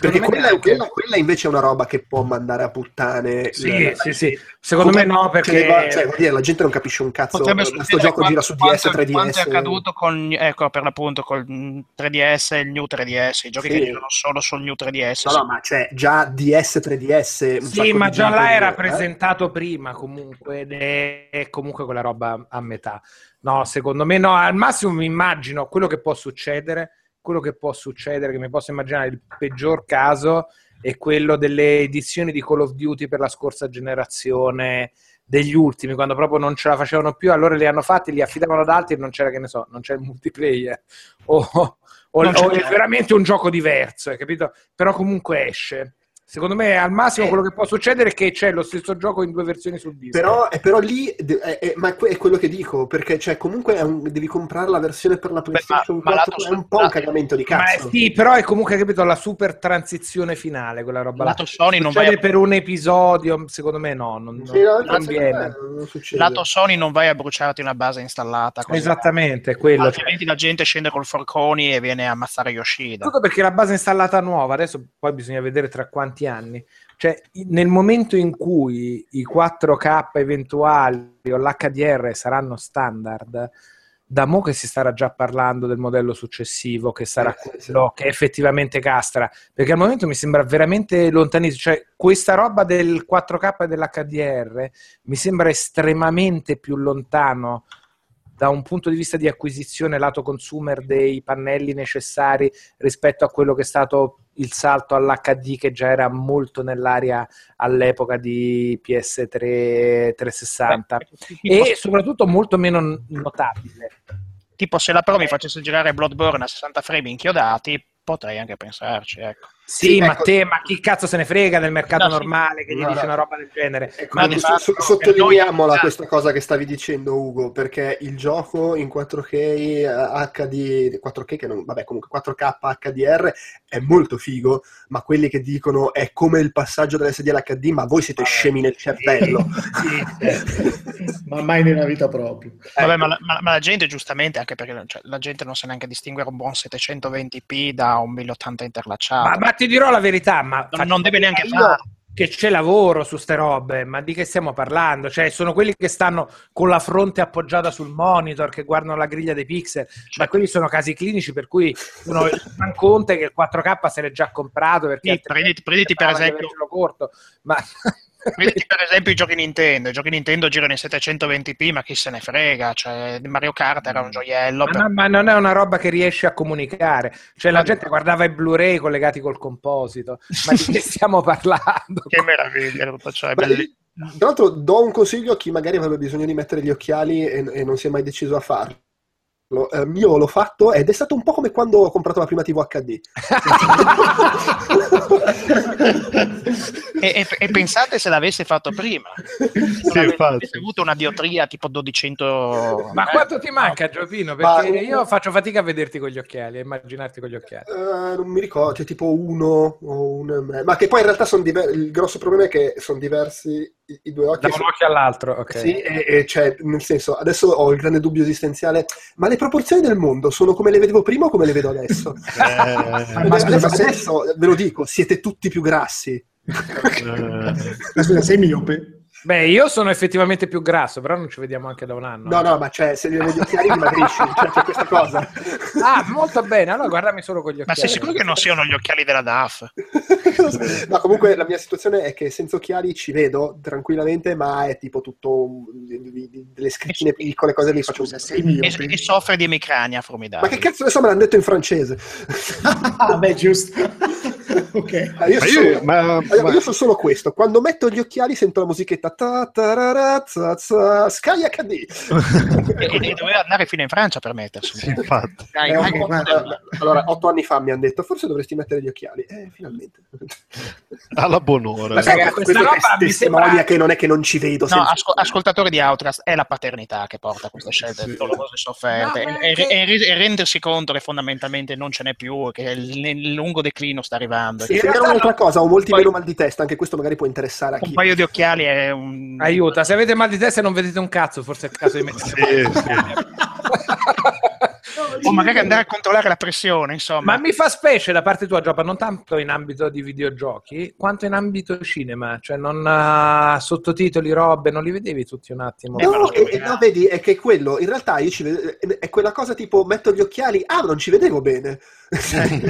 Perché quella, anche... quella, quella, invece è una roba che può mandare a puttane. Sì, la, sì, sì. Secondo me no, perché cioè, cioè, dire, la gente non capisce un cazzo. Questo gioco quanto, gira su DS, 3DS. Quanto è accaduto con, ecco, per l'appunto, col 3DS e il New 3DS, i giochi sì. che girano solo sul New 3DS. No, no, ma c'è già DS, 3DS. Sì, ma già là era eh? presentato prima comunque, ed è comunque quella roba a metà. No, secondo me no, al massimo mi immagino quello che può succedere quello che può succedere, che mi posso immaginare il peggior caso, è quello delle edizioni di Call of Duty per la scorsa generazione degli ultimi, quando proprio non ce la facevano più, allora li hanno fatti, li affidavano ad altri e non c'era, che ne so, non c'è il multiplayer. O, o, o è veramente un gioco diverso, hai capito? Però comunque esce. Secondo me al massimo eh, quello che può succedere è che c'è lo stesso gioco in due versioni sul disco. Però, eh, però lì, è, è, ma è quello che dico, perché cioè, comunque un, devi comprare la versione per la PlayStation Beh, ma, 4, ma è un po' un cagamento di cazzo. Ma sì, però è comunque capito la super transizione finale, quella roba lato là. Sony non vai a... per un episodio, secondo me no, non, sì, no, non viene. Non lato Sony non vai a bruciarti una base installata. Esattamente, è quello. Altrimenti cioè... la gente scende col forconi e viene a ammazzare Yoshida. Tutto perché la base installata nuova, adesso poi bisogna vedere tra quanti anni. Cioè, nel momento in cui i 4K eventuali o l'HDR saranno standard, da mo che si starà già parlando del modello successivo, che sarà eh, quello sì. che effettivamente castra, perché al momento mi sembra veramente lontanissimo, cioè questa roba del 4K e dell'HDR mi sembra estremamente più lontano da un punto di vista di acquisizione lato consumer dei pannelli necessari rispetto a quello che è stato il salto all'HD che già era molto nell'aria all'epoca di PS3 360 Beh, e soprattutto molto meno notabile tipo se la Pro mi facesse girare Bloodborne a 60 frame inchiodati, potrei anche pensarci, ecco. Sì, Sì, ma ecco. te, ma chi cazzo se ne frega nel mercato No, sì. normale che gli No, dice no. una roba del genere? Ecco, Ma fatto, sottolineiamola noi- questa cosa che stavi dicendo Ugo, perché il gioco in 4K eh, HD, 4K che non, vabbè comunque 4K HDR è molto figo, ma quelli che dicono è come il passaggio dall'SD all'HD, ma voi siete Vabbè. scemi nel cervello. ma mai nella vita proprio. Vabbè, ma, la, ma- ma la gente giustamente, anche perché cioè, la gente non sa neanche distinguere un buon 720p da un 1080 interlacciato. ma, ma ti dirò la verità, ma non, non deve neanche fare. che c'è lavoro su ste robe, ma di che stiamo parlando? Cioè, sono quelli che stanno con la fronte appoggiata sul monitor, che guardano la griglia dei pixel, ma quelli sono casi clinici per cui uno San Conte che il 4K se l'è già comprato perché Sì, prenditi- prenditi per esempio- corto, ma Prenditi per esempio i giochi Nintendo, i giochi Nintendo girano in 720p, ma chi se ne frega, cioè Mario Kart era un gioiello. Ma, per- no- ma non è una roba che riesce a comunicare. Cioè, la gente guardava i Blu-ray collegati col composito. Ma di che stiamo parlando? Che meraviglia, tutto ciò, è bellissimo. Tra l'altro do un consiglio a chi magari avrebbe bisogno di mettere gli occhiali e, e non si è mai deciso a farlo. Eh, io l'ho fatto ed è stato un po' come quando ho comprato la prima TV HD. E, e- e pensate se l'avesse fatto prima. Sì, infatti. avuto una diotria tipo 1200... Ma quanto ti manca, Giovino? Ma- Perché io faccio fatica a vederti con gli occhiali, a immaginarti con gli occhiali. Eh, non mi ricordo, c'è tipo uno o un... Ma che poi in realtà sono diversi. Il grosso problema è che sono diversi i, i due occhi. Da un sono- occhio all'altro, ok. Sì, e, e cioè, nel senso, adesso ho il grande dubbio esistenziale, ma le proporzioni del mondo sono come le vedevo prima o come le vedo adesso? Eh, Ma scusa, adesso, ma se- adesso, ve lo dico, siete tutti più grassi. eh, Ma scusa, sei miope? Beh, io sono effettivamente più grasso, però non ci vediamo anche da un anno. No, no, ma cioè, se li vedi occhiali dimagrisci, cioè, c'è questa cosa. Ah, molto bene. Allora guardami solo con gli occhiali. Ma sei sicuro che non siano gli occhiali della DAF? No, comunque la mia situazione è che senza occhiali ci vedo tranquillamente, ma è tipo tutto delle scrittine piccole, cose lì faccio. Scusa, sei E, e soffre di emicrania Ma formidabile. che cazzo adesso me l'hanno detto in francese? Ah, beh, giusto. ok. Ah, io, ma sono, io, ma- io ma- so solo questo. Quando metto gli occhiali sento la musichetta ta tarara, za, za, Sky HD. E, e doveva andare fino in Francia per mettersi. sì, infatti. Dai, Eh, dai, guarda. allora, otto anni fa mi hanno detto forse dovresti mettere gli occhiali. Eh, finalmente. Alla buon'ora. Ma sai- questa roba mi sembra- che non è che non ci vedo. No, asco- ascoltatori di Outlast, è la paternità che porta a queste scelte Sì. dolorose e sofferte No, e, che- e- e rendersi conto che fondamentalmente non ce n'è più, che il, il lungo declino sta arrivando. Sì, era realtà un'altra no. cosa, ho molti Poi- meno mal di testa, anche questo magari può interessare a un chi. paio di occhiali è un... Aiuta, se avete mal di testa e non vedete un cazzo, forse è il caso di mettere. Sì, sì. O magari andare a controllare la pressione, insomma. Ma mi fa specie da parte tua, Gioppa, non tanto in ambito di videogiochi, quanto in ambito cinema. Cioè, non ah, sottotitoli, robe, non li vedevi tutti un attimo? Eh, No, lo e- e- no, vedi, è che quello, in realtà io ci vedo, è quella cosa tipo metto gli occhiali, ah, non ci vedevo bene.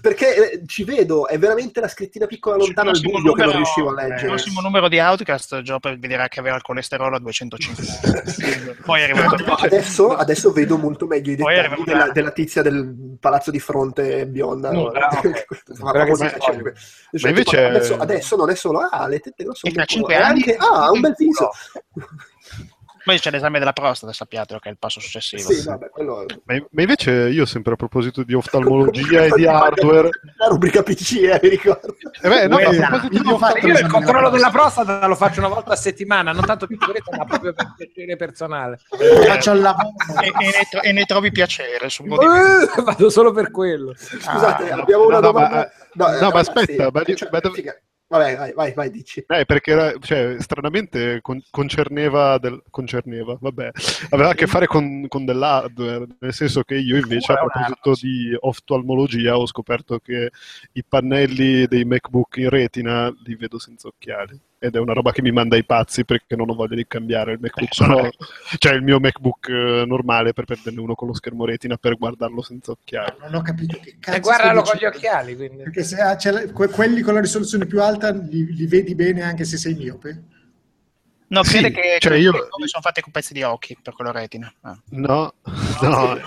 Perché eh, ci vedo, è veramente la scrittina piccola lontana al Il buio che non numero- riuscivo a Il leggere. prossimo numero di Outcast, Joe vedrà che aveva il colesterolo a 250. Poi è arrivato... No, adesso, adesso vedo molto meglio i dettagli arrivato della, una- della tizia del palazzo di fronte bionda. No, no? ok. Fa Quella che famosa, si cioè, Ma invece- tipo, adesso, adesso non è solo ah, le tette grosse, E culo, cinque è anni- anche ah, ha un bel viso. Poi c'è l'esame della prostata, sappiatelo che è il passo successivo. Sì, vabbè, quello Ma, ma invece io sempre a proposito di oftalmologia e di hardware La rubrica PC, eh, mi ricordo. eh beh, no, Quella. Io oftalmologia Io il controllo della prostata lo faccio una volta a settimana, non tanto per sicurezza, ma proprio per piacere personale. Faccio il lavoro. E, e ne, tro- e ne trovi piacere. Eh, Vado solo per quello. Scusate, Ah, no. abbiamo una No, no, domanda. ma- eh, no, ma ragazzi, aspetta, ma dici- cioè, ma dove- figa. Vabbè, vai, vai, vai, dici. Eh, perché era, cioè, stranamente con- concerneva, del, concerneva, vabbè, aveva a che fare con, con dell'hardware, nel senso che io invece a proposito di oftalmologia ho scoperto che i pannelli dei MacBook in retina li vedo senza occhiali ed è una roba che mi manda i pazzi perché non ho voglia di cambiare il MacBook Eh, Pro, cioè il mio MacBook eh, normale per prenderne uno con lo schermo retina per guardarlo senza occhiali. Non ho capito che cazzo E guardalo stai con gli occhiali, quindi. Perché se ah, c'è la- que- quelli con la risoluzione più alta li, li vedi bene anche se sei miope? No, Sì, crede che, cioè io- come sono fatti con pezzi di occhi per quello retina. Ah. No, no,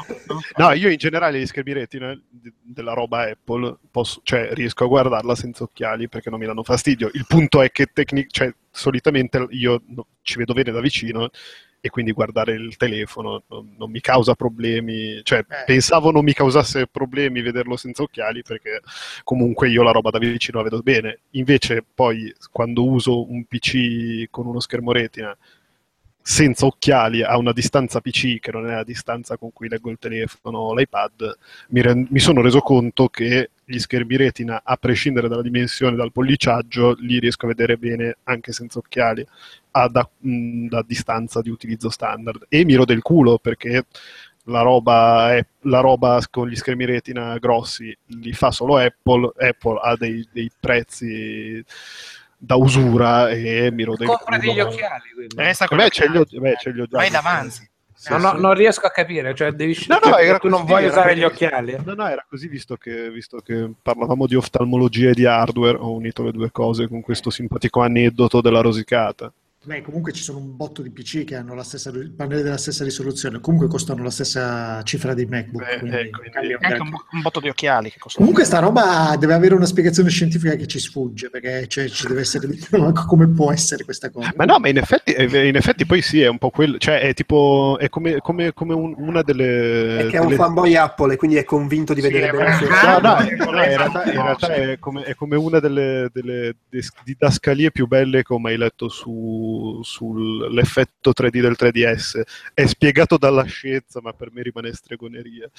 no, io in generale gli schermi retina della roba Apple posso, cioè, riesco a guardarla senza occhiali perché non mi danno fastidio. Il punto è che tecnic- cioè, solitamente io no- ci vedo bene da vicino e quindi guardare il telefono non, non mi causa problemi, cioè Eh. pensavo non mi causasse problemi vederlo senza occhiali perché comunque io la roba da vicino la vedo bene, invece poi quando uso un PC con uno schermo retina senza occhiali a una distanza PC che non è la distanza con cui leggo il telefono o l'iPad, mi, ren- mi sono reso conto che gli schermi retina, a prescindere dalla dimensione, dal polliciaggio, li riesco a vedere bene anche senza occhiali, a- da, mh, da distanza di utilizzo standard. E mi rode il culo perché la roba, è, la roba con gli schermi retina grossi li fa solo Apple, Apple ha dei, dei prezzi da usura e mi rode il Comprati culo. gli occhiali. quindi. Con Beh, gli ce li ho, occhiali. beh, ce li ho già. Vai davanti. Sì, No, no, sì. non riesco a capire, cioè devi No, no, cioè, era tu non così, vuoi era usare così. gli occhiali? No, no, era così visto che, visto che parlavamo di oftalmologia e di hardware, ho unito le due cose con questo simpatico aneddoto della rosicata. Beh, comunque ci sono un botto di PC che hanno la stessa, il pannelli della stessa risoluzione, comunque costano la stessa cifra dei MacBook. Eh, quindi eh, quindi- un anche un, un botto di occhiali che costano. Comunque sta roba deve avere una spiegazione scientifica che ci sfugge, perché cioè, ci deve essere come può essere questa cosa? Ma no, ma in effetti, eh, in effetti poi sì, è un po' quello, cioè è tipo, è come, come- come un- una delle... È che è un delle- fanboy Apple e quindi è convinto di Sì, vedere bene No, no, Ah, in no, realtà, in no, realtà è, come, è come una delle, delle didascalie più belle che ho mai letto su- sull'effetto 3D del 3DS. È spiegato dalla scienza, ma per me rimane stregoneria.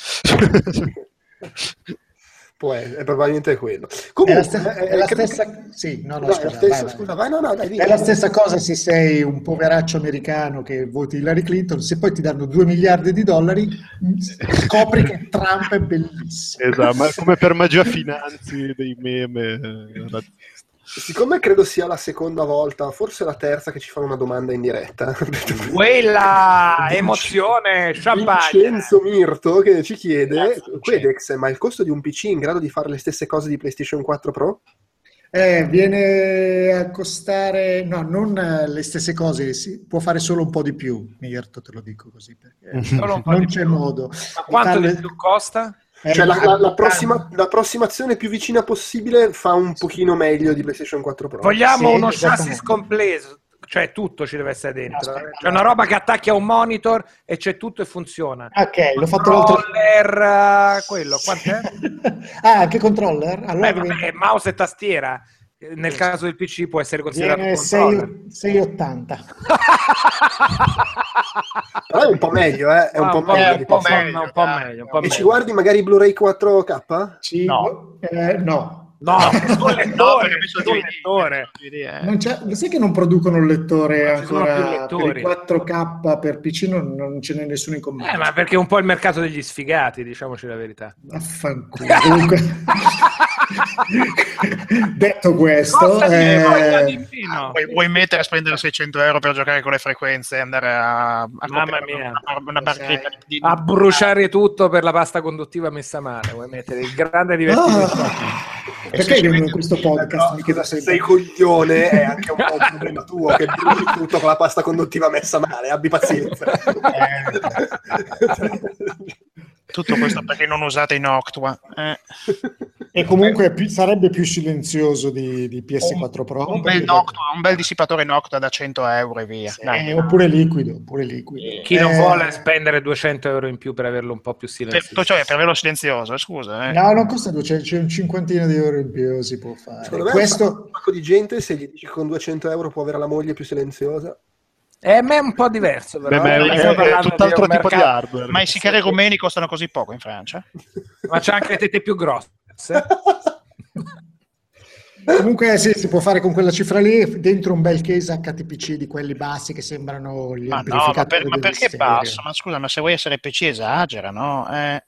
Può essere, è probabilmente quello. È la, Comunque, stessa, eh, è la credo- stessa- sì, no, no, no, è scusa, la stessa, cosa se sei un poveraccio americano che voti Hillary Clinton, se poi ti danno 2 miliardi di dollari, scopri che Trump è bellissimo. esatto, ma come per magia finanzi dei meme eh. Siccome credo sia la seconda volta, forse la terza che ci fanno una domanda in diretta. Quella emozione, champagne. Vincenzo Mirto che ci chiede. Quedex, ma il costo di un PC in grado di fare le stesse cose di PlayStation 4 Pro? Eh, viene a costare, no, non eh, le stesse cose, si può fare solo un po' di più, Mirto, te lo dico così, perché non c'è più. modo. Ma quanto di più costa? Eh, Cioè la, ma- la- la prossima- l'approssimazione più vicina possibile fa un pochino meglio di PlayStation 4 Pro. Vogliamo Sì, uno chassis completo, cioè tutto ci deve essere dentro. Aspetta. C'è una roba che attacchi a un monitor e c'è tutto e funziona. Ok, l'ho fatto l'altro... Controller, eh, quello, quant'è? ah, anche controller? Allora Beh, vabbè, mouse e tastiera. Nel caso del PC può essere considerato viene un controller. 6, 680. Però è un po' meglio, eh? È un Ah, po' un po' meglio. un po' meglio, un po' meglio, un po' E ci guardi magari Blu-ray 4K? Sì, No. eh, no. No, No, perché sul DVD, lettore. Non c'è, lo sai che non producono il lettore ancora per i 4K per PC, non, non ce n'è nessuno in commercio. Eh, ma perché è un po' il mercato degli sfigati, diciamoci la verità. Vaffanculo. Comunque, detto questo, eh, di? Vuoi, vuoi mettere a spendere 600 euro per giocare con le frequenze e andare a, a Mamma mia. una, una barchetta Sai. di, A bruciare tutto per la pasta conduttiva messa male, vuoi mettere il grande divertimento. ah, perché vengono in questo podcast? Mi chiedo se sempre. sei coglione è anche un po' un problema tuo che bruci tutto con la pasta conduttiva messa male, abbi pazienza. Tutto questo perché non usate in Octua. Eh. E comunque più- sarebbe più silenzioso di, di PS4 Pro. Un bel, Noctua, un bel dissipatore Noctua da 100 euro e via. Dai. Eh, oppure liquido, oppure liquido. Chi non Eh, vuole spendere 200 euro in più per averlo un po' più Per, silenzioso? cioè, per averlo silenzioso, eh, scusa. Eh. No, non costa 200, c'è un cinquantina di euro in più, si può fare. Secondo me Questo, un sacco di gente se gli dici che con 200 euro può avere la moglie più silenziosa. Eh, a me è un po' diverso, però. Beh, ma è, eh, è- è tutt'altro di tipo di hardware. Ma i sicari rumeni costano così poco in Francia? Ma c'è anche le tette più grosse. Comunque sì, si può fare con quella cifra lì dentro un bel case HTPC di quelli bassi che sembrano gli Ma no, ma, per- ma perché stereo. basso? Ma scusa, ma se vuoi essere PC esagera, no? Eh, Ma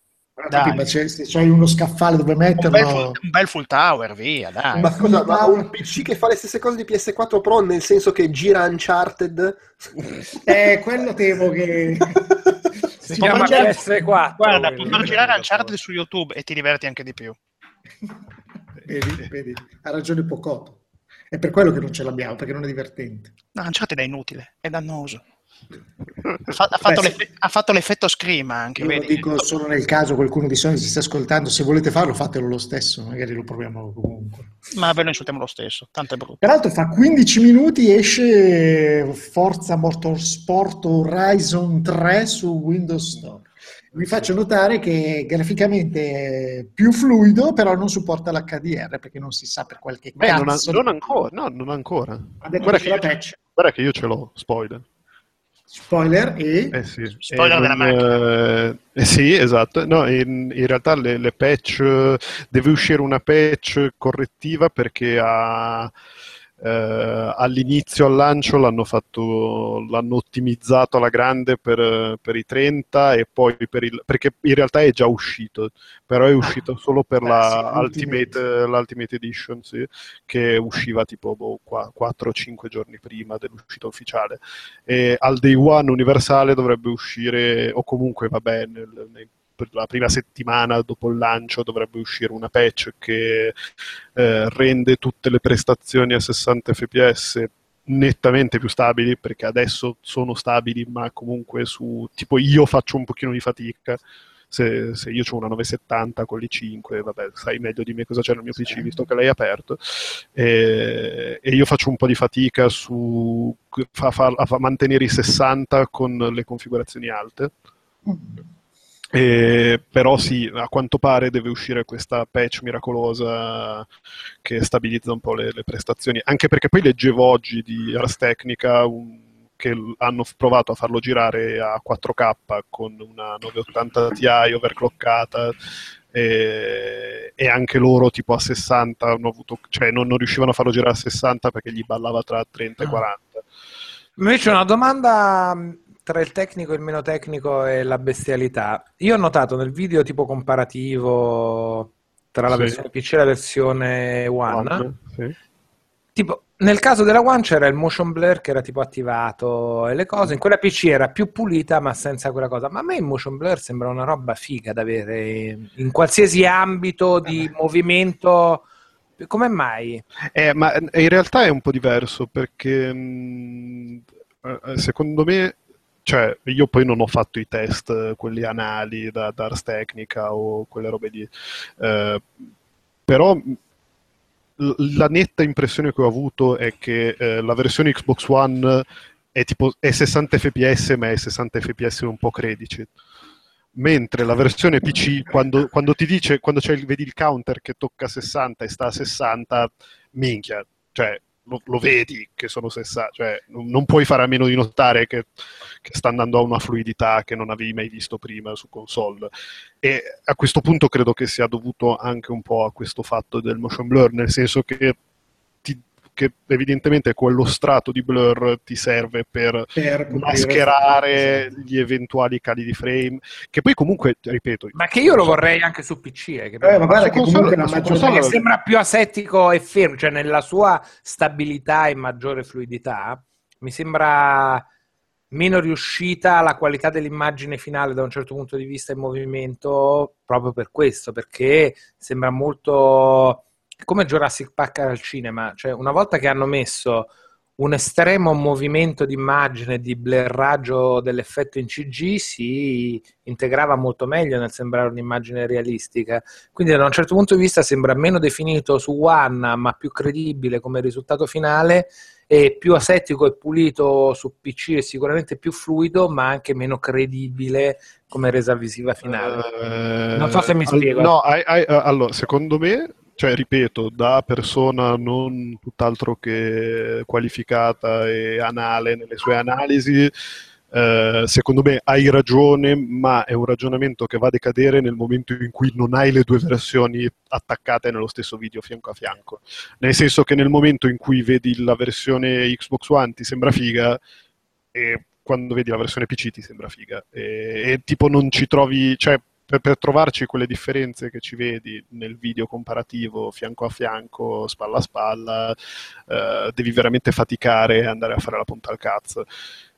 Dai. c'è- se c'hai uno scaffale dove un, bel metterlo... full, un bel full tower, via, dai. Ma scusa, ma un PC che fa le stesse cose di PS4 Pro nel senso che gira Uncharted? Eh, quello temo che... Si Può chiama mangiare- PS4. Guarda, quello. puoi far girare Uncharted su YouTube e ti diverti anche di più. vedi, vedi, ha ragione Pocotto. È per quello che non ce l'abbiamo, perché non è divertente. No, Uncharted è inutile, è dannoso. Ha, fa- fatto, Beh, ha fatto l'effetto scream anche, Io lo dico solo nel caso qualcuno di Sony si sta ascoltando, se volete farlo fatelo lo stesso, magari lo proviamo comunque. Ma ve lo insultiamo lo stesso, tanto è brutto. Peraltro fra 15 minuti esce Forza Motorsport Horizon 3 su Windows Store. Vi faccio notare che graficamente è più fluido, però non supporta l'HDR perché non si sa per qualche Beh, non, ha- cazzo. non ancora, no, non ancora. Guarda che guarda che io ce l'ho, spoiler. Spoiler e... Eh sì, Spoiler E della non, eh, sì, esatto. No, in, in realtà le, le patch eh, deve uscire una patch correttiva perché ha, eh, all'inizio, al lancio, l'hanno fatto, l'hanno ottimizzato alla grande per, per i 30 e poi per il, perché in realtà è già uscito, però è uscito solo per Beh, la sì, Ultimate, l'Ultimate Edition, sì, che usciva tipo boh, 4-5 giorni prima dell'uscita ufficiale. E al day one universale dovrebbe uscire, o comunque vabbè, nel- nei- per la prima settimana dopo il lancio dovrebbe uscire una patch che eh, rende tutte le prestazioni a 60 fps nettamente più stabili perché adesso sono stabili ma comunque su tipo io faccio un pochino di fatica. Se, se io ho una 970 con l'i5 vabbè sai meglio di me cosa c'è nel mio PC visto che l'hai aperto. E, e io faccio un po' di fatica su a, a fa- mantenere i 60 con le configurazioni alte e- però sì, a quanto pare deve uscire questa patch miracolosa che stabilizza un po' le, le prestazioni, anche perché poi leggevo oggi di Ars Technica un- che hanno provato a farlo girare a 4K con una 980 Ti overclockata e, e anche loro tipo a 60 hanno avuto, cioè non, non riuscivano a farlo girare a 60 perché gli ballava tra 30 e 40. Invece una domanda tra il tecnico, il meno tecnico e la bestialità. Io ho notato nel video tipo comparativo tra la Sì. versione PC e la versione One, One, sì. tipo nel caso della One c'era il motion blur che era tipo attivato e le cose, in quella PC era più pulita ma senza quella cosa. Ma a me il motion blur sembra una roba figa da avere in qualsiasi ambito di movimento. Come mai? Eh, ma in realtà è un po' diverso perché mh, eh, secondo me, cioè io poi non ho fatto i test, eh, quelli anali da, da Ars Technica o quelle robe lì, eh, però l- la netta impressione che ho avuto è che eh, la versione Xbox One è tipo è 60 fps ma è 60 fps un po' credici. Mentre la versione PC quando, quando ti dice quando il, vedi il counter che tocca 60 e sta a 60 minchia. Cioè lo, lo vedi che sono 60 cioè non, puoi fare a meno di notare che, che sta andando a una fluidità che non avevi mai visto prima su console. E a questo punto credo che sia dovuto anche un po' a questo fatto del motion blur nel senso che che evidentemente quello strato di blur ti serve per per mascherare gli eventuali cali di frame, che poi comunque, ripeto, Ma che io lo vorrei anche su PC. eh, che Eh, ma guarda che console- comunque la su maggior console- sembra più asettico e fermo, cioè nella sua stabilità e maggiore fluidità, mi sembra meno riuscita la qualità dell'immagine finale da un certo punto di vista in movimento proprio per questo, perché sembra molto come Jurassic Park al cinema, cioè una volta che hanno messo un estremo movimento di immagine, di blurraggio dell'effetto in CG si integrava molto meglio nel sembrare un'immagine realistica. Quindi da un certo punto di vista sembra meno definito su One, ma più credibile come risultato finale e più asettico e pulito su PC e sicuramente più fluido, ma anche meno credibile come resa visiva finale. Eh, Non so se mi spiego. No, hai- hai- eh, allora, secondo me, cioè, ripeto, da persona non tutt'altro che qualificata e anale nelle sue analisi, eh, secondo me hai ragione, ma è un ragionamento che va a decadere nel momento in cui non hai le due versioni attaccate nello stesso video fianco a fianco. Nel senso che nel momento in cui vedi la versione Xbox One ti sembra figa e quando vedi la versione PC ti sembra figa. E, e tipo non ci trovi, cioè per, per trovarci quelle differenze che ci vedi nel video comparativo fianco a fianco, spalla a spalla, eh, devi veramente faticare e andare a fare la punta al cazzo.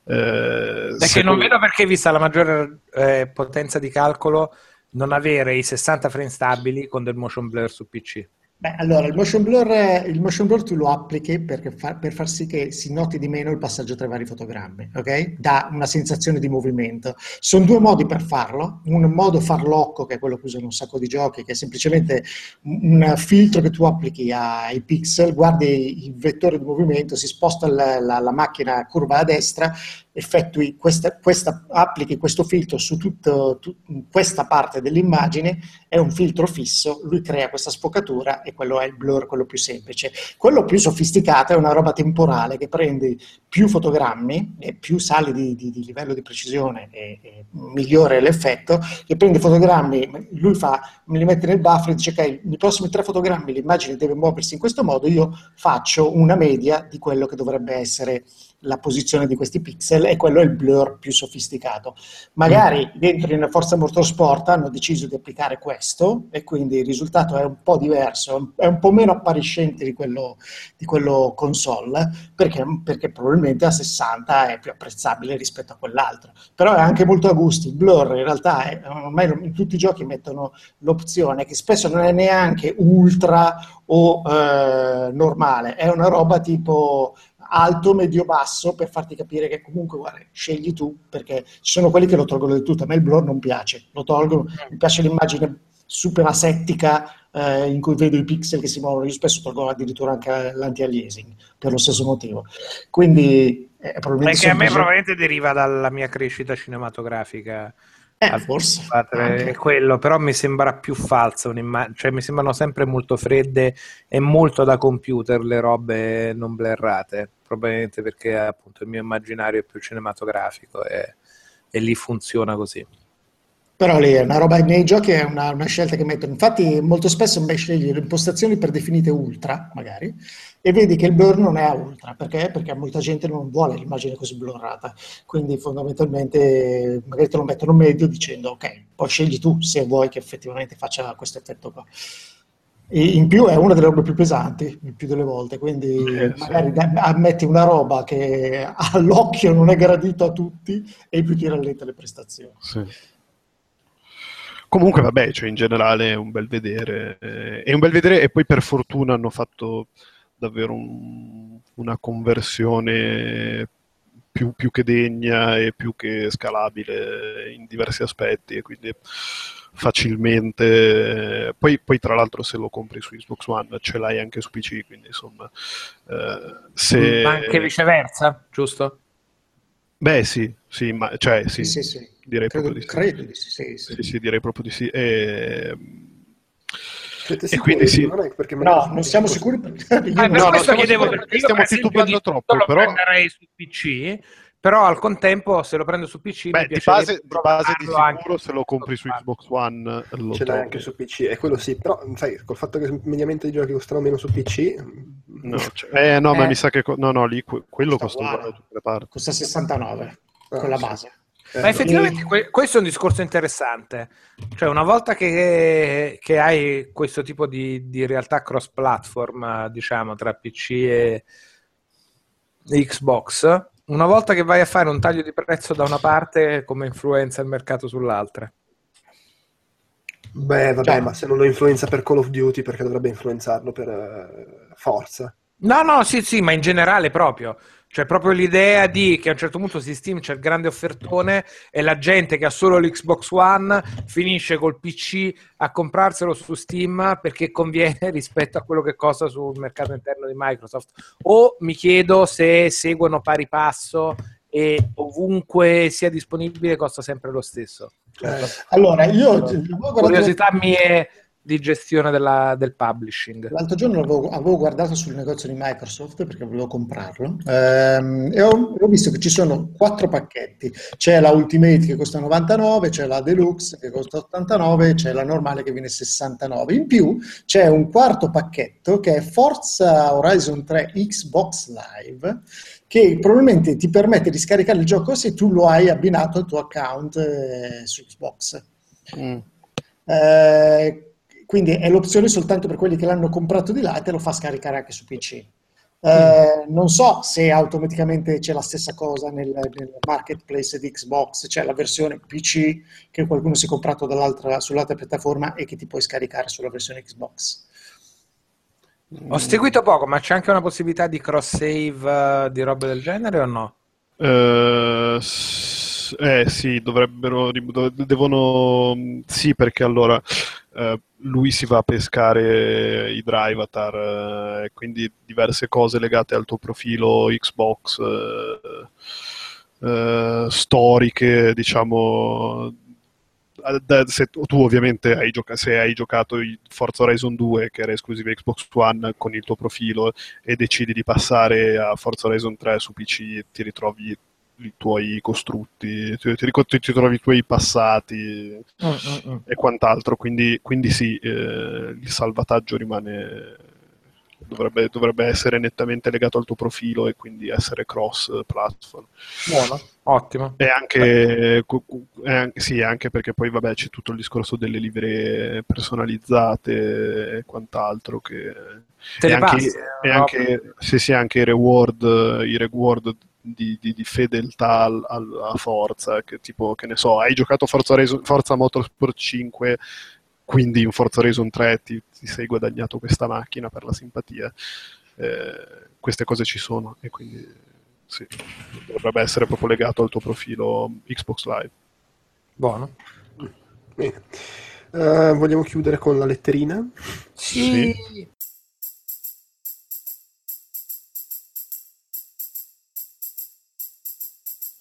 Eh, Perché non vedo perché, vista la maggiore eh, potenza di calcolo, non avere i 60 frame stabili con del motion blur su PC. Beh, allora il motion blur, il motion blur tu lo applichi fa, per far sì che si noti di meno il passaggio tra i vari fotogrammi, ok? Dà una sensazione di movimento. Sono due modi per farlo. Un modo farlocco, che è quello che usano un sacco di giochi, che è semplicemente un filtro che tu applichi ai pixel, guardi il vettore di movimento, si sposta la, la, la macchina curva a destra effettui questa, questa, applichi questo filtro su tutta questa parte dell'immagine, è un filtro fisso, lui crea questa sfocatura e quello è il blur, quello più semplice. Quello più sofisticato è una roba temporale che prende più fotogrammi e più sali di, di, di livello di precisione e, e, migliore l'effetto, che prende fotogrammi, lui fa, me li mette nel buffer e dice ok, nei prossimi tre fotogrammi l'immagine deve muoversi in questo modo, io faccio una media di quello che dovrebbe essere la posizione di questi pixel e quello è il blur più sofisticato. Magari mm. dentro in Forza Motorsport hanno deciso di applicare questo e quindi il risultato è un po' diverso, è un po' meno appariscente di quello, di quello console perché, perché, probabilmente a 60 è più apprezzabile rispetto a quell'altro. Però è anche molto a gusti. Il blur in realtà è, ormai in tutti i giochi mettono l'opzione che spesso non è neanche ultra o eh, normale, è una roba tipo alto, medio, basso per farti capire che comunque guarda, scegli tu perché ci sono quelli che lo tolgono del tutto. A me il blur non piace, lo tolgono, mi piace l'immagine super asettica eh, in cui vedo i pixel che si muovono. Io spesso tolgo addirittura anche l'anti-aliasing per lo stesso motivo. Quindi eh, probabilmente perché a me probabilmente deriva dalla mia crescita cinematografica eh, forse è quello, però mi sembra più falsa cioè mi sembrano sempre molto fredde e molto da computer le robe non blerrate, probabilmente perché appunto il mio immaginario è più cinematografico e, e lì funziona così. Però lì è una roba nei giochi è una, una scelta che mettono. Infatti, molto spesso mi scegli le impostazioni predefinite ultra, magari, e vedi che il blur non è a ultra. Perché? Perché molta gente non vuole l'immagine così blurrata. Quindi, fondamentalmente, magari te lo mettono medio dicendo, ok, poi scegli tu se vuoi che effettivamente faccia questo effetto qua. E in più è una delle robe più pesanti, il più delle volte, quindi eh, magari sì. ammetti una roba che all'occhio non è gradito a tutti e più ti rallenta le prestazioni. Sì. Comunque, vabbè, cioè in generale è un bel vedere. Eh, è un bel vedere e poi per fortuna hanno fatto davvero un, una conversione più, più, che degna e più che scalabile in diversi aspetti e quindi facilmente poi, poi tra l'altro se lo compri su Xbox One ce l'hai anche su PC quindi insomma eh, se... anche viceversa giusto? beh sì, sì, ma, cioè, sì, sì, sì. direi credo, proprio di sì. Credo di sì, sì, sì. sì, direi proprio di sì e, e quindi sì. Non è perché no, non siamo sicuri perché ah, no, no, stiamo, chiedevo, perché stiamo titubando troppo, lo però... prenderei su PC però al contempo se lo prendo su PC Beh, di base, di base di sicuro se lo compri su Xbox One lo ce l'hai anche su PC e quello sì però sai col fatto che mediamente i giochi costano meno su PC no, cioè, eh no eh. ma mi sa che no no lì quello costa uguale. da tutte le parti. Costa 69 ah, con la base ma effettivamente que- questo è un discorso interessante. Cioè, una volta che, che hai questo tipo di, di, realtà cross-platform, diciamo, tra PC e Xbox, una volta che vai a fare un taglio di prezzo da una parte, come influenza il mercato sull'altra? Beh, vabbè, cioè, ma se non lo influenza per Call of Duty, perché dovrebbe influenzarlo per uh, Forza? No, no, sì, sì, ma in generale proprio. Cioè, proprio l'idea di che a un certo punto su Steam c'è il grande offertone e la gente che ha solo l'Xbox One finisce col PC a comprarselo su Steam perché conviene rispetto a quello che costa sul mercato interno di Microsoft. O mi chiedo se seguono pari passo e ovunque sia disponibile costa sempre lo stesso. Eh, allora, io... Curiosità mie di gestione della, del publishing. L'altro giorno avevo, avevo, guardato sul negozio di Microsoft perché volevo comprarlo ehm, e ho, ho, visto che ci sono quattro pacchetti. C'è la Ultimate che costa 99, c'è la Deluxe che costa 89 e c'è la normale che viene 69. In più c'è un quarto pacchetto che è Forza Horizon 3 Xbox Live che probabilmente ti permette di scaricare il gioco se tu lo hai abbinato al tuo account eh, su Xbox. Mm. Eh, quindi è l'opzione soltanto per quelli che l'hanno comprato di là e te lo fa scaricare anche su PC. Eh, non so se automaticamente c'è la stessa cosa nel, nel, marketplace di Xbox, c'è la versione PC che qualcuno si è comprato sull'altra piattaforma e che ti puoi scaricare sulla versione Xbox. Ho seguito poco, ma c'è anche una possibilità di cross save uh, di robe del genere o no? Uh, s- eh sì, dovrebbero. Devono. Sì, perché allora uh, lui si va a pescare i Drivatar, uh, quindi diverse cose legate al tuo profilo Xbox storiche, diciamo se tu ovviamente hai, gioca- se hai giocato Forza Horizon 2 che era esclusiva Xbox One con il tuo profilo e decidi di passare a Forza Horizon 3 su PC ti ritrovi i tuoi costrutti, ti, ti, ti, ti trovi i tuoi passati mm, mm, mm. e quant'altro, quindi, quindi sì, eh, il salvataggio rimane dovrebbe, dovrebbe, essere nettamente legato al tuo profilo e quindi essere cross platform. Buono, ottimo. E anche, eh, sì, anche perché poi vabbè c'è tutto il discorso delle livree personalizzate e quant'altro che... Te e anche, passi, e anche, sì, sì, anche i reward, i reward di, di, di, fedeltà alla forza, che tipo, che ne so, hai giocato Forza, Reso, Forza Motorsport 5 quindi in Forza Horizon 3 ti, ti, sei guadagnato questa macchina per la simpatia. Eh, queste cose ci sono e quindi sì, dovrebbe essere proprio legato al tuo profilo Xbox Live. Buono. Bene. Uh, vogliamo chiudere con la letterina? Sì. sì.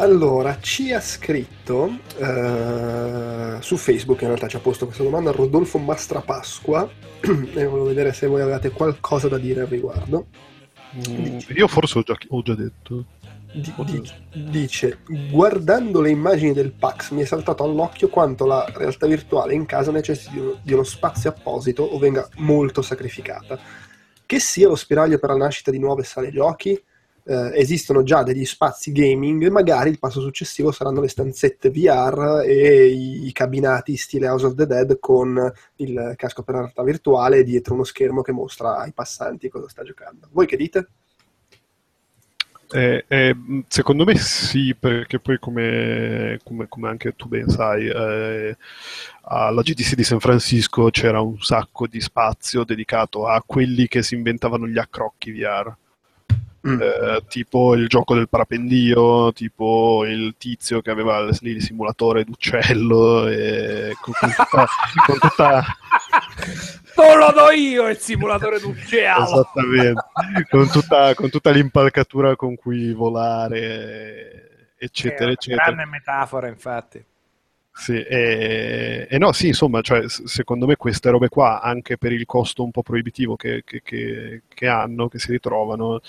Allora, ci ha scritto uh, su Facebook, in realtà ci ha posto questa domanda Rodolfo Mastrapasqua e volevo vedere se voi avevate qualcosa da dire al riguardo. Dice, Io forse ho già, ho già detto. Di, di, dice, guardando le immagini del Pax mi è saltato all'occhio quanto la realtà virtuale in casa necessiti di uno spazio apposito o venga molto sacrificata. Che sia lo spiraglio per la nascita di nuove sale giochi, eh, esistono già degli spazi gaming, magari il passo successivo saranno le stanzette VR e i, i cabinati stile House of the Dead con il casco per realtà virtuale dietro uno schermo che mostra ai passanti cosa sta giocando. Voi che dite? Eh, eh, secondo me sì, perché poi come, come, come anche tu ben sai, eh, alla GTC di San Francisco c'era un sacco di spazio dedicato a quelli che si inventavano gli accrocchi VR. Mm. Eh, tipo il gioco del parapendio, tipo il tizio che aveva il, il simulatore d'uccello e con, con tutta, con tutta... Non lo do io il simulatore d'uccello! Esattamente, con tutta, con tutta l'impalcatura con cui volare, eccetera, eccetera. Grande metafora, infatti. Sì, e, e, no, sì, insomma, cioè, secondo me queste robe qua, anche per il costo un po' proibitivo che, che, che, che hanno, che si ritrovano,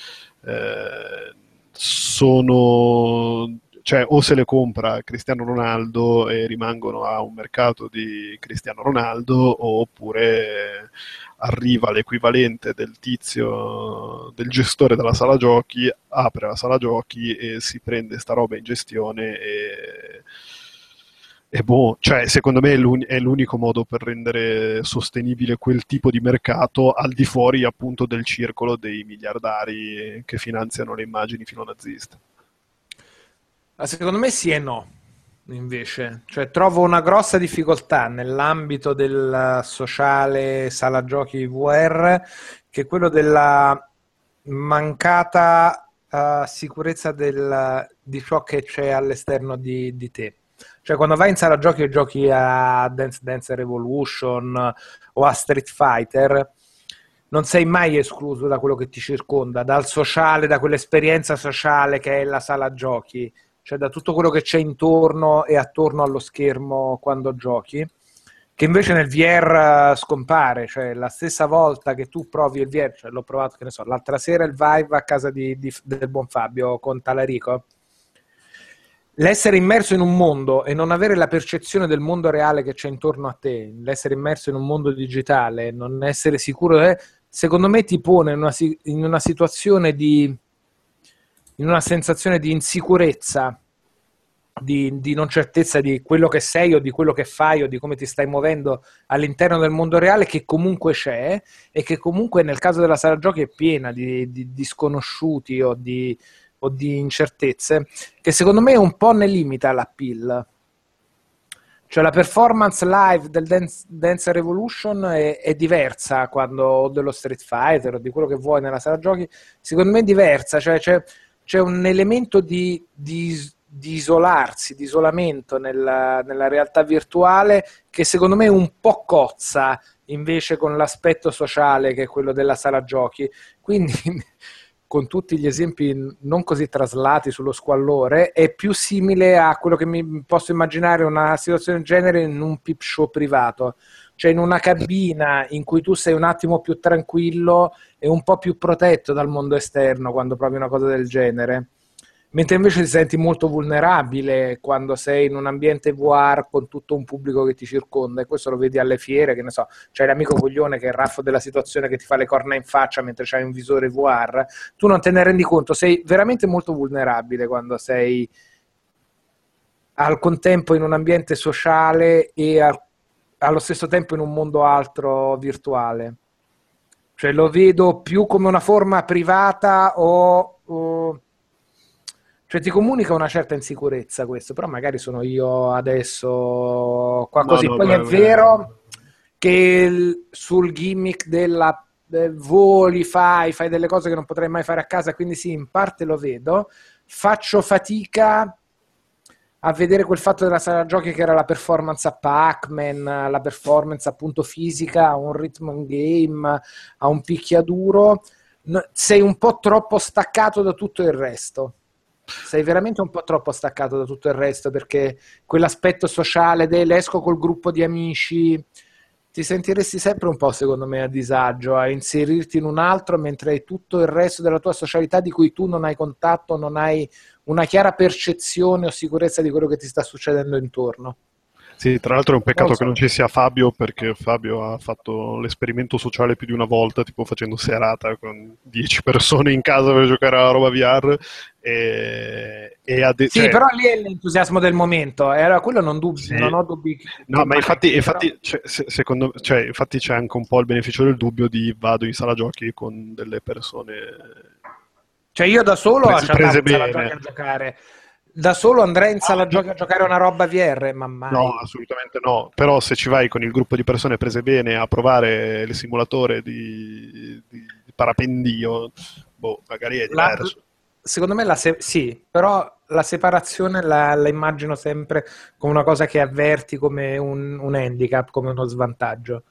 eh, sono cioè o se le compra Cristiano Ronaldo e rimangono a un mercato di Cristiano Ronaldo oppure arriva l'equivalente del tizio del gestore della sala giochi apre la sala giochi e si prende sta roba in gestione e e boh, cioè, secondo me è, l'un- è, l'unico modo per rendere sostenibile quel tipo di mercato al di fuori appunto del circolo dei miliardari che finanziano le immagini filonaziste. Secondo me sì e no, invece. Cioè, trovo una grossa difficoltà nell'ambito del sociale sala giochi VR, che è quello della mancata uh, sicurezza del, di ciò che c'è all'esterno di, di te cioè, quando vai in sala giochi e giochi a Dance Dance Revolution o a Street Fighter, non sei mai escluso da quello che ti circonda, dal sociale, da quell'esperienza sociale che è la sala giochi, cioè da tutto quello che c'è intorno e attorno allo schermo quando giochi, che invece nel VR scompare, cioè la stessa volta che tu provi il VR, cioè l'ho provato, che ne so, l'altra sera il Vive a casa di, di, del buon Fabio con Talarico, l'essere immerso in un mondo e non avere la percezione del mondo reale che c'è intorno a te, l'essere immerso in un mondo digitale, non essere sicuro, eh, secondo me ti pone in una, in una situazione di in una sensazione di insicurezza, di, di, non certezza di quello che sei o di quello che fai o di come ti stai muovendo all'interno del mondo reale che comunque c'è e che comunque nel caso della sala giochi è piena di, di, di sconosciuti o di, o di incertezze che secondo me un po' ne limita l'appeal cioè la performance live del Dance, Dance Revolution è, è, diversa quando o dello Street Fighter o di quello che vuoi nella sala giochi, secondo me è diversa, cioè c'è, c'è un elemento di, di, di, isolarsi, di isolamento nella, nella realtà virtuale che secondo me un po' cozza invece con l'aspetto sociale che è quello della sala giochi. Quindi con tutti gli esempi non così traslati sullo squallore, è più simile a quello che mi posso immaginare una situazione del genere in un peep show privato, cioè in una cabina in cui tu sei un attimo più tranquillo e un po' più protetto dal mondo esterno quando provi una cosa del genere mentre invece ti senti molto vulnerabile quando sei in un ambiente VR con tutto un pubblico che ti circonda e questo lo vedi alle fiere, che ne so, c'è l'amico coglione che è il raffo della situazione che ti fa le corna in faccia mentre c'hai un visore VR, tu non te ne rendi conto, sei veramente molto vulnerabile quando sei al contempo in un ambiente sociale e al, allo stesso tempo in un mondo altro virtuale. Cioè lo vedo più come una forma privata o, o cioè ti comunica una certa insicurezza questo, però magari sono io adesso qua così. No, Poi beh, è beh. vero che il, sul gimmick della eh, voli, fai, fai delle cose che non potrei mai fare a casa, quindi sì, in parte lo vedo. Faccio fatica a vedere quel fatto della sala giochi che era la performance a Pac-Man, la performance appunto fisica, a un rhythm game, a un picchiaduro. Sei un po' troppo staccato da tutto il resto sei veramente un po' troppo staccato da tutto il resto perché quell'aspetto sociale dell'esco col gruppo di amici ti sentiresti sempre un po', secondo me, a disagio a inserirti in un altro mentre tutto il resto della tua socialità di cui tu non hai contatto, non hai una chiara percezione o sicurezza di quello che ti sta succedendo intorno. Sì, tra l'altro è un peccato che non ci sia Fabio perché Fabio ha fatto l'esperimento sociale più di una volta, tipo facendo serata con 10 persone in casa per giocare alla roba VR. E, e de- sì, cioè... però lì è l'entusiasmo del momento, era quello non, dubbi, sì. non ho dubbi. No, ma infatti, però... infatti, cioè, secondo, cioè, infatti c'è anche un po' il beneficio del dubbio di vado in sala giochi con delle persone... Cioè io da solo prese, prese bene. a giocare da solo sala ah, giochi a giocare una roba VR? Ma mai. No, assolutamente no. Però se ci vai con il gruppo di persone prese bene a provare il simulatore di, di parapendio, boh, magari è diverso. La, secondo me la se- sì, però la separazione la, la, immagino sempre come una cosa che avverti come un, un handicap, come uno svantaggio.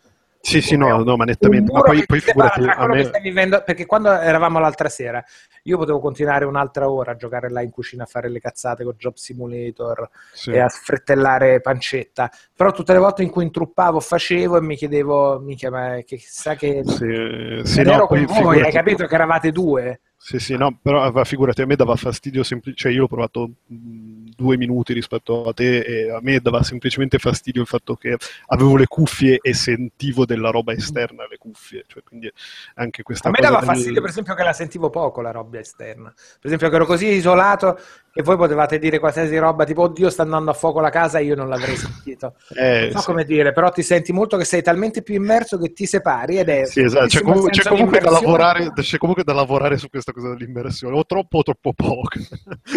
Sì, sì, no, no, ma nettamente. Ma poi, poi figurati, a me... vivendo, perché quando eravamo l'altra sera, io potevo continuare un'altra ora a giocare là in cucina a fare le cazzate con Job Simulator sì. e a sfrettellare pancetta. Però tutte le volte in cui intruppavo, facevo e mi chiedevo, mi chiama, che chissà che... Sì, sì, no, ero con voi, hai capito che eravate due? Sì, sì, no, però figurati, a me dava fastidio, sempl- cioè io l'ho provato due minuti rispetto a te e a me dava semplicemente fastidio il fatto che avevo le cuffie e sentivo della roba esterna alle cuffie, cioè, quindi anche questa A me dava del... fastidio per esempio che la sentivo poco la roba esterna, per esempio che ero così isolato che voi potevate dire qualsiasi roba tipo oddio sta andando a fuoco la casa e io non l'avrei sentito. Eh, non so sì. come dire, però ti senti molto che sei talmente più immerso che ti separi ed è... Sì, esatto, c'è, comunque, c'è comunque da lavorare, c'è comunque da lavorare su questa cosa dell'immersione, o troppo o troppo poco.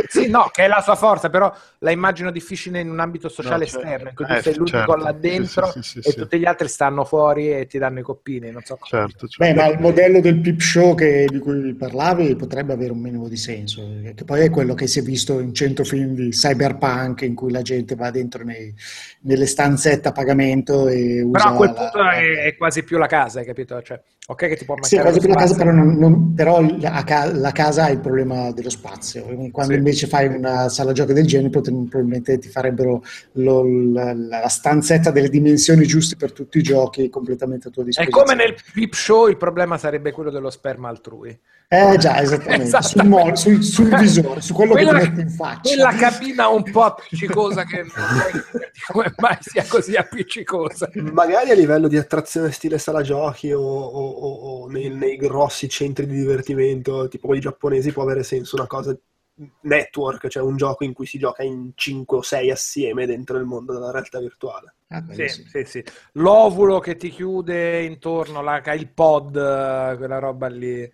sì, no, che è la sua forza, però la immagino difficile in un ambito sociale no, certo. esterno, in cui tu eh, sei l'unico certo. là dentro sì, sì, sì, e tutti gli altri stanno fuori e ti danno i coppini, non so certo, certo. Beh, ma il modello del pip show che, di cui parlavi potrebbe avere un minimo di senso, che poi è quello che si è visto in 100 film di cyberpunk in cui la gente va dentro nei, nelle stanzette a pagamento e usa Però a quel punto la... è, è, quasi più la casa, hai capito? Cioè, ok che ti può mancare Sì, quasi più la casa, però, non, non, però la, la, casa ha il problema dello spazio. Quando sì. invece fai una sala giochi del genere, probabilmente ti farebbero lo, la, la, stanzetta delle dimensioni giuste per tutti i giochi completamente a tua disposizione. È come nel Peep Show, il problema sarebbe quello dello sperma altrui. Eh già, esattamente, esattamente. Sul, sul, sul, visore, su quello quella, che ti metti in faccia. Quella cabina un po' appiccicosa che non come mai sia così appiccicosa. Magari a livello di attrazione stile sala giochi o, o, o, o nei, nei, grossi centri di divertimento, tipo quelli giapponesi, può avere senso una cosa network, cioè un gioco in cui si gioca in 5 o 6 assieme dentro il mondo della realtà virtuale. Ah, Sì, sì. sì. L'ovulo che ti chiude intorno, la, il pod, quella roba lì.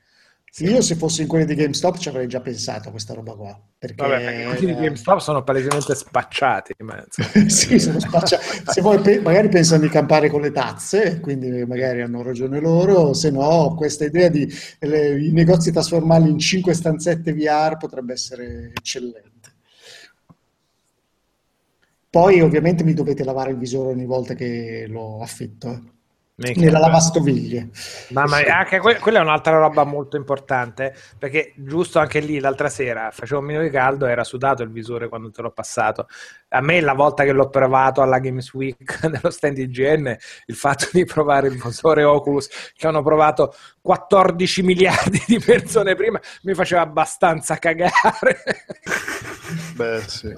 Sì. Io se fossi in quelli di GameStop ci avrei già pensato a questa roba qua. Perché, Vabbè, perché quelli di GameStop sono palesemente spacciati. Ma, sì, sono spaccia- Se vuoi, pe- magari pensano di campare con le tazze, quindi magari hanno ragione loro, se no questa idea di le- i negozi trasformarli in cinque stanzette VR potrebbe essere eccellente. Poi ovviamente mi dovete lavare il visore ogni volta che lo affitto, Minchia. nella lavastoviglie. Mamma mia, anche que- quella è un'altra roba molto importante, perché giusto anche lì l'altra sera faceva un minimo di caldo e era sudato il visore quando te l'ho passato. A me la volta che l'ho provato alla Games Week nello stand IGN, il fatto di provare il visore Oculus che hanno provato 14 miliardi di persone prima mi faceva abbastanza cagare. Beh, sì.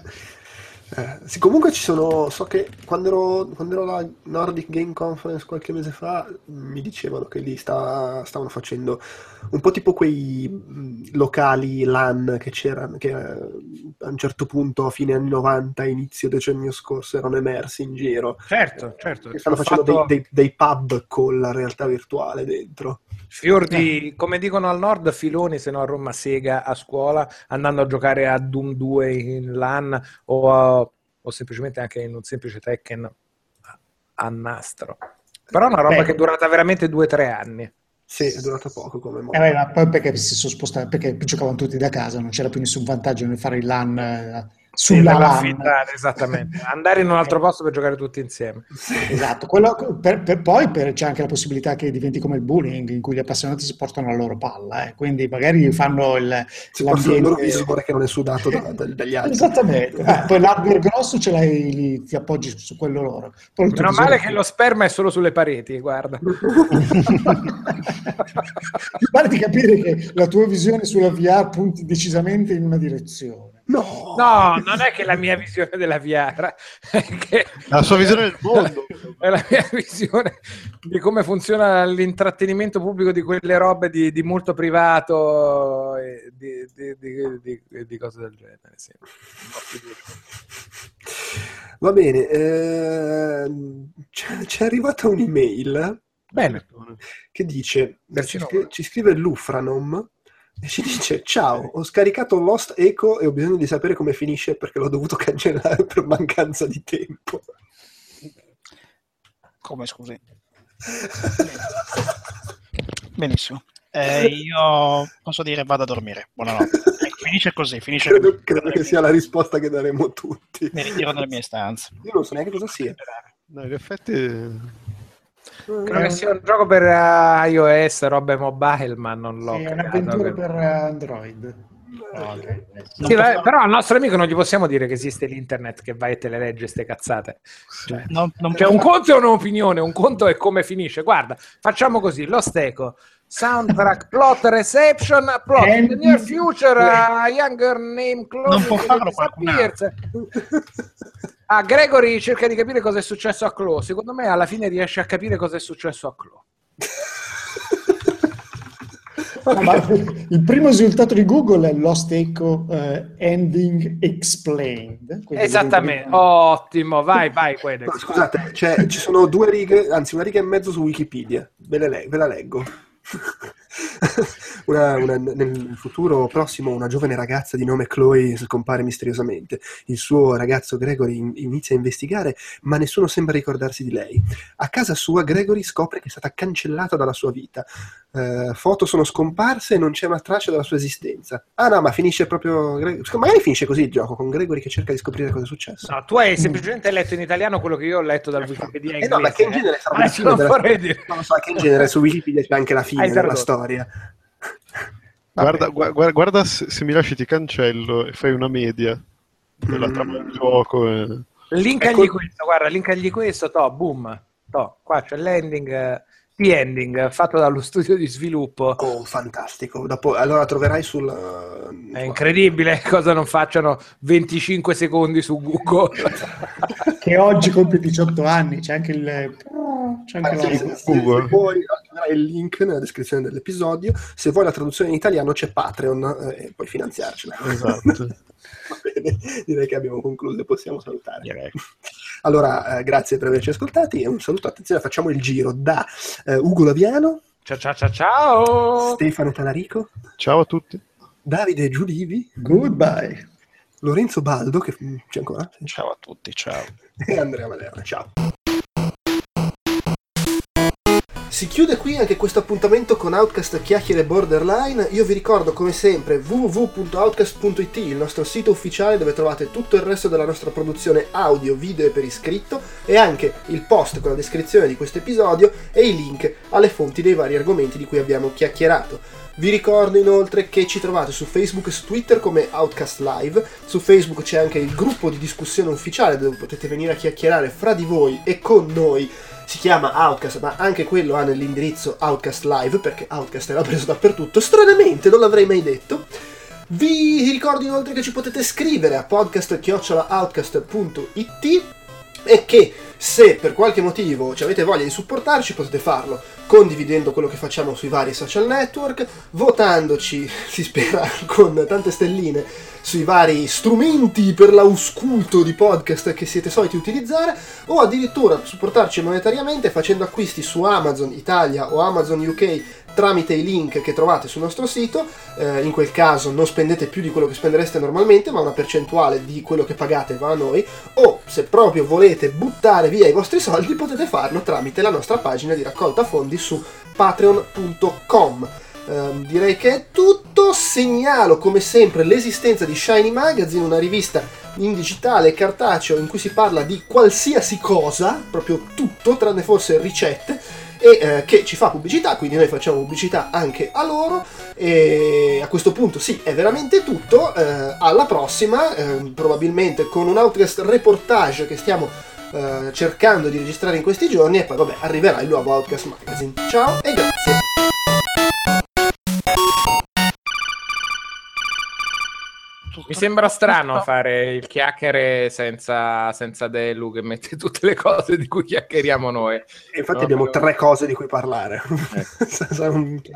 Eh, sì, comunque ci sono, so che quando ero, quando ero alla Nordic Game Conference qualche mese fa mi dicevano che lì sta- stavano facendo un po' tipo quei mh, locali LAN che c'erano, che eh, a un certo punto a fine anni 90, inizio decennio scorso erano emersi in giro. Certo, certo. Che stanno facendo fatto- dei, dei- dei pub con la realtà virtuale dentro. Fior di, come dicono al nord, filoni, se no a Roma Sega a scuola, andando a giocare a Doom 2 in LAN o, a- o semplicemente anche in un semplice Tekken a- nastro. Però è una roba Beh. che è durata veramente due o tre anni. Sì, è durato poco come Eh, modo. beh, ma poi perché si sono spostati, perché giocavano tutti da casa, non c'era più nessun vantaggio nel fare il LAN eh, sulla nella LAN. affittare, esattamente. Andare in un altro posto per giocare tutti insieme. Esatto, Quello- per- per- poi per- c'è anche la possibilità che diventi come il bullying, in cui gli appassionati si portano la loro palla, eh. quindi magari fanno il, Si possono il loro l'ambiente... visore che non è sudato da- da- dagli altri. Esattamente, Eh, poi l'hardware grosso ce l'hai, lì, ti appoggi su, su quello loro. Poi Meno male che lo sperma è solo sulle pareti, guarda. Mi pare di capire che la tua visione sulla VR punti decisamente in una direzione. No! No, non è che la mia visione della VR, è che La sua visione del mondo. è la mia visione di come funziona l'intrattenimento pubblico di quelle robe di, di molto privato e di, di- di- di- di cose del genere. Sì. Va bene, ehm, c'è, c'è arrivata un'email Bene, che dice, ci, ci scrive Lufranom e ci dice ciao, ho scaricato Lost Echo e ho bisogno di sapere come finisce perché l'ho dovuto cancellare per mancanza di tempo. Come scusi? Benissimo. Eh, io posso dire vado a dormire. Buonanotte. Ecco, finisce così, finisce credo, così. credo che sia la risposta che daremo tutti. Mi ritiro dalle mie stanze. Io non so neanche cosa sia. No, in effetti... credo che sia un gioco per eh, iOS, robe mobile, ma non l'ho È creato. un'avventura per eh, Android. Sì, va- però al nostro amico non gli possiamo dire che esiste l'internet che vai e te le legge ste cazzate. Cioè, Non, non Cioè, un conto è un'opinione, un conto è come finisce. Guarda, facciamo così: lo steco, soundtrack, plot, reception, plot. In the near future, a younger name clone Non può farlo qualcun disappears. Ah, Gregory cerca di capire cosa è successo a Chloe. Secondo me, alla fine riesce a capire cosa è successo a Chloe. No, ma il primo risultato di Google è Lost Echo eh, Ending Explained. Esattamente, ottimo. Vai, vai. No, scusate, c'è- ci sono due righe, anzi una riga e mezzo su Wikipedia, ve, le- ve la leggo. Una- una- nel futuro prossimo una giovane ragazza di nome Chloe scompare misteriosamente. Il suo ragazzo Gregory in- inizia a investigare, ma nessuno sembra ricordarsi di lei. A casa sua Gregory scopre che è stata cancellata dalla sua vita. Eh, foto sono scomparse e non c'è una traccia della sua esistenza. Ah no, ma finisce proprio... Magari finisce così il gioco, con Gregory che cerca di scoprire cosa è successo. No, tu hai semplicemente letto in italiano quello che io ho letto dal Wikipedia Eh no, ma che in inglese, genere eh. sarà fine non della. Non lo so, che in genere su Wikipedia c'è anche la fine della storia. Guarda, gua- guarda, guarda se, se mi lasci ti cancello e fai una media della Mm. trama del gioco. e- Linkagli Ecco- questo, guarda, linkagli questo, to, boom, to, qua c'è l'ending, eh, the ending eh, fatto dallo studio di sviluppo. Oh, fantastico. Dopo, allora troverai sul... È incredibile cosa non facciano 25 secondi su Google. Che oggi compie 18 anni, c'è anche il... C'è anche Anzi, la... se- se Google. vuoi, troverai il link nella descrizione dell'episodio. Se vuoi la traduzione in italiano c'è Patreon eh, e puoi finanziarcela. Esatto. Va bene, direi che abbiamo concluso e possiamo salutare. Direi. Allora, eh, grazie per averci ascoltati e un saluto, attenzione, facciamo il giro da eh, Ugo Laviano, Ciao ciao ciao ciao! Stefano Talarico, Ciao a tutti. Davide Giulivi, Goodbye. Lorenzo Baldo, che mm, c'è ancora. Ciao a tutti, ciao. e Andrea Malerna. Ciao. Si chiude qui anche questo appuntamento con Outcast Chiacchiere Borderline. Io vi ricordo come sempre www.outcast.it, il nostro sito ufficiale dove trovate tutto il resto della nostra produzione audio, video e per iscritto e anche il post con la descrizione di questo episodio e i link alle fonti dei vari argomenti di cui abbiamo chiacchierato. Vi ricordo inoltre che ci trovate su Facebook e su Twitter come Outcast Live. Su Facebook c'è anche il gruppo di discussione ufficiale dove potete venire a chiacchierare fra di voi e con noi. Si chiama Outcast, ma anche quello ha nell'indirizzo Outcast Live perché Outcast era preso dappertutto. Stranamente, non l'avrei mai detto. Vi ricordo inoltre che ci potete scrivere a podcast.outcast.it e che se per qualche motivo ci avete voglia di supportarci potete farlo condividendo quello che facciamo sui vari social network, votandoci, si spera, con tante stelline sui vari strumenti per l'ausculto di podcast che siete soliti utilizzare o addirittura supportarci monetariamente facendo acquisti su Amazon Italia o Amazon UK tramite i link che trovate sul nostro sito. Eh, in quel caso non spendete più di quello che spendereste normalmente, ma una percentuale di quello che pagate va a noi. O se proprio volete buttare via i vostri soldi, potete farlo tramite la nostra pagina di raccolta fondi su patreon.com. Ehm, direi che è tutto. Segnalo come sempre l'esistenza di Shiny Magazine, una rivista in digitale e cartaceo in cui si parla di qualsiasi cosa, proprio tutto, tranne forse ricette e eh, che ci fa pubblicità, quindi noi facciamo pubblicità anche a loro e a questo punto sì, è veramente tutto, eh, alla prossima, eh, probabilmente con un Outcast reportage che stiamo eh, cercando di registrare in questi giorni e poi vabbè arriverà il nuovo Outcast Magazine. Ciao e grazie! Mi sembra strano fare il chiacchiere senza, senza Delu che mette tutte le cose di cui chiacchieriamo noi. E infatti No, abbiamo però- tre cose di cui parlare.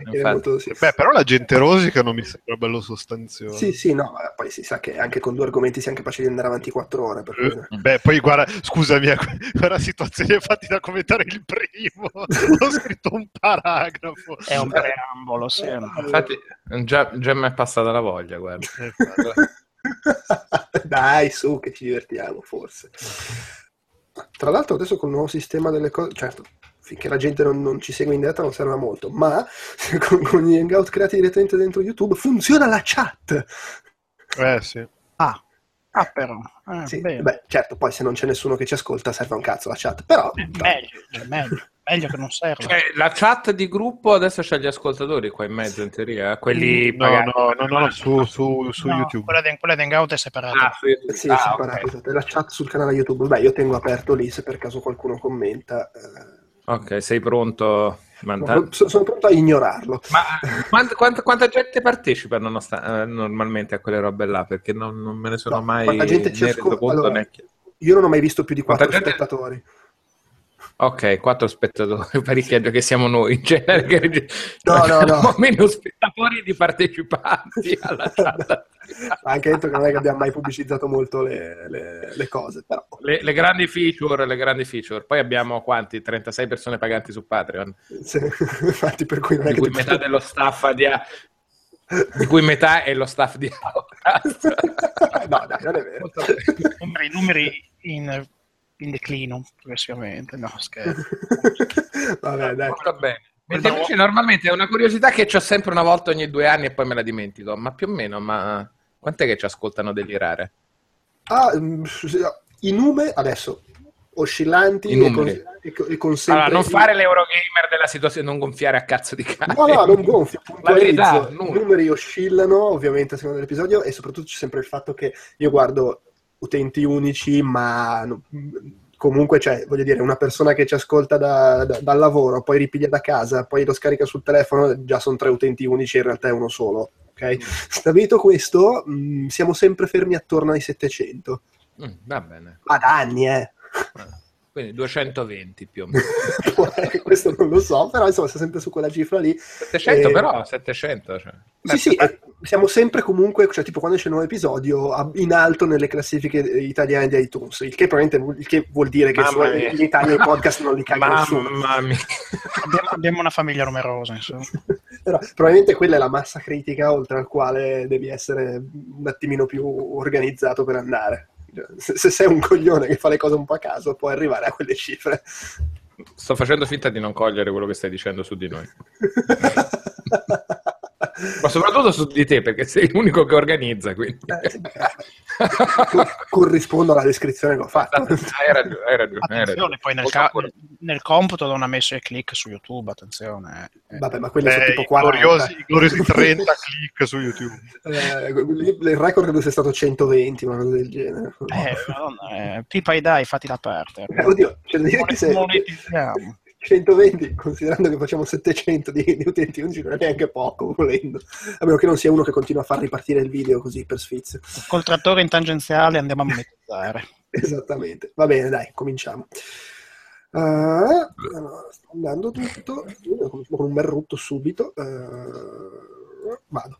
Infatti. sì. Beh, però la gente rosica non mi sembra bello sostanzioso. Sì, sì, no, ma poi si sa che anche con due argomenti si è anche capaci di andare avanti quattro ore. Per cui... Eh, Beh, poi guarda, scusami, eh, guarda situazioni fatti da commentare il primo. Ho scritto un paragrafo. È un preambolo, sì. un- Infatti, già, già mi è passata la voglia, guarda. Dai, su, che ci divertiamo, forse. Tra l'altro adesso con il nuovo sistema delle cose, certo, finché la gente non, non ci segue in diretta non serve a molto, ma con, con gli hangout creati direttamente dentro YouTube funziona la chat. Eh, sì. Ah, ah però. Eh, Sì, bene. beh, certo, poi se non c'è nessuno che ci ascolta serve un cazzo la chat, però... Eh, meglio, cioè, meglio, meglio che non serve. Cioè, la chat di gruppo adesso c'ha gli ascoltatori qua in mezzo, in teoria. eh? Quelli No, pagati. no, no, no, su, su, su No, YouTube. Quella di, quella di Hangout è separata. Ah, su YouTube. Sì, Ah, separato, ok. esatto, è la chat sul canale YouTube. Beh, io tengo aperto lì se per caso qualcuno commenta. eh, Ok, sei pronto? Manda- sono, pronto a ignorarlo. Ma quanta, quanta- quanta gente partecipa nonostan- eh, normalmente a quelle robe là? Perché non, non me ne sono No, mai quanta gente ci ascolta? Allora, Io non ho mai visto più di quattro gente- spettatori. Ok, quattro spettatori, parecchio che siamo noi in genere. Che No, no, no. meno spettatori di partecipanti alla chat. Ha anche detto che non è che abbiamo mai pubblicizzato molto le, le- le cose, però Le, le grandi feature, le grandi feature. Poi abbiamo quanti? 36 persone paganti su Patreon, se- infatti per cui non è di che cui ti metà dello staff di, di cui metà è lo staff di Outcast. no, dai, non è vero. Numeri, numeri in, in declino progressivamente. No, scherzo. Vabbè, dai. Molto bene. Mentre invece normalmente è una curiosità che ho sempre una volta ogni due anni e poi me la dimentico, ma più o meno, ma quant'è che ci ascoltano delirare? Ah, mm, I numeri adesso oscillanti I e con, numeri. e con- e con sempre Allora, non fare l'Eurogamer della situazione, non gonfiare a cazzo di cane. No, no, non gonfio, puntualizzo. I numeri oscillano ovviamente a seconda dell'episodio e soprattutto c'è sempre il fatto che io guardo utenti unici, ma no- comunque c'è, voglio dire, una persona che ci ascolta da- da- dal lavoro, poi ripiglia da casa, poi lo scarica sul telefono, già sono tre utenti unici, in realtà è uno solo. Ok? Stabilito questo, mh, siamo sempre fermi attorno ai 700. Mm, va bene. Ma da anni, eh. Quindi 220 più o meno. Questo non lo so, però insomma sei sempre su quella cifra lì. 700 Eh, però, 700. Cioè. Sì, sì, eh, siamo sempre comunque, cioè tipo quando c'è un nuovo episodio, in alto nelle classifiche italiane di iTunes, il che probabilmente vuol, il che vuol dire che Mamma su- in Italia i podcast non li caga nessuno. Mamma mia. Abbiamo, abbiamo una famiglia numerosa, insomma. Però probabilmente quella è la massa critica oltre al quale devi essere un attimino più organizzato per andare. Se sei un coglione che fa le cose un po' a caso, puoi arrivare a quelle cifre. Sto facendo finta di non cogliere quello che stai dicendo su di noi. Ma soprattutto su di te, perché sei l'unico che organizza, quindi... Eh, sì, corrispondo alla descrizione che ho fatto. hai ragione, hai ragione. hai Attenzione, ragione. poi nel, ca- nel computo non ha messo i click su YouTube, attenzione. eh. Vabbè, ma quelli sono Eh, tipo i 40. gloriosi, gloriosi 30 click su YouTube. Eh, il record credo sia stato 120, una cosa del genere. Eh, madonna, eh, pipa i dai, fatti da parte. Eh, oddio, c'è da dire che se Monetizziamo. 120, considerando che facciamo 700 di, di utenti unici, non è neanche poco, volendo. A meno che non sia uno che continua a far ripartire il video così per sfizio. Col trattore in tangenziale andiamo a monetizzare. Esattamente. Va bene, dai, cominciamo. Allora, sta andando tutto. Cominciamo con un bel rutto subito. Ah, vado.